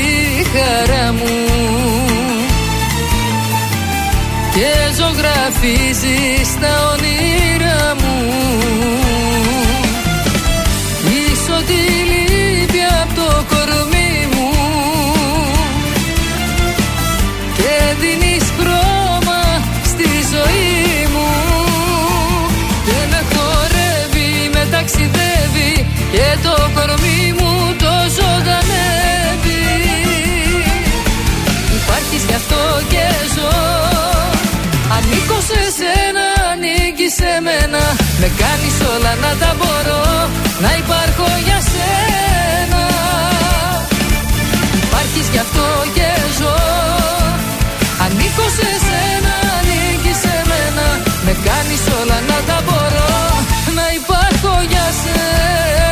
χαρά μου Και ζωγραφίζεις τα όνειρά Με κάνεις όλα να τα μπορώ Να υπάρχω για σένα. Υπάρχεις γι' αυτό και ζω. Ανήκω σε σένα, ανήκει σε μένα. Με κάνεις όλα να τα μπορώ Να υπάρχω για σένα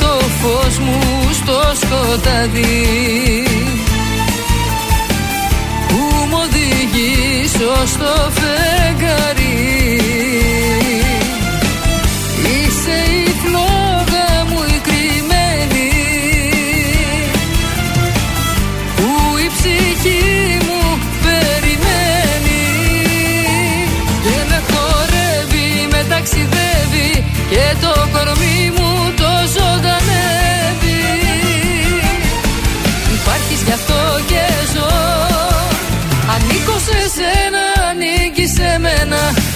το φως μου στο σκοτάδι. Που μου οδηγείς ως το φεγγάρι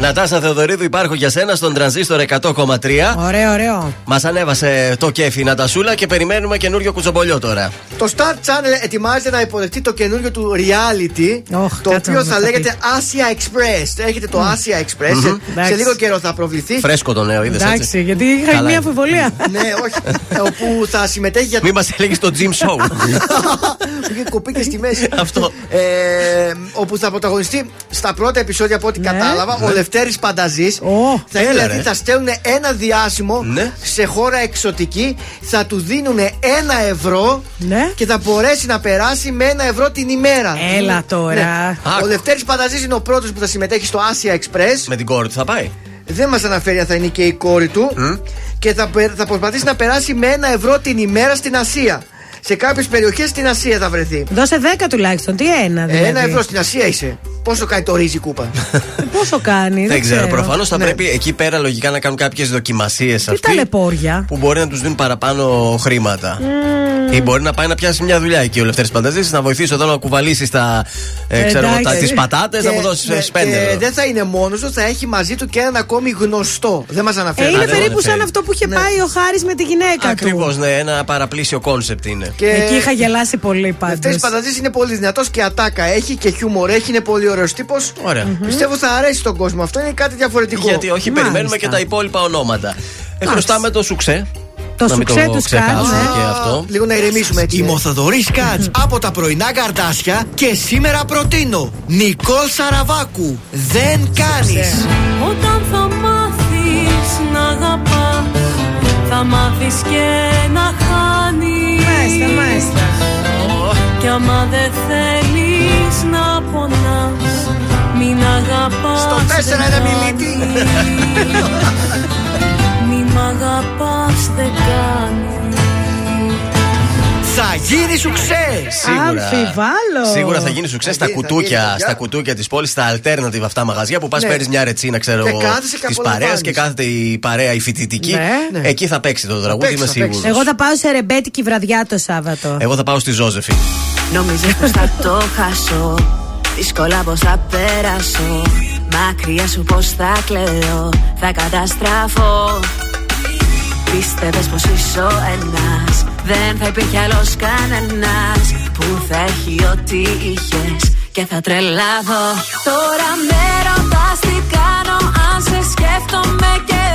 Νατάσα Θεοδωρίδου, υπάρχω για σένα στον τρανζίστορ 100,3. Ωραίο, ωραίο. Μας ανέβασε το κέφι η Νατασούλα και περιμένουμε καινούριο κουτσομπολιό τώρα. Το Star Channel ετοιμάζεται να υποδεχτεί το καινούριο του reality. το κάτσε οποίο να θα μας τα λέγεται Asia Express. Έχετε το Asia Express. Μμμ. Σε- Σε Εντάξει. λίγο καιρό θα προβληθεί. Φρέσκο το νέο, είδες Εντάξει, έτσι. γιατί είχα Καλά μια είναι. αμφιβολία. ναι, όχι. Ε, όπου θα συμμετέχει για. Μη μας έλεγες στο gym show. Είχε κοπεί και στη μέση. Αυτό. Ε, όπου θα πρωταγωνιστεί στα πρώτα επεισόδια από ό,τι κατάλαβα Ναι. Ο Λευτέρης Πανταζής θα, έλα, δηλαδή, ρε. θα στέλνουν ένα διάσημο Ναι. σε χώρα εξωτική, θα του δίνουν ένα ευρώ Ναι. και θα μπορέσει να περάσει με ένα ευρώ την ημέρα. Έλα τώρα. Ναι. Ο Λευτέρης Πανταζής είναι ο πρώτος που θα συμμετέχει στο Asia Express. Με την κόρη του θα πάει; Δεν μας αναφέρει αν θα είναι και η κόρη του. Και θα, πε- θα προσπαθήσει να περάσει με ένα ευρώ την ημέρα στην Ασία. Σε κάποιες περιοχές στην Ασία θα βρεθεί. Δώσε 10 τουλάχιστον. Τι ένα, δηλαδή. Ένα ευρώ στην Ασία είσαι. Πόσο κάνει το ρύζι κούπα; Πόσο κάνει, Δεν ξέρω. Προφανώς θα Ναι. πρέπει εκεί πέρα λογικά να κάνουν κάποιες δοκιμασίες Τι αυτοί. ταλαιπώρια; Που μπορεί να τους δίνουν παραπάνω χρήματα. Ή μπορεί να πάει να πιάσει μια δουλειά εκεί ο Λευτέρης Πανταζή, να βοηθήσει εδώ να κουβαλήσεις τα, ε, ξέρω, Εντάξει. τα, τις πατάτες, να Και- μου δώσεις ναι, πέντε και ευρώ. δεν θα είναι μόνος του, θα έχει μαζί του και έναν ακόμη γνωστό. Δεν μας Ε, αναφέρει. είναι δεν περίπου σαν αναφέρει. αυτό που είχε πάει ο Χάρης με τη γυναίκα Ακριβώς, του. ναι, ένα παραπλήσιο κόνσεπτ είναι. Και- Εκεί είχα γελάσει πολύ πάντως. Λευτέρη Πανταζής είναι πολύ δυνατός και ατάκα έχει και χιούμορ έχει, είναι πολύ ωραίος τύπος. Ωραία. Πιστεύω θα αρέσει στον κόσμο. Αυτό είναι κάτι διαφορετικό. Γιατί όχι, περιμένουμε και τα υπόλοιπα ονόματα. Ε, χρωστάμε το σουξέ. Το να μην σουξέ το τους ξεχάσουμε Σκάτς, και ναι. αυτό. Λίγο να ηρεμήσουμε έτσι. Είμαι ο Θοδωρή Κάτς από τα πρωινά καρδάσια και σήμερα προτείνω Νικόλ Σαραβάκου. Δεν κάνεις. Όταν θα μάθεις να αγαπάς Θα μάθεις και να χάνεις Μάλιστα, μάλιστα. Κι άμα δεν θέλεις να πονάς Μην αγαπάς Στο τέσσερα δεν ένα μιλίτη. κάνεις. Μην μ' αγαπάς δεν κάνει Θα γίνει σουξέ. Σίγουρα. Αμφιβάλλω. Σίγουρα θα γίνει σουξέ στα γίνει, θα κουτούκια, γίνει, στα κουτούκια της πόλης, στα alternative αυτά μαγαζιά που πας Ναι. παίρνεις μια ρετσίνα, ξέρω Και εγώ, κάθεσαι και της απολαμβάνεις. παρέα και κάθεται η παρέα η φοιτητική. Ναι. Εκεί θα παίξει το τραγούδι, παίξει, είμαι θα παίξει. σίγουρο. Εγώ θα πάω σε ρεμπέτικη βραδιά το Σάββατο. Εγώ θα πάω στη Ζώζεφη. Νομίζεις πως θα το χάσω; Δύσκολα πως θα περάσω Μακριά σου πως θα κλαίω; Θα καταστραφώ Πίστευες πως είσαι ο ένας. Δεν θα υπήρχε άλλος κανένας Που θα έχει ό,τι είχες. Και θα τρελαθώ. Τώρα με ρωτάς τι κάνω Αν σε σκέφτομαι κι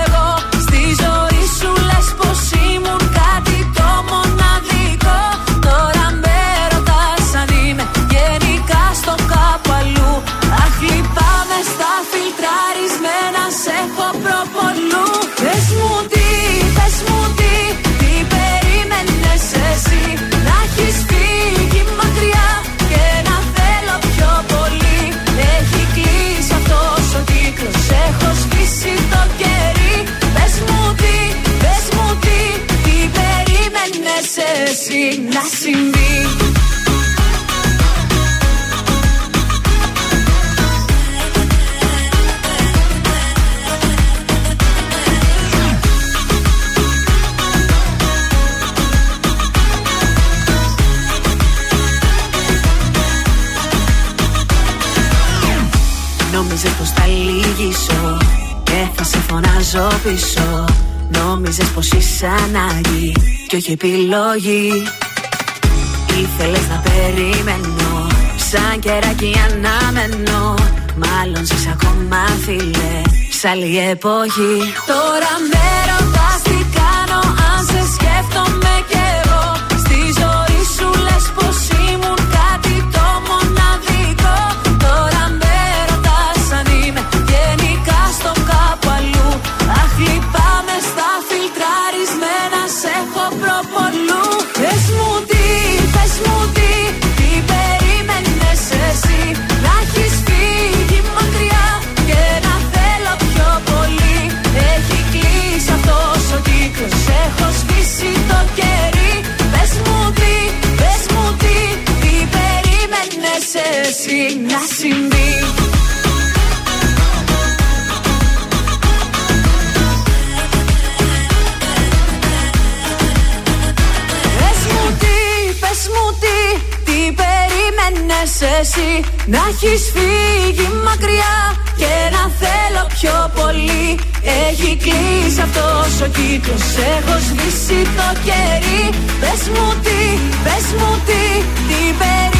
περίμενες εσύ να συμβεί. Νόμιζες πως θα λυγίσω Κι Και θα σε φωνάζω πίσω Νόμιζες πως είσαι ανάγκη Και όχι επιλογή. Ήθελες να περιμένω Σαν καιράκι αναμένω. Μάλλον ζεις ακόμα φίλε Σ' άλλη εποχή. Τώρα με να συμβεί. Πες μου τι, πες μου τι, τι περίμενες εσύ. Να έχεις φύγει μακριά και να θέλω πιο πολύ. Έχει κλείσει αυτός ο κύκλος, έχω σβήσει το κερί. Πες μου τι, πες μου τι, τι περίμενες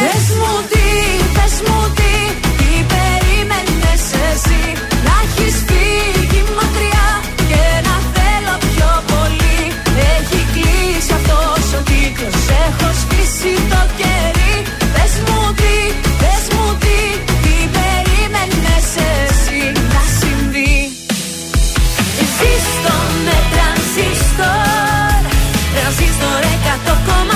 Πες μου τι, πες μου τι, τι περίμενες εσύ. Να έχεις φύγει μακριά και να θέλω πιο πολύ. Έχει κλείσει αυτός ο κύκλος, έχω σβήσει το κερί. Πες μου τι, πες μου τι, τι περίμενες εσύ. Να συμβεί. Ζήστο με τρανσίστορ, τρανσίστορ 100,3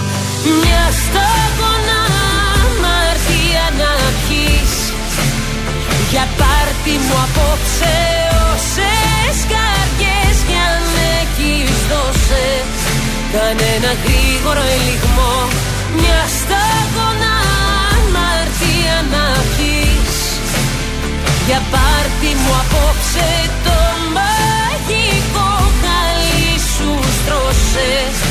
Μια σταγόνα αμαρτία να πιείς Για πάρτι μου απόψε όσες καρδιές κι αν έχεις δώσε Κάνε ένα γρήγορο ελιγμό. Μια σταγόνα αμαρτία να πιείς Για πάρτι μου απόψε το μαγικό χαλί σου στρώσες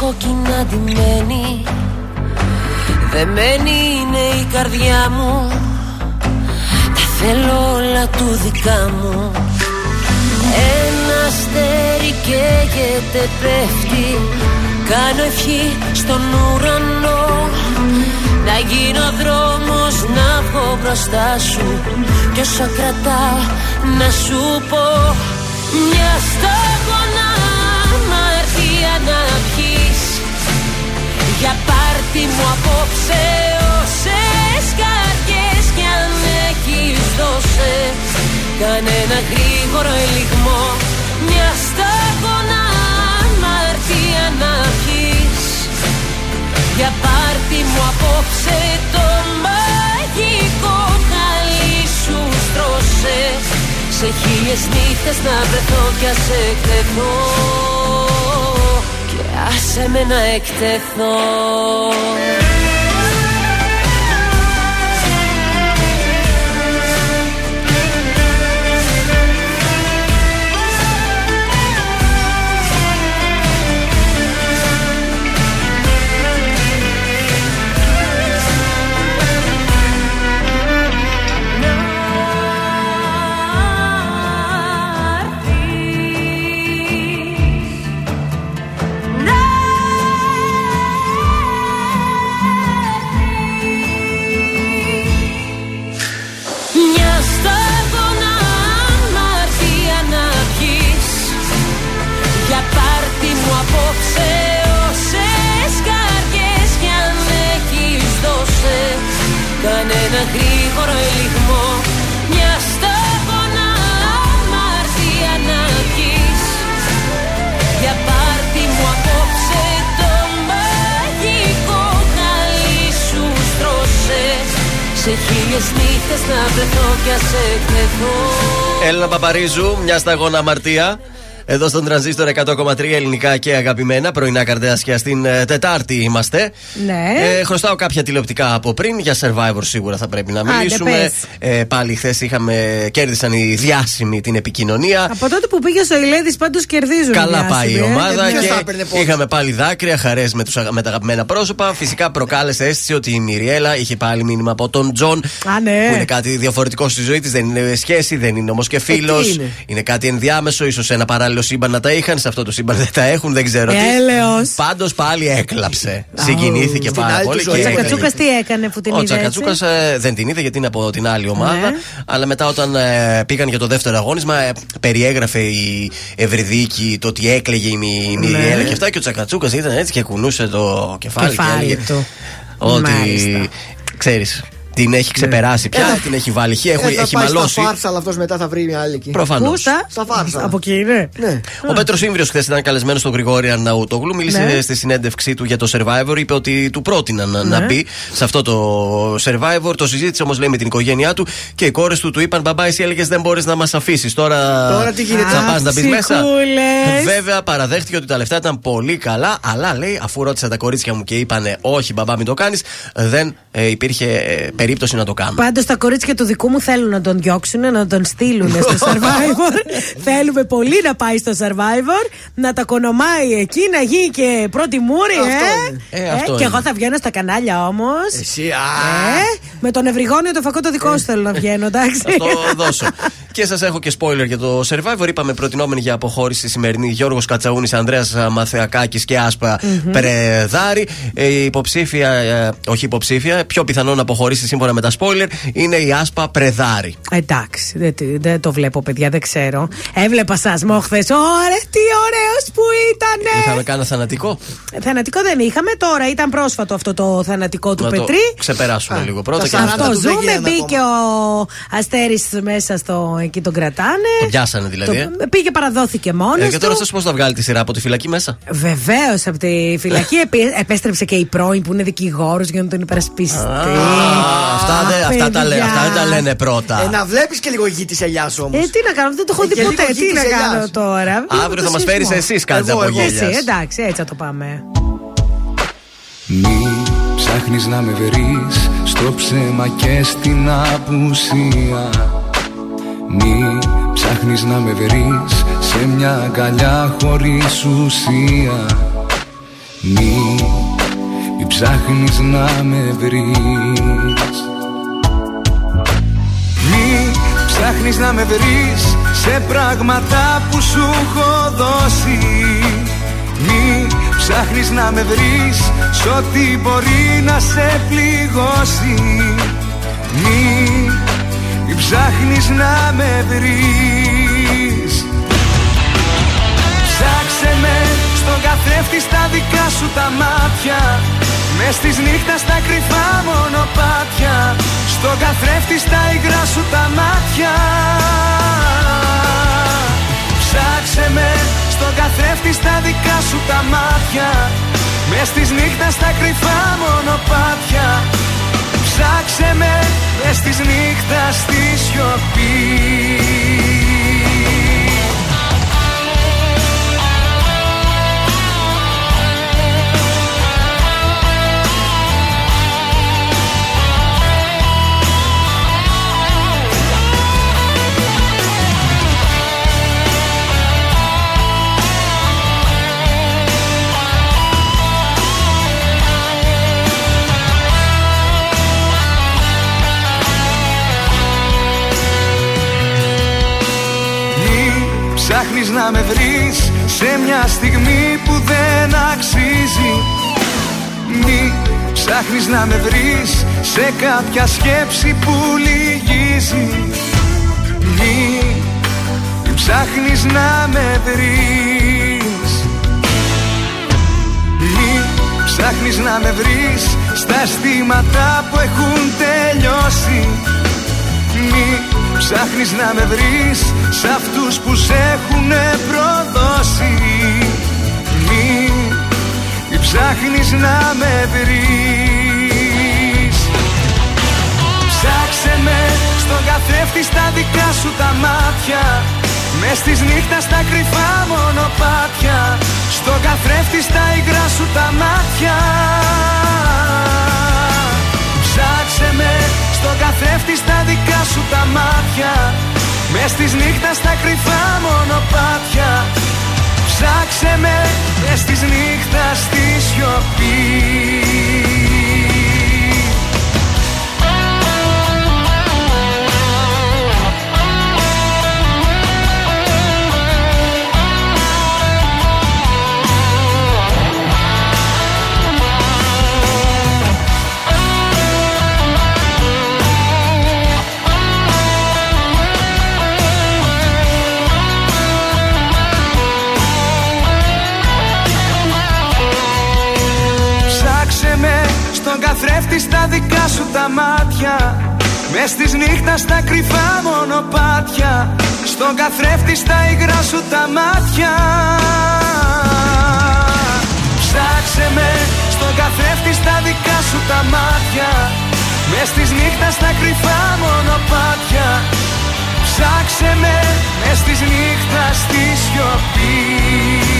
κόκκινα ντυμένη. Δεμένη είναι η καρδιά μου. Τα θέλω όλα του δικά μου. Ένα αστέρι καίγεται πέφτει. Κάνω ευχή στον ουρανό. Να γίνω δρόμος να βγω μπροστά σου. Κι όσο κρατάω να σου πω Μια σταγόνα πάρτι μου απόψε όσες καρδιές κι αν έχεις δώσες. Κάνε ένα γρήγορο ελιγμό Μια σταγόνα αμαρτία να πιείς Για πάρτι μου απόψε το μαγικό χαλί σου στρώσε. Σε χίλιες νύχτες να βρεθώ κι ας εκτεθώ. Και άσε με να εκτεθώ Έλενα Παπαρίζου, μια σταγόνα αμαρτία. Εδώ στον τρανζίστορ 100,3 ελληνικά και αγαπημένα. Πρωινά καρδάσια στην ε, Τετάρτη είμαστε. Ναι. Ε, χρωστάω κάποια τηλεοπτικά από πριν. Για Survivor σίγουρα θα πρέπει να Άντε, μιλήσουμε. πες. Ε, πάλι χθες είχαμε, κέρδισαν οι διάσημοι την επικοινωνία. Από τότε που πήγε στο Ηλέδης, πάντως κερδίζουν. Καλά οι πάει η διάσημοι, ε. ομάδα ποιος θα και έπαιρνε πόντους; είχαμε πάλι δάκρυα, χαρές με, τους αγα- με τα αγαπημένα πρόσωπα. Φυσικά προκάλεσε αίσθηση ότι η Μιριέλα είχε πάλι μήνυμα από τον Τζον. Α, ναι. Που είναι κάτι διαφορετικό στη ζωή της. Δεν είναι σχέση, δεν είναι όμως και φίλος. Ε, τι είναι; είναι κάτι ενδιάμεσο. ίσως σε ένα παράλληλο σύμπαν να τα είχαν. Σε αυτό το σύμπαν δεν τα έχουν, δεν ξέρω τι. Έλεος. Πάντως πάλι έκλαψε. Συγκινήθηκε στην πάρα άλλη πολύ. τους και ζωή. Ο έκανε. Τσακατσούκας τι έκανε που την Ο είδε. έτσι; Τσακατσούκας δεν την είδε γιατί είναι από την άλλη ομάδα. Ναι. Αλλά μετά όταν ε, πήγαν για το δεύτερο αγώνισμα, ε, περιέγραφε η Ευρυδίκη το ότι έκλαιγε η, Μι- η Μιριέλα Ναι. και αυτά. Και ο Τσακατσούκας ήταν έτσι και κουνούσε το κεφάλι. Κεφάλι και έλεγε του. Ότι. Μάλιστα. Ξέρει, την έχει ξεπεράσει πια, Ε, την έχει βάλει. Έχει, Ε, θα έχει πάει μαλώσει. στα φάρσα, αλλά αυτός μετά θα βρει μια άλλη εκεί. Προφανώς. Πού στα; Στα φάρσα. Από εκεί είναι. Ναι. Ο Πέτρος Σύμβριο χθες ήταν καλεσμένος στον Γρηγόρη Αρναούτογλου. Μίλησε Ναι. στη συνέντευξή του για το survivor. Είπε ότι του πρότειναν να- να Ναι. μπει σε αυτό το survivor. Το συζήτησε όμως λέει με την οικογένειά του και οι κόρες του του είπαν: Μπαμπά, εσύ έλεγες δεν μπορείς να μας αφήσεις. Τώρα, Τώρα τι γίνεται; Θα πας να μπεις μέσα. Ψυχούλες. Βέβαια, παραδέχτηκε ότι τα λεφτά ήταν πολύ καλά. Αλλά λέει, αφού ρώτησα τα κορίτσια μου και είπανε: Όχι, μπαμπά, μην το κάνεις, δεν ε, υπήρχε ε, περίπτωση να το κάνω. Πάντως τα κορίτσια του δικού μου θέλουν να τον διώξουν, να τον στείλουν στο survivor. Θέλουμε πολύ να πάει στο survivor, να τα κονομάει εκεί, να γίνει και πρώτη μούρη, Αυτό ε. είναι. Ε, αυτό και είναι. εγώ θα βγαίνω στα κανάλια όμως. Εσύ, α. Ε, με τον Ευρυγόνιο το φακό το δικό σου θέλω να βγαίνω, εντάξει. Θα το δώσω. και σας έχω και spoiler για το survivor. Είπαμε προτινόμενοι για αποχώρηση σημερινή Γιώργος Κατσαούνης, Ανδρέας Μαθεακάκης και Άσπα Πρεδάρη. Ε, η υποψήφια, ε, όχι υποψήφια, πιο πιθανό να αποχωρήσει σύμφωνα με τα spoiler είναι η Άσπα Πρεδάρη. Εντάξει, δεν, τι- δεν το βλέπω, παιδιά, δεν ξέρω. Έβλεπα σασμό χθες. Ωραία, τι ωραίος που ήταν! Είχαμε κάνει θανατικό; Θανατικό δεν είχαμε, τώρα ήταν πρόσφατο αυτό το θανατικό του να το Πετρί. ξεπεράσουμε Α, λίγο πρώτα τα και να 40 φτάσουμε. Το του δεν ζούμε, γίνανε μπήκε ο Αστέρης μέσα στο. εκεί τον κρατάνε. Το πιάσανε δηλαδή. ε. Το- πήγε, παραδόθηκε μόνος. Ε, και τώρα αυτό πώς θα βγάλει τη σειρά από τη φυλακή μέσα; Βεβαίως από τη φυλακή επί- επέστρεψε και η πρώην που είναι δικηγόρος για να τον υπερασπιστεί. Α, αυτά, δεν- αυτά τα λέ- παιδιά. αυτά δεν τα λένε πρώτα. Ε, να βλέπεις και λίγο γη της ελιάς όμως. Ε, τι να κάνω, δεν το έχω Ε, δει και ποτέ. λίγο Τι γη να της ελιάς. κάνω τώρα; Αύριο θα Το μας φέρεις σεισμό. εσείς κάτι Εγώ, από εγώ. Εσύ, γέλια. εντάξει, έτσι θα το πάμε. Μη ψάχνεις να με βρεις στο ψέμα και στην απουσία. Μη ψάχνεις να με βρεις σε μια αγκαλιά χωρίς ουσία. Μη, μη ψάχνεις να με βρεις. Μη ψάχνεις να με βρεις σε πράγματα που σου έχω δώσει. Μη ψάχνεις να με βρεις σ' ό,τι μπορεί να σε πληγώσει. Μη, μη ψάχνεις να με βρεις. Ψάξε με στον καθρέφτη στα δικά σου τα μάτια. Μες της νύχτας στα κρυφά μονοπάτια. Στον καθρέφτη στα υγρά σου τα μάτια. Ψάξε με στον καθρέφτη στα δικά σου τα μάτια Μες της νύχτας στα κρυφά μονοπάτια. Ψάξε με μες της νύχτας στη σιωπή ψάχνεις να με βρεις σε μια στιγμή που δεν αξίζει. Μη ψάχνεις να με βρεις σε κάποια σκέψη που λυγίζει. Μη, μη ψάχνεις να με βρεις. Μη Ψάχνεις να με βρεις στα αισθήματα που έχουν τελειώσει Μη ψάχνεις να με βρεις σε αυτούς που σε έχουν προδώσει. Μη ψάχνεις να με βρεις. Ψάξε με στον καθρέφτη στα δικά σου τα μάτια. Μες στις νύχτας στα κρυφά μονοπάτια. Στο καθρέφτη στα υγρά σου τα μάτια. Ψάξε με στο καθρέφτη στα δικά σου τα μάτια. Μες στις νύχτας στα κρυφά μονοπάτια. Ψάξε με μες στις νύχτας στη σιωπή καθρέφτη στα δικά σου τα μάτια. Μες στις νύχτας στα κρυφά μονοπάτια. Στον καθρέφτης στα υγρά σου τα μάτια. Ψάξε με στον καθρέφτης στα δικά σου τα μάτια. Μες στις νύχτας στα κρυφά μονοπάτια. Ψάξε με μες στις νύχτας στη σιωπή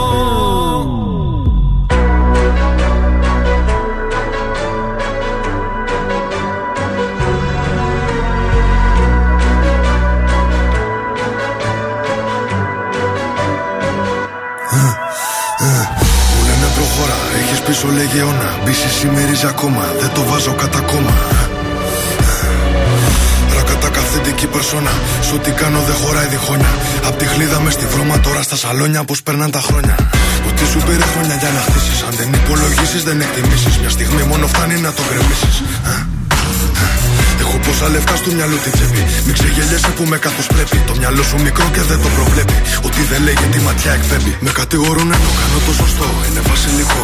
πίσω λέγε αιώνα. Μπίση σημερίζει ακόμα, δεν το βάζω κατά κόμμα. Ρακατά καθεντική περσόνα. Σου τι κάνω δεν χωράει διχόνια. Απ' τη χλίδα μες στη βρώμα τώρα στα σαλόνια πώ περνάνε τα χρόνια. Ότι σου πήρε χρόνια για να χτίσεις. Αν δεν υπολογίσεις, δεν εκτιμήσεις. Μια στιγμή μόνο φτάνει να το γκρεμίσεις. Έχω πόσα λεφτά στο μυαλό τη τσέπη. Μην ξεγελιέσαι που με καθώ πρέπει. Το μυαλό σου μικρό και δεν το προβλέπει. Ότι δεν λέγει τη ματιά εκφεύγει. Με κατηγορούν ενώ κάνω το σωστό. Είναι βασιλικό.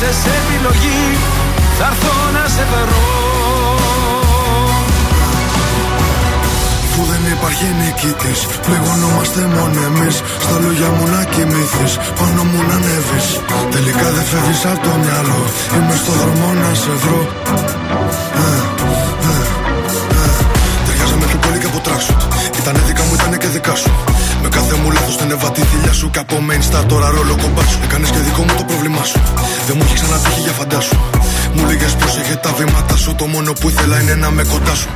άφησες επιλογή Θα έρθω να σε βρω Αφού δεν υπάρχει νικητής, πληγωνόμαστε μόνο εμείς. Στα λόγια μου να κοιμηθείς, πάνω μου να ανέβεις. Τελικά δεν φεύγεις από το μυαλό. Είμαι στο δρόμο να σε βρω. Ε, ε, ε. Ταιριάζαμε πιο πολύ και από τράξου. Ήτανε δικά μου, ήτανε και δικά σου. Με κάθε μου λάθο δεν έβα τη θηλιά σου. Και από main star τώρα ρόλο κομπά σου. Έκανες και δικό μου το πρόβλημά σου. Δεν μου έχει ξανατύχει για φαντάσου. Μου λέγες είχε τα βήματα σου. Το μόνο που ήθελα είναι να με κοντά σου.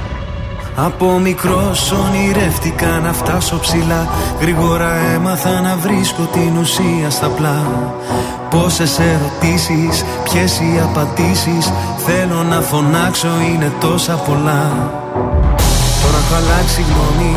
Από μικρός ονειρεύτηκα να φτάσω ψηλά Γρήγορα έμαθα να βρίσκω την ουσία στα πλά Πόσες ερωτήσεις, ποιες οι απαντήσεις Θέλω να φωνάξω είναι τόσα πολλά Τώρα έχω αλλάξει γνώμη,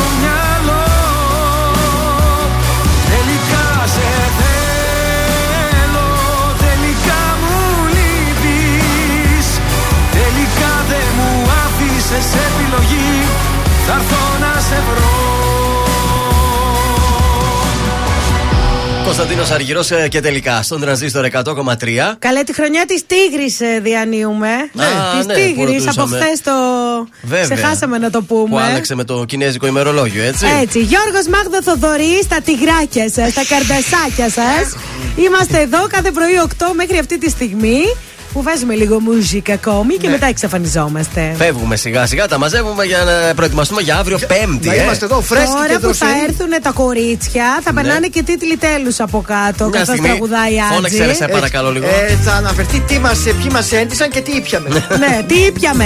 άφησες επιλογή Θα έρθω να σε βρω Κωνσταντίνος Αργυρός και τελικά στον τρανζίστορ 100,3. Καλέ τη χρονιά της Τίγρης διανύουμε. Ναι, της ναι, Τίγρης. που Από ρωτούσαμε. χθες το. Βέβαια. Ξεχάσαμε να το Που πούμε. άλλαξε με το κινέζικο ημερολόγιο, έτσι. Έτσι, Γιώργος Μάγδο Θοδωρή στα τυγράκια σας, στα καρδασάκια σας. Είμαστε εδώ κάθε πρωί 8 μέχρι αυτή τη στιγμή που βάζουμε λίγο μουσική ακόμη και Ναι. μετά εξαφανιζόμαστε. Φεύγουμε σιγά σιγά, τα μαζεύουμε για να προετοιμαστούμε για αύριο Πέμπτη. Να ε. είμαστε εδώ φρέσκοι Τώρα και που θα δροσεροί. έρθουν τα κορίτσια θα Ναι. περνάνε και τίτλοι τέλους από κάτω. Μια Καθώς στιγμή, τραγουδάει η φώναξε, ρε, Άτζη. σε παρακαλώ λίγο. Ε, θα αναφερθεί τι μας, ποιοι μας έντυσαν και τι ήπιαμε. ναι, τι ήπιαμε.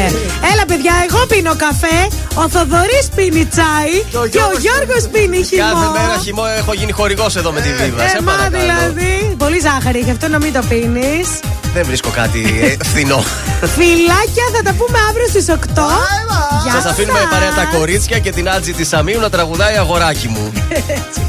Έλα, παιδιά, εγώ πίνω καφέ, ο Θοδωρής πίνει τσάι και ο Γιώργος πίνει χυμό. Κάθε μέρα χυμό έχω γίνει χορηγός εδώ με τη Βίβα. Ε, σε μα παρακαλώ. δηλαδή. Πολύ ζάχαρη, γι' αυτό να μην το πίνεις. Δεν βρίσκω κάτι ε, φθηνό. Φιλάκια, θα τα πούμε αύριο στις 8. Γεια Σας αφήνουμε σας. παρέα τα κορίτσια και την Άτζη τη Σαμίου να τραγουδάει αγοράκι μου. Έτσι.